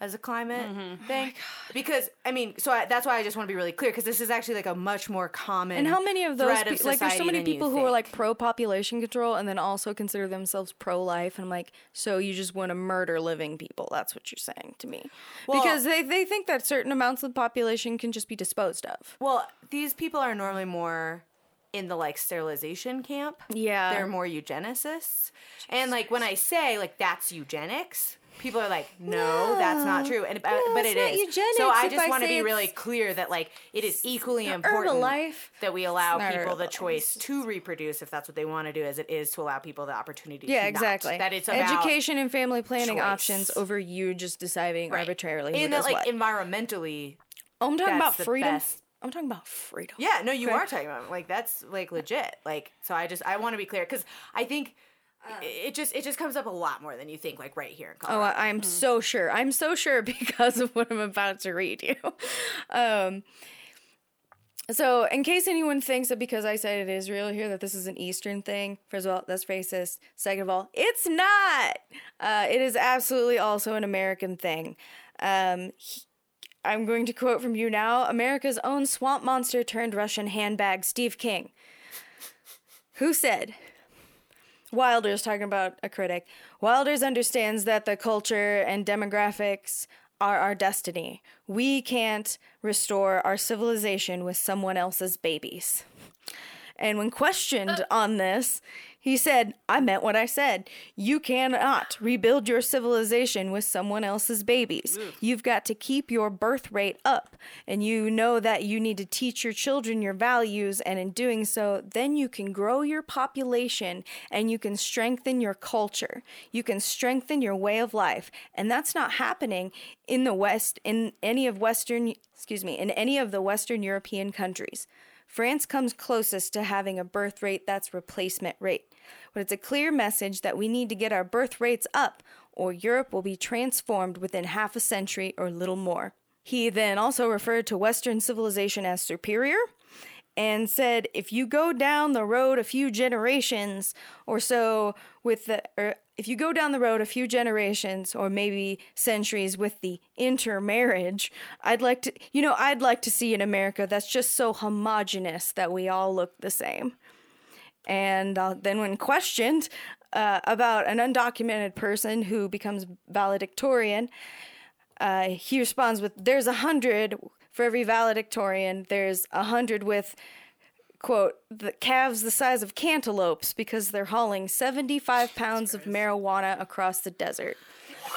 S2: as a climate
S1: Mm-hmm.
S2: thing? because I mean, so I, that's why I just want to be really clear because this is actually like a much more common
S1: And how many of those
S2: thread
S1: pe- like there's so many people who are like pro population control and then also consider themselves pro life and I'm like so you just want to murder living people that's what you're saying to me
S2: Well-
S1: because they they think that certain amounts of the population can just be disposed of.
S2: Well, these people are normally more in the like sterilization camp.
S1: Yeah.
S2: They're more eugenicists. And like when I say like that's eugenics, people are like, no, that's not true. And uh, but,
S1: No,
S2: but it is.
S1: eugenics
S2: so I just want to be really clear that like it is equally important
S1: Herbalife.
S2: that we allow people the choice to reproduce if that's what they want to do as it is to allow people the opportunity
S1: Yeah,
S2: to
S1: exactly.
S2: not. That it's about
S1: education and family planning
S2: choice.
S1: options over you just deciding
S2: Right.
S1: arbitrarily
S2: and that like
S1: what.
S2: environmentally
S1: oh, I'm talking about freedom.
S2: best.
S1: I'm talking about freedom.
S2: Yeah, no, you
S1: Okay.
S2: are talking about like that's like legit. Like, so I just I want to be clear because I think i- it just it just comes up a lot more than you think. Like right here in
S1: Oh,
S2: Colorado.
S1: I- I'm so sure. I'm so sure because of what I'm about to read you. Um, so, in case anyone thinks that because I cited Israel here that this is an Eastern thing, first of all, that's racist. Second of all, it's not. Uh, it is absolutely also an American thing. Um, he- I'm going to quote from you now America's own swamp monster turned Russian handbag, Steve King, who said, Wilders talking about a critic. Wilders understands that the culture and demographics are our destiny. We can't restore our civilization with someone else's babies. And when questioned uh, on this, he said, I meant what I said. You cannot rebuild your civilization with someone else's babies. You've got to keep your birth rate up. And you know that you need to teach your children your values. And in doing so, then you can grow your population and you can strengthen your culture. You can strengthen your way of life. And that's not happening in the West, in any of Western, excuse me, in any of the Western European countries. France comes closest to having a birth rate that's replacement rate. But it's a clear message that we need to get our birth rates up, or Europe will be transformed within half a century or little more. He then also referred to Western civilization as superior and said if you go down the road a few generations or so with the or if you go down the road a few generations or maybe centuries with the intermarriage i'd like to you know i'd like to see an america that's just so homogenous that we all look the same and uh, then when questioned uh, about an undocumented person who becomes valedictorian uh, he responds with there's a hundred for every valedictorian. There's a hundred with quote the calves the size of cantaloupes because they're hauling 75 pounds of marijuana across the desert.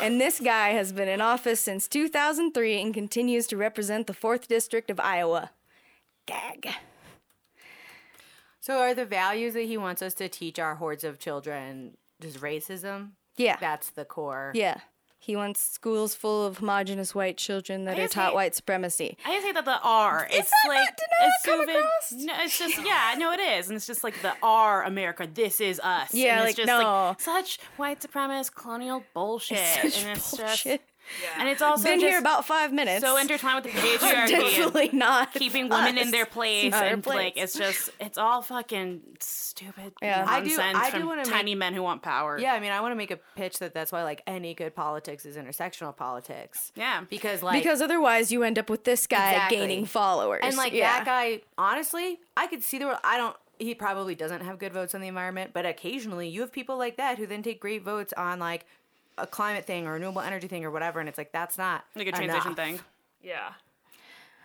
S1: And this guy has been in office since 2003 and continues to represent the 4th district of iowa. Gag
S2: so are the values that he wants us to teach our hordes of children just racism?
S1: yeah
S2: That's the core.
S1: yeah he wants schools full of homogenous white children that are taught white supremacy
S4: I just hate that the R. It's
S1: that
S4: like
S1: not- did not
S4: it's
S1: come
S4: so big-
S1: across?
S4: No, it's just yeah, no, it is, and it's just like the R America. This is us.
S1: Yeah,
S4: and
S1: like,
S4: it's just
S1: no.
S4: like such white supremacist colonial bullshit, and it's
S1: bullshit.
S4: just and it's also
S1: been
S4: just
S1: here about five minutes
S4: so intertwined with the patriarchy.
S1: definitely not
S4: Keeping women in their place,
S1: Not our
S4: and like it's just it's all fucking stupid
S1: Yeah.
S2: I do-
S4: nonsense
S2: I do
S4: from
S2: wanna make-
S4: tiny men who want power.
S2: Yeah, I mean, I want to make a pitch that that's why like any good politics is intersectional politics.
S4: Yeah.
S2: because like
S1: because otherwise you end up with this guy
S2: Exactly.
S1: gaining followers
S2: And like
S1: yeah.
S2: that guy, honestly, I could see the world. I don't. He probably doesn't have good votes on the environment, but occasionally you have people like that who then take great votes on like a climate thing or renewable energy thing or whatever, and it's like that's not
S4: like a transition
S2: enough.
S4: thing.
S3: Yeah.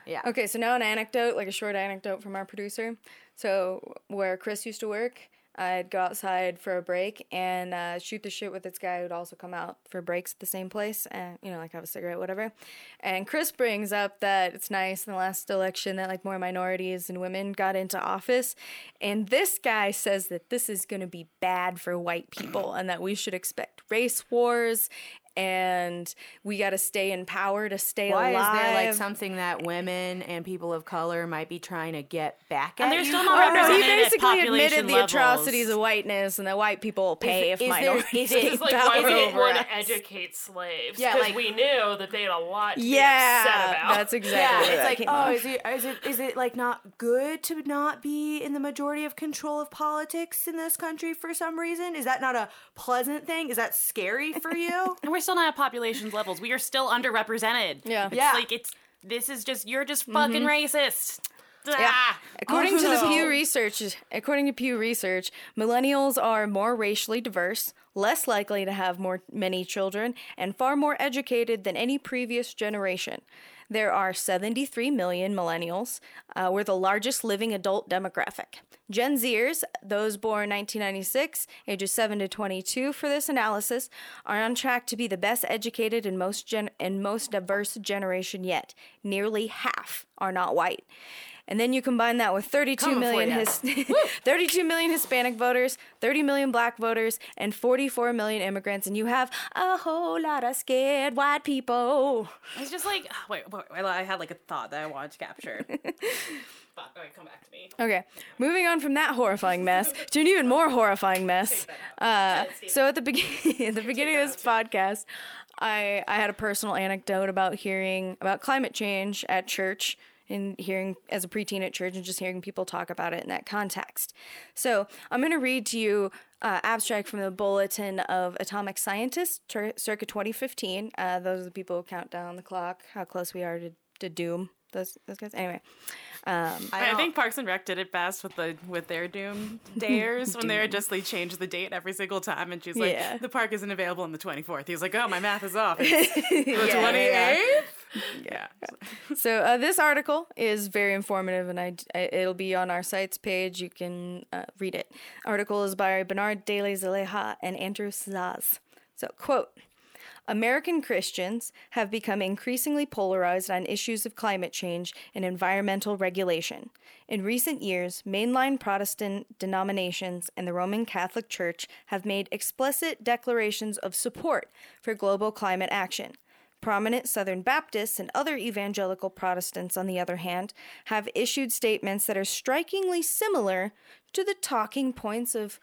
S2: Yeah.
S1: Okay, so now an anecdote, like a short anecdote from our producer. So where Chris used to work, I'd go outside for a break and uh, shoot the shit with this guy who'd also come out for breaks at the same place and, you know, like have a cigarette, whatever. And Chris brings up that it's nice in the last election that like more minorities and women got into office. And this guy says that this is going to be bad for white people and that we should expect race wars and we got to stay in power to stay
S2: Why
S1: alive.
S2: is there like something that women and people of color might be trying to get back at?
S4: And they're still
S2: for?
S4: not
S1: Oh, no, he
S4: represented at
S1: basically admitted
S4: population
S1: the
S4: levels.
S1: atrocities of whiteness and that white people will pay
S2: Is-
S1: if
S2: is
S1: minorities
S2: is it-
S3: It's like
S1: power
S3: why we
S1: over
S3: want to educate slaves.
S2: Yeah,
S3: because
S2: like-
S3: we knew that they had a lot to be upset
S1: Yeah,
S3: about.
S1: that's
S2: Yeah,
S1: exactly. where
S2: it's like,
S1: came
S2: oh, is it, is it is it like not good to not be in the majority of control of politics in this country for some reason? Is that not a pleasant thing? Is that scary for you?
S4: And we're still not at population levels. We are still underrepresented.
S1: Yeah.
S4: It's
S2: Yeah.
S4: like it's this is just you're just fucking racist.
S1: Yeah.
S4: Ah.
S1: According to the Pew Research, according to Pew Research, millennials are more racially diverse, less likely to have more many children, and far more educated than any previous generation. There are 73 million millennials. Uh, we're the largest living adult demographic. Gen Zers, those born 1996, ages 7 to 22 for this analysis, are on track to be the best educated and most gen- and most diverse generation yet. Nearly half are not white. And then you combine that with 32
S2: Coming
S1: million, his- 32 million Hispanic voters, 30 million black voters, and 44 million immigrants, and you have a whole lot of scared white people.
S4: It's just like wait, wait, wait, I had like a thought that I wanted to capture. Fuck, all right, come back to me.
S1: Okay, moving on from that horrifying mess to an even more horrifying mess. Uh, so at the beginning, at the beginning of this podcast, I I had a personal anecdote about hearing about climate change at church and hearing as a preteen at church and just hearing people talk about it in that context. So I'm going to read to you uh, abstract from the Bulletin of Atomic Scientists, tur- circa 2015. Uh, those are the people who count down the clock, how close we are to, to doom. Those, those guys. Anyway,
S2: I,
S4: I, think Parks and Rec did it best with the with their Doom dares when they would just like change the date every single time, and she's like,
S1: Yeah.
S4: "The park isn't available on the 24th." He's like, "Oh, my math is off. It's the
S1: Yeah, yeah,
S4: 28th." Yeah.
S1: So uh, this article is very informative, and I, I- it'll be on our site's page. You can uh, read it. Article is by Bernard Daley Zaleha and Andrew Szasz. So quote. American Christians have become increasingly polarized on issues of climate change and environmental regulation. In recent years, mainline Protestant denominations and the Roman Catholic Church have made explicit declarations of support for global climate action. Prominent Southern Baptists and other evangelical Protestants, on the other hand, have issued statements that are strikingly similar to the talking points of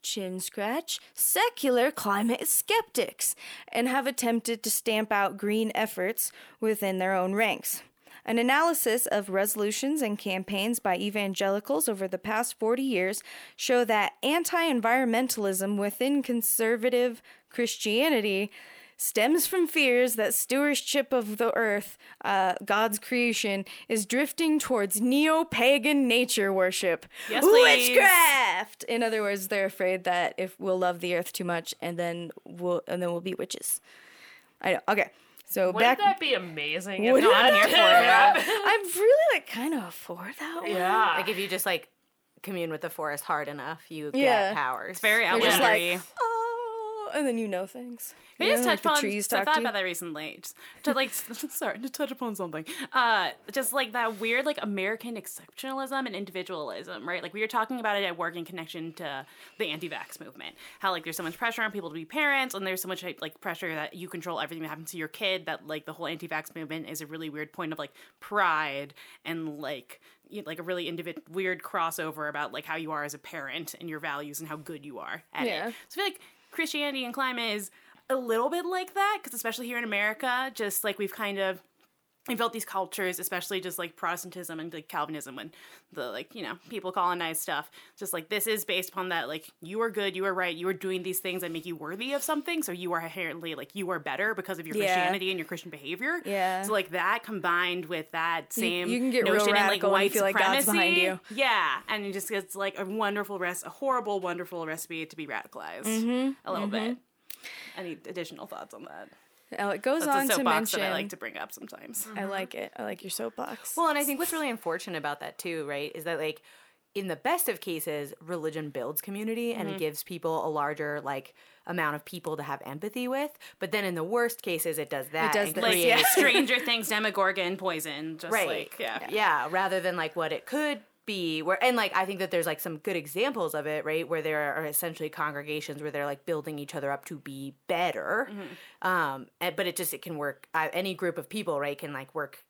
S1: chin scratch secular climate skeptics and have attempted to stamp out green efforts within their own ranks. An analysis of resolutions and campaigns by evangelicals over the past 40 years show that anti-environmentalism within conservative Christianity stems from fears that stewardship of the earth, uh, God's creation, is drifting towards neo pagan nature worship.
S4: Yes.
S1: Witchcraft! In other words, they're afraid that if we'll love the earth too much and then we'll and then we'll be witches. I know. Okay. So
S3: Wouldn't
S1: back
S3: that be amazing? If
S1: Wouldn't
S3: not
S1: that
S3: here
S1: be-
S3: for it.
S1: I'm really like kind of for that one.
S3: Yeah.
S2: like if you just like commune with the forest hard enough, you
S1: Yeah.
S2: get powers.
S4: It's Very
S1: You're just
S4: outlandery.
S1: like, oh, and then you know things.
S4: Can
S1: You
S4: I just
S1: know,
S4: touch
S1: like
S4: upon?
S1: trees
S4: I thought about that recently. Just to like, sorry, to touch upon something. Uh, just like that weird like American exceptionalism and individualism, right? Like we were talking about it at work in connection to the anti-vax movement. How like there's so much pressure on people to be parents, and there's so much like pressure that you control everything that happens to your kid. That like the whole anti-vax movement is a really weird point of like pride and like you like a really individ- weird crossover about like how you are as a parent and your values and how good you are at
S1: Yeah.
S4: it. So I feel like Christianity and climate is a little bit like that because especially here in America, just like we've kind of we built these cultures, especially just like Protestantism and like Calvinism when the like you know people colonize stuff. Just like this is based upon that like you are good, you are right, you are doing these things that make you worthy of something, so you are inherently like you are better because of your
S1: Yeah.
S4: Christianity and your Christian behavior.
S1: Yeah.
S4: So like that combined with that same
S1: you can get real
S4: notion and like white
S1: feel like God's
S4: supremacy.
S1: behind you.
S4: Yeah, and it just gets like a wonderful rest, a horrible, wonderful recipe to be radicalized mm-hmm. a little mm-hmm. bit. Any additional thoughts on that?
S1: Oh, it goes
S4: That's
S1: on
S4: a
S1: to
S4: soapbox
S1: mention.
S4: that I like to bring up sometimes.
S1: I like it. I like your soapbox.
S2: Well, and I think what's really unfortunate about that too, right, is that like in the best of cases, religion builds community and
S3: Mm-hmm.
S2: it gives people a larger like amount of people to have empathy with. But then in the worst cases, it does that.
S1: It does
S2: and
S1: this,
S4: Like
S2: creates-
S1: yeah.
S4: Stranger Things, Demogorgon, poison. Just
S2: right
S4: like yeah.
S2: yeah rather than like what it could be where and like i think that there's like some good examples of it right where there are essentially congregations where they're like building each other up to be better. Um and, but it just it can work uh, any group of people right can like work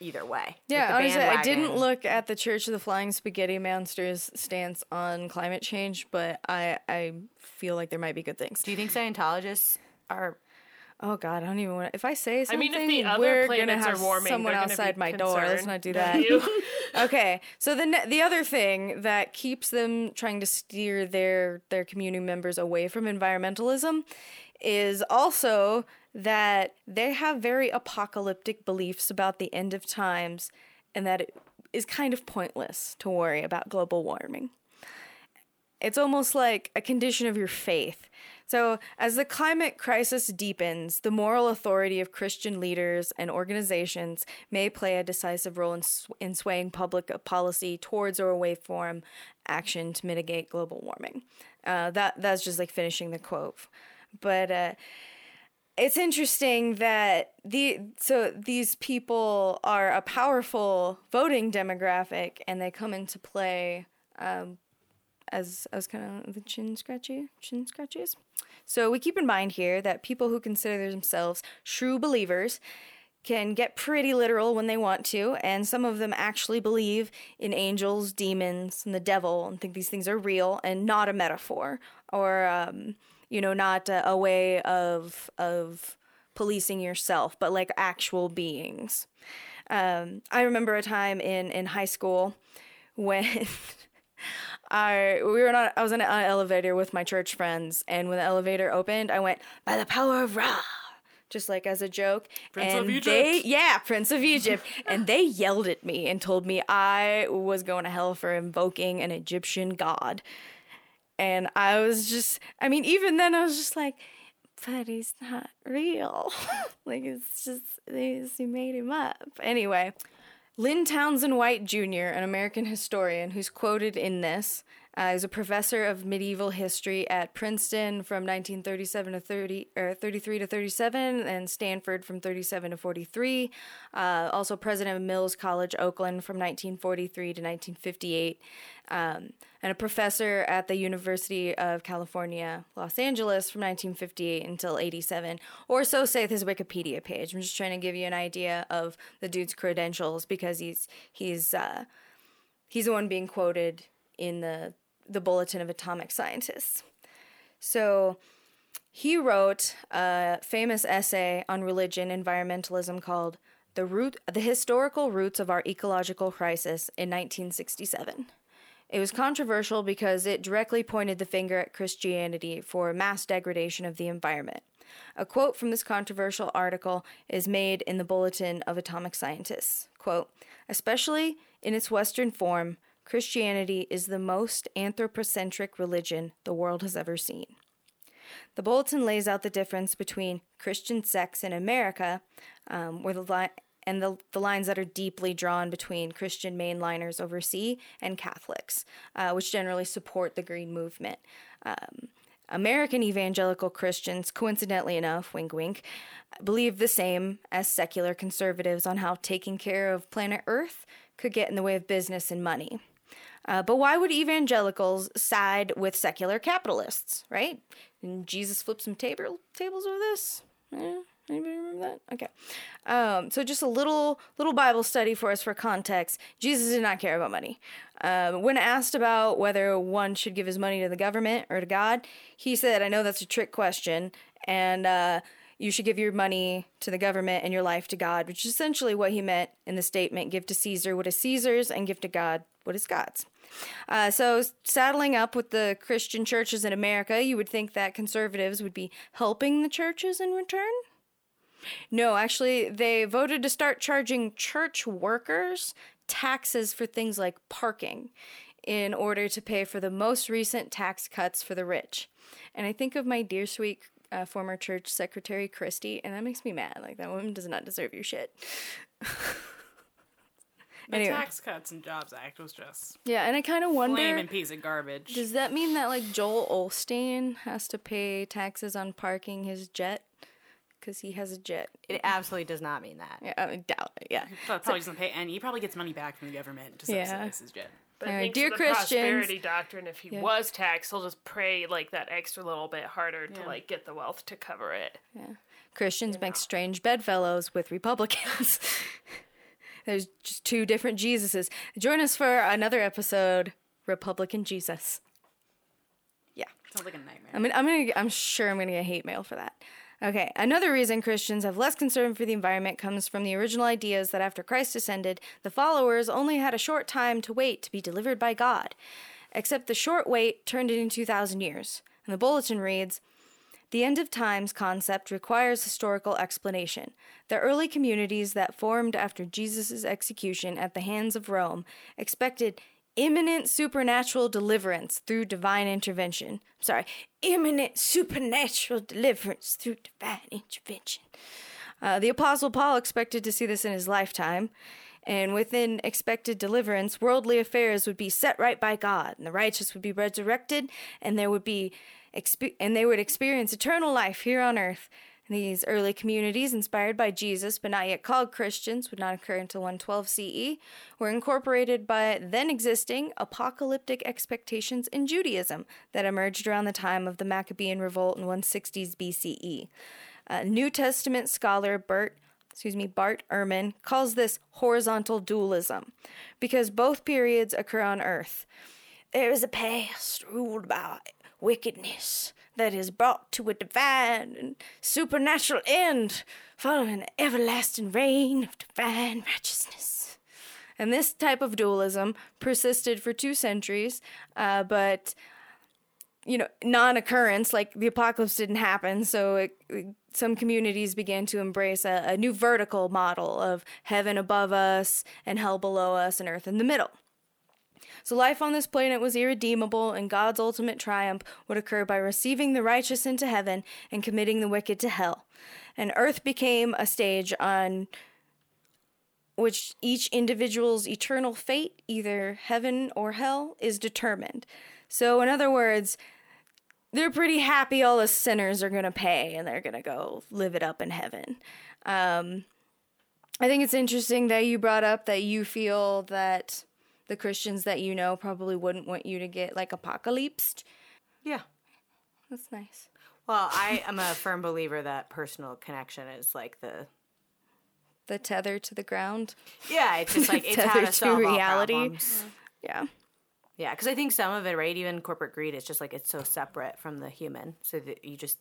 S2: either way. Like,
S1: Yeah,
S2: the
S1: honestly, I didn't look at the Church of the Flying Spaghetti Monsters stance on climate change, but I I feel like there might be good things.
S2: do you think scientologists are
S1: Oh God, I don't even want. to... If I say something, I
S3: mean, if the other
S1: we're gonna
S3: planets
S1: have
S3: are warming,
S1: someone
S3: they're gonna
S1: outside
S3: be
S1: my door. Let's not do
S3: that
S1: that.
S3: you-
S1: okay, so the ne- the other thing that keeps them trying to steer their their community members away from environmentalism is also that they have very apocalyptic beliefs about the end of times, and that it is kind of pointless to worry about global warming. It's almost like a condition of your faith. So, as the climate crisis deepens, the moral authority of Christian leaders and organizations may play a decisive role in, sw- in swaying public policy towards or away from action to mitigate global warming. Uh, that that's just like finishing the quote, but uh, it's interesting that the so these people are a powerful voting demographic, and they come into play um, as as kind of the chin scratchy chin scratches. So we keep in mind here that people who consider themselves true believers can get pretty literal when they want to, and some of them actually believe in angels, demons, and the devil, and think these things are real and not a metaphor, or um, you know, not a, a way of of policing yourself, but like actual beings. Um, I remember a time in in high school when I we were on I was in an elevator with my church friends, and when the elevator opened, I went by the power of Ra, just like as a joke.
S4: Prince
S1: and
S4: of Egypt.
S1: They, yeah, Prince of Egypt, and they yelled at me and told me I was going to hell for invoking an Egyptian god. And I was just, I mean, even then I was just like, but he's not real. like it's just, they, he made him up. Anyway, Lynn Townsend White Jr., an American historian who's quoted in this, uh, is a professor of medieval history at Princeton from 1937 to 30, or 33 to 37, and Stanford from 37 to 43. Uh, also president of Mills College, Oakland from 1943 to 1958, um, and a professor at the University of California, Los Angeles from 1958 until 87, or so saith his Wikipedia page. I'm just trying to give you an idea of the dude's credentials because he's he's uh, he's the one being quoted in the the Bulletin of Atomic Scientists. So he wrote a famous essay on religion environmentalism called "The Root the Historical Roots of Our Ecological Crisis" in 1967. It was controversial because it directly pointed the finger at Christianity for mass degradation of the environment. A quote from this controversial article is made in the Bulletin of Atomic Scientists. Quote, especially in its Western form, Christianity is the most anthropocentric religion the world has ever seen. The bulletin lays out the difference between Christian sects in America, um, where the li- and the, the lines that are deeply drawn between Christian mainliners overseas and Catholics, uh, which generally support the Green Movement. Um, American evangelical Christians, coincidentally enough, wink wink, believe the same as secular conservatives on how taking care of planet Earth could get in the way of business and money. Uh, but why would evangelicals side with secular capitalists, right? And Jesus flipped some table tables over this. Yeah, anybody remember that? Okay. Um, so just a little little Bible study for us for context. Jesus did not care about money. Um, when asked about whether one should give his money to the government or to God, he said, "I know that's a trick question, and." Uh, you should give your money to the government and your life to God, which is essentially what he meant in the statement give to Caesar what is Caesar's and give to God what is God's. Uh, so, saddling up with the Christian churches in America, you would think that conservatives would be helping the churches in return. No, actually, they voted to start charging church workers taxes for things like parking in order to pay for the most recent tax cuts for the rich. And I think of my dear sweet uh, former church secretary, Christy, and that makes me mad. Like, that woman does not deserve your shit.
S4: The
S1: Anyway.
S4: Tax Cuts and Jobs Act was just
S1: Yeah, and I kind of wonder
S4: flaming piece of garbage.
S1: does that mean that like Joel Osteen has to pay taxes on parking his jet because he has a jet?
S2: It absolutely does not mean that.
S1: Yeah, I doubt it. Yeah.
S4: But probably doesn't pay any. He probably gets money back from the government to
S1: Yeah.
S4: subsidize his jet.
S3: But
S1: Anyway, dear
S3: to the
S1: Christians-
S3: prosperity doctrine, if he was taxed, he'll just pray like that extra little bit harder to like get the wealth to cover it.
S1: Yeah, Christians make strange bedfellows with Republicans. There's just two different Jesuses. Join us for another episode, Republican Jesus. Yeah.
S4: Sounds like a nightmare.
S1: I mean, I'm gonna. I'm sure I'm gonna get hate mail for that. Okay. Another reason Christians have less concern for the environment comes from the original ideas that after Christ ascended, the followers only had a short time to wait to be delivered by God. Except the short wait turned into 2,000 years. And the bulletin reads. The end of times concept requires historical explanation. The early communities that formed after Jesus' execution at the hands of Rome expected imminent supernatural deliverance through divine intervention. Sorry, imminent supernatural deliverance through divine intervention. Uh, the Apostle Paul expected to see this in his lifetime, and within expected deliverance, worldly affairs would be set right by God, and the righteous would be resurrected, and there would be expe- and they would experience eternal life here on earth. These early communities, inspired by Jesus but not yet called Christians, would not occur until 112 CE, were incorporated by then existing apocalyptic expectations in Judaism that emerged around the time of the Maccabean revolt in 160s BCE. Uh, New Testament scholar Bert, excuse me, Bart Ehrman calls this horizontal dualism because both periods occur on earth. There is a past ruled by wickedness that is brought to a divine and supernatural end following an everlasting reign of divine righteousness. And this type of dualism persisted for two centuries, uh, but you know, non-occurrence, like the apocalypse didn't happen, so it, some communities began to embrace a, a new vertical model of heaven above us and hell below us and earth in the middle. So life on this planet was irredeemable, and God's ultimate triumph would occur by receiving the righteous into heaven and committing the wicked to hell. And earth became a stage on which each individual's eternal fate, either heaven or hell, is determined. So, in other words, they're pretty happy all the sinners are going to pay and they're going to go live it up in heaven. Um, I think it's interesting that you brought up that you feel that the Christians that you know probably wouldn't want you to get like apocalypsed.
S2: Yeah.
S1: That's nice.
S2: Well, I am a firm believer that personal connection is like the
S1: The tether to the ground.
S2: yeah. It's just like it's how
S1: Tether
S2: to
S1: to
S2: solve all
S1: reality.
S2: problems.
S1: Yeah.
S2: Yeah, because I think some of it, right? Even corporate greed, it's just like it's so separate from the human, so that you just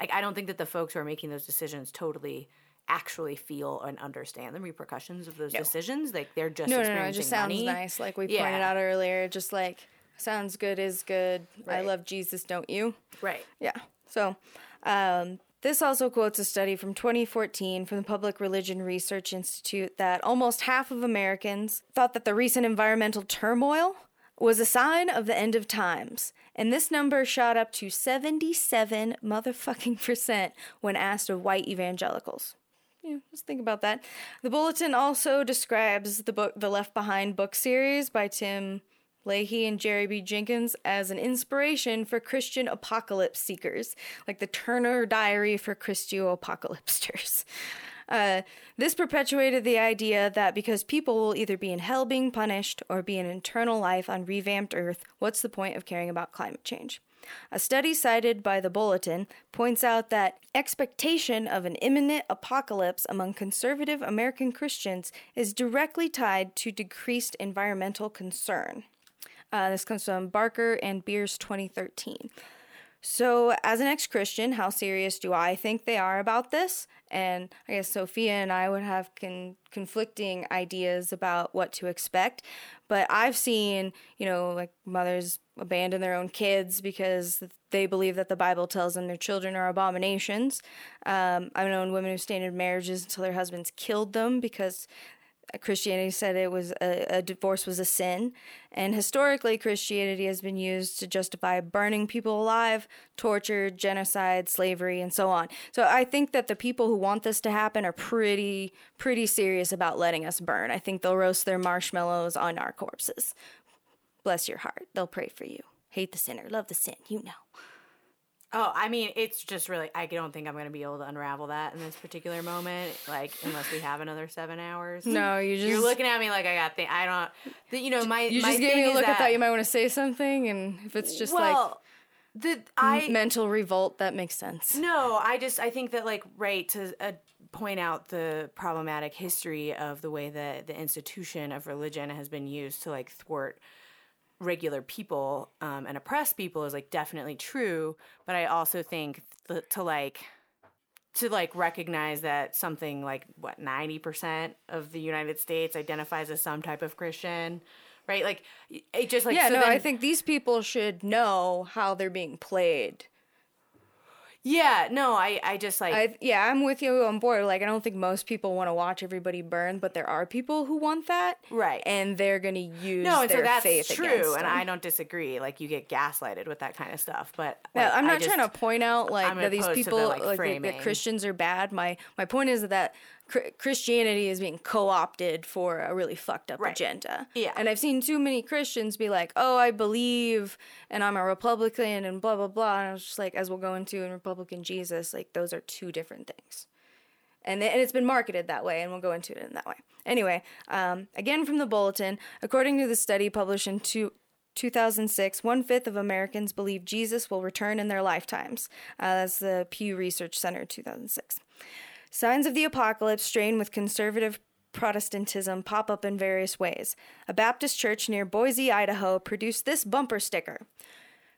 S2: like I don't think that the folks who are making those decisions totally actually feel and understand the repercussions of those decisions. Like they're just
S1: No, no, no. It just sounds
S2: money.
S1: nice. Like we
S2: Yeah.
S1: pointed out earlier. Just like sounds good is good. I love Jesus, don't you?
S2: right?
S1: Yeah. So, um, this also quotes a study from 2014 from the Public Religion Research Institute that almost half of Americans thought that the recent environmental turmoil was a sign of the end of times. And this number shot up to 77 motherfucking percent when asked of white evangelicals. Yeah, just think about that. The bulletin also describes the book, the Left Behind book series by Tim LaHaye and Jerry B. Jenkins as an inspiration for Christian apocalypse seekers, like the Turner Diary for Christio apocalypsters. Uh, this perpetuated the idea that because people will either be in hell being punished or be in eternal life on revamped Earth, what's the point of caring about climate change? A study cited by the Bulletin points out that expectation of an imminent apocalypse among conservative American Christians is directly tied to decreased environmental concern. Uh, this comes from Barker and Bearce 2013. So, as an ex Christian, how serious do I think they are about this? And I guess Sophia and I would have con- conflicting ideas about what to expect. But I've seen, you know, like mothers abandon their own kids because they believe that the Bible tells them their children are abominations. Um, I've known women who stayed in marriages until their husbands killed them because Christianity said it was a, a, divorce was a sin, and historically Christianity has been used to justify burning people alive, torture, genocide, slavery, and so on. So I think that the people who want this to happen are pretty pretty serious about letting us burn. I think they'll roast their marshmallows on our corpses. Bless your heart. They'll pray for you. Hate the sinner, love the sin. You know.
S2: Oh, I mean, it's just really. I don't think I'm going to be able to unravel that in this particular moment. Like, unless we have another seven hours.
S1: No, you just.
S2: You're looking at me like I got the. I don't. The, you know, my.
S1: You
S2: my
S1: just gave me a look.
S2: That,
S1: I thought you might want to say something, and if it's just
S2: well, like. The I
S1: mental revolt that makes sense.
S2: No, I just I think that like right to uh, point out the problematic history of the way that the institution of religion has been used to like thwart regular people um, and oppress people is like definitely true but i also think th- to like to like recognize that something like what 90% of the united states identifies as some type of christian right? Like it just like
S1: yeah
S2: so
S1: no
S2: then,
S1: i think these people should know how they're being played
S2: yeah, no, I, I just like.
S1: I, yeah, I'm with you on board. Like, I don't think most people want to watch everybody burn, but there are people who want that,
S2: right?
S1: And they're gonna use
S2: no, and so that's true, and. I don't disagree. Like, you get gaslighted with that kind of stuff, but
S1: yeah, I'm not
S2: just,
S1: trying to point out like
S2: I'm
S1: that these
S2: to the,
S1: people
S2: like,
S1: like, that Christians are bad. My my point is that Christianity is being co-opted for a really fucked up
S2: Right.
S1: agenda.
S2: Yeah.
S1: And I've seen too many Christians be like, "Oh, I believe and I'm a Republican and blah blah blah." And I was just like, as we'll go into in Republican Jesus, like those are two different things. And, and it's been marketed that way, and we'll go into it in that way. Anyway, um, again from the bulletin, according to the study published in two, 2006, one fifth of Americans believe Jesus will return in their lifetimes. Uh, that's the Pew Research Center, 2006. Signs of the apocalypse strain with conservative Protestantism pop up in various ways. A Baptist church near Boise, Idaho produced this bumper sticker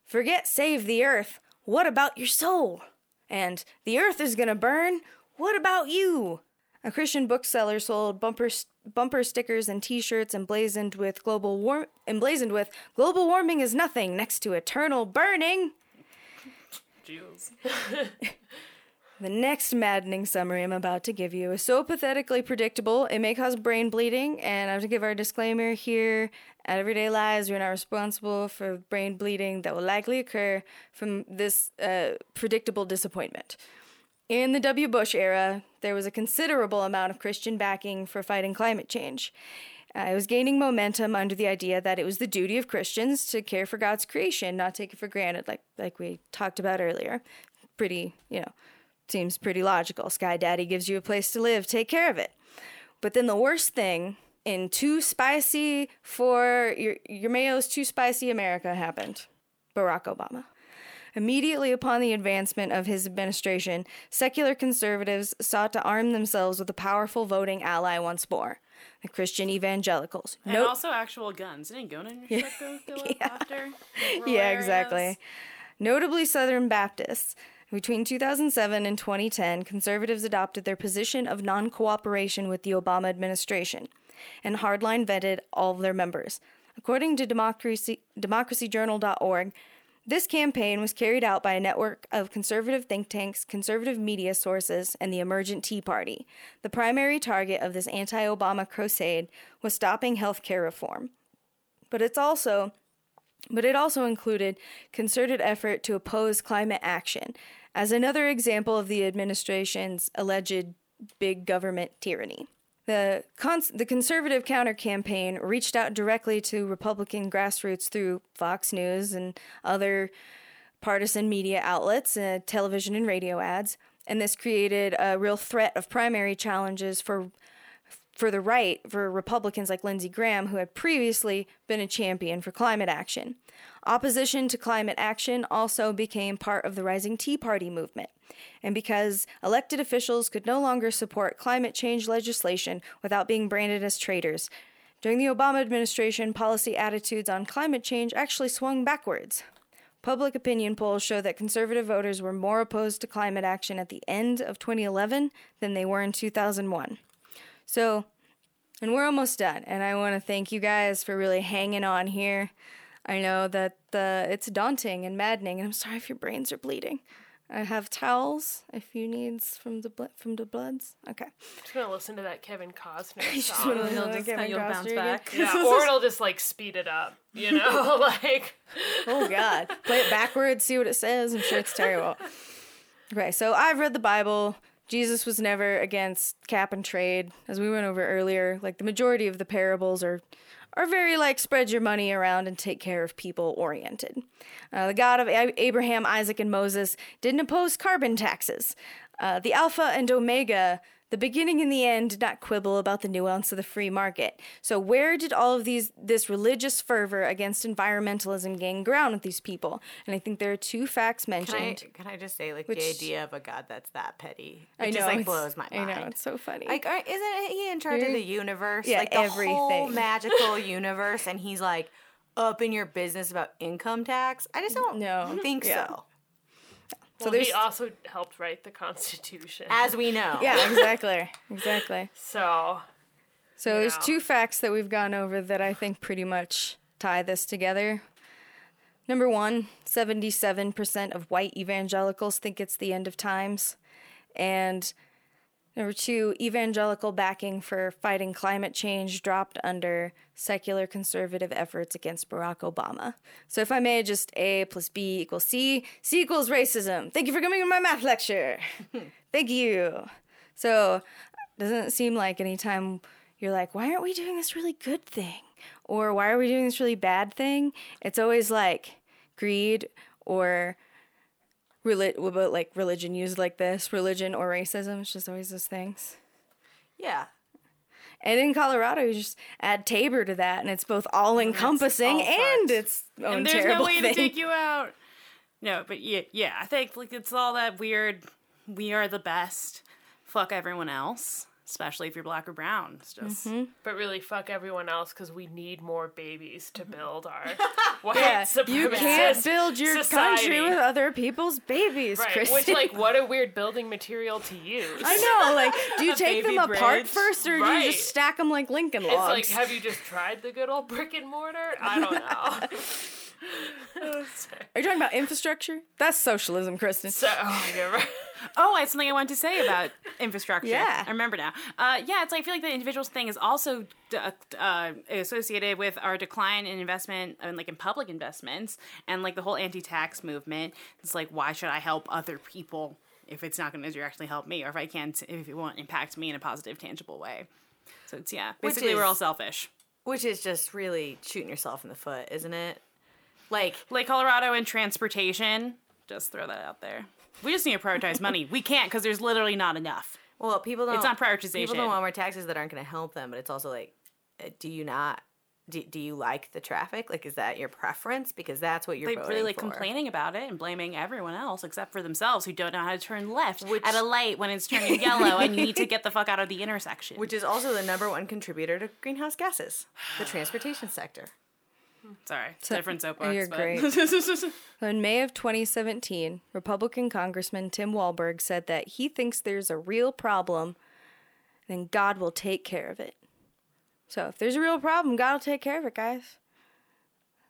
S1: Forget save the earth. What about your soul? And the earth is going to burn. What about you? A Christian bookseller sold bumper bumper stickers and T-shirts emblazoned with global war- emblazoned with global warming is nothing next to eternal burning.
S3: Jews.
S1: The next maddening summary I'm about to give you is so pathetically predictable, it may cause brain bleeding, and I have to give our disclaimer here. At Everyday Lies, we're not responsible for brain bleeding that will likely occur from this uh, predictable disappointment. In the W. Bush era, there was a considerable amount of Christian backing for fighting climate change. Uh, it was gaining momentum under the idea that it was the duty of Christians to care for God's creation, not take it for granted, like like we talked about earlier. Pretty, you know, seems pretty logical. Sky Daddy gives you a place to live, take care of it. But then the worst thing in too spicy for your your mayo's too spicy America happened. Barack Obama. Immediately upon the advancement of his administration, secular conservatives sought to arm themselves with a powerful voting ally once more the Christian evangelicals.
S4: And
S1: Nope.
S4: also actual guns. Didn't Gona and your truck go, up after?
S1: yeah, exactly. Notably, Southern Baptists. Between 2007 and 2010, conservatives adopted their position of non cooperation with the Obama administration and hardline vetted all of their members. According to democracy, democracyjournal.org, this campaign was carried out by a network of conservative think tanks, conservative media sources, and the emergent Tea Party. The primary target of this anti Obama crusade was stopping health care reform. But it's also but it also included concerted effort to oppose climate action as another example of the administration's alleged big government tyranny. The, cons- the conservative counter campaign reached out directly to Republican grassroots through Fox News and other partisan media outlets, uh, television and radio ads, and this created a real threat of primary challenges for for the right for Republicans like Lindsey Graham, who had previously been a champion for climate action. Opposition to climate action also became part of the rising Tea Party movement. And because elected officials could no longer support climate change legislation without being branded as traitors, during the Obama administration, policy attitudes on climate change actually swung backwards. Public opinion polls show that conservative voters were more opposed to climate action at the end of 2011 than they were in 2001. So, and we're almost done. And I want to thank you guys for really hanging on here. I know that the it's daunting and maddening, and I'm sorry if your brains are bleeding. I have towels if you needs from the bl- from the bloods. Okay.
S3: just gonna listen to that Kevin Costner
S1: Just
S3: song.
S1: wanna
S5: You'll just-
S1: Kevin
S5: you'll bounce
S1: Costner again.
S5: back.
S3: Yeah, or it'll just like speed it up, you know, like
S1: Oh God. Play it backwards, see what it says. I'm sure it's terrible. Okay, so I've read the Bible. Jesus was never against cap and trade, as we went over earlier. Like the majority of the parables are are very like spread your money around and take care of people oriented. Uh, the God of A- Abraham, Isaac, and Moses didn't oppose carbon taxes. Uh, the Alpha and Omega, the beginning and the end, did not quibble about the nuance of the free market. So where did all of these this religious fervor against environmentalism gain ground with these people? And I think there are two facts
S2: Can I,
S1: mentioned.
S2: can I just say, like,
S1: Which-
S2: the idea of a god that's that petty? It
S1: I know
S2: just, like, blows my mind.
S1: I know it's so funny.
S2: Like, isn't he in charge of the universe?
S1: Yeah,
S2: like the whole
S1: everything.
S2: magical universe, and he's like up in your business about income tax. I just don't
S1: No.
S2: think
S1: Yeah.
S2: so.
S3: Well,
S1: there's-
S3: he also helped write the Constitution.
S2: As we know,
S1: yeah, exactly, exactly.
S3: so
S1: So there's
S3: Yeah.
S1: two facts that we've gone over that I think pretty much tie this together. Number one, 77% of white evangelicals think it's the end of times. And number two, evangelical backing for fighting climate change dropped under secular conservative efforts against Barack Obama. So if I may, just A plus B equals C. C equals racism. Thank you for coming to my math lecture. Thank you. So doesn't it seem like anytime you're like, why aren't we doing this really good thing? Or why are we doing this really bad thing? It's always like greed or reli- what about like religion used like this, religion or racism. It's just always those things.
S2: yeah.
S1: And in Colorado, you just add Tabor to that, and it's both all encompassing and it's own
S4: and there's
S1: terrible
S4: no way
S1: thing.
S4: to take you out. No, but yeah, yeah, I think like it's all that weird. We are the best. Fuck everyone else, especially if you're black or brown. It's just
S1: Mm-hmm.
S3: but really fuck everyone else because we need more babies to build our white
S1: yeah,
S3: supremacist
S1: you can't build your
S3: society.
S1: country with other people's babies,
S3: Right,
S1: Kristen.
S3: which like what a weird building material to use.
S1: I know, like, do you take them
S4: baby
S1: apart first, or do you just stack them like Lincoln
S3: It's
S1: logs?
S3: like, have you just tried the good old brick and mortar? I don't know.
S1: Are you talking about infrastructure? That's socialism, Kristen.
S3: so, oh, you're right.
S4: Oh, I had something I wanted to say about infrastructure.
S1: Yeah.
S4: I remember now. Uh, yeah, it's like I feel like the individuals thing is also uh, associated with our decline in investment and like in public investments and like the whole anti-tax movement. It's like why should I help other people if it's not going to directly help me or if I can't if it won't impact me in a positive, tangible way. So it's yeah,
S2: Which
S4: basically we're all selfish.
S2: Which is just really shooting yourself in the foot, isn't it? Like,
S4: Lake Colorado and transportation. Just throw that out there. We just need to prioritize money. We can't because there's literally not enough.
S2: well, people don't.
S4: It's not prioritization.
S2: People don't want more taxes that aren't going to help them, but it's also like, uh, do you not? Do, do you like the traffic? Like, is that your preference? Because that's what you're
S4: they really like
S2: for.
S4: complaining about it and blaming everyone else except for themselves who don't know how to turn left
S2: Which-
S4: at a light when it's turning yellow and you need to get the fuck out of the intersection.
S2: Which is also the number one contributor to greenhouse gases, the transportation sector.
S4: Sorry, different soapbox.
S1: Oh, you're
S4: but-
S1: great. So in May of 2017, Republican Congressman Tim Walberg said that he thinks there's a real problem, then God will take care of it. So if there's a real problem, God will take care of it, guys.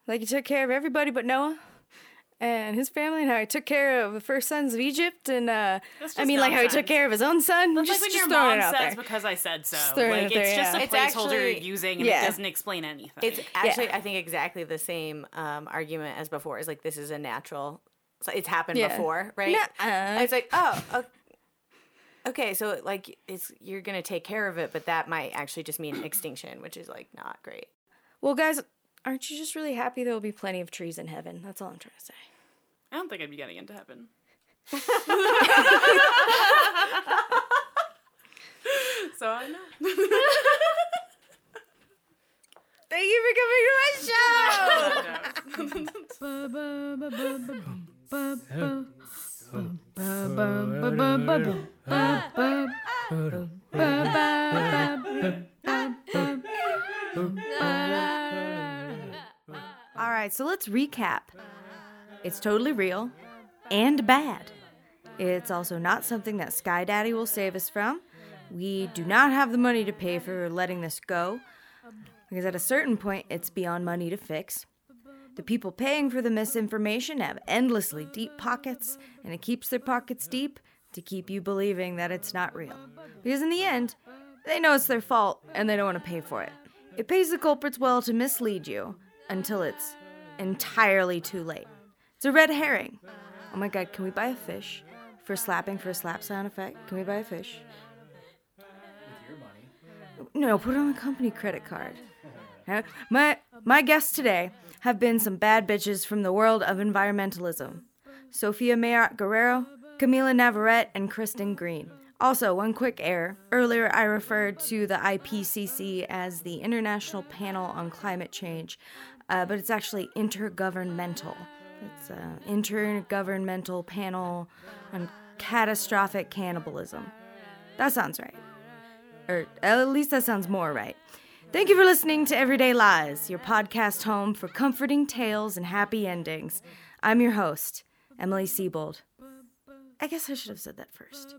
S1: Like he took care of everybody but Noah and his family, and how he took care of the first sons of Egypt, and uh, I
S4: just
S1: mean, like how he took care of his own son.
S4: That's
S1: just
S4: like when
S1: just
S4: your mom
S1: it out
S4: says
S1: there.
S4: because I said so.
S1: throwing it
S4: Like
S1: out there,
S4: it's just
S1: yeah.
S4: a
S2: It's
S4: placeholder you're
S2: actually-
S4: using and
S1: yeah.
S4: it doesn't explain anything.
S2: It's actually, I think, exactly the same um, argument as before. Is like this is a natural. So it's happened
S1: Yeah.
S2: before, right?
S1: Nuh-uh.
S2: It's like, oh, o- okay, so like it's you're gonna take care of it, but that might actually just mean extinction, which is like not great.
S1: Well, guys, aren't you just really happy there will be plenty of trees in heaven? That's all I'm trying to say.
S4: I don't think I'd be getting into heaven. so I know.
S1: Thank you for coming to my show. Right, so let's recap. It's totally real and bad. It's also not something that Sky Daddy will save us from. We do not have the money to pay for letting this go because at a certain point it's beyond money to fix. The people paying for the misinformation have endlessly deep pockets, and it keeps their pockets deep to keep you believing that it's not real. Because in the end, they know it's their fault and they don't want to pay for it. It pays the culprits well to mislead you until it's entirely too late. It's a red herring. Oh my god, can we buy a fish for slapping for a slap sound effect? Can we buy a fish? With your money. No, put it on the company credit card. My my guests today have been some bad bitches from the world of environmentalism. Sophia Mayart Guerrero, Camila Navarrete, and Kristen Green. Also, one quick error. Earlier, I referred to the IPCC as the International Panel on Climate Change, uh, but it's actually intergovernmental. It's an intergovernmental panel on catastrophic cannibalism. That sounds right. Or at least that sounds more right. Thank you for listening to Everyday Lies, your podcast home for comforting tales and happy endings. I'm your host, Emily Siebold. I guess I should have said that first.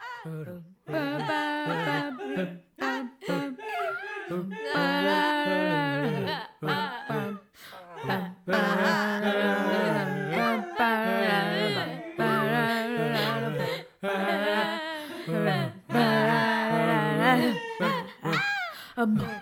S1: um,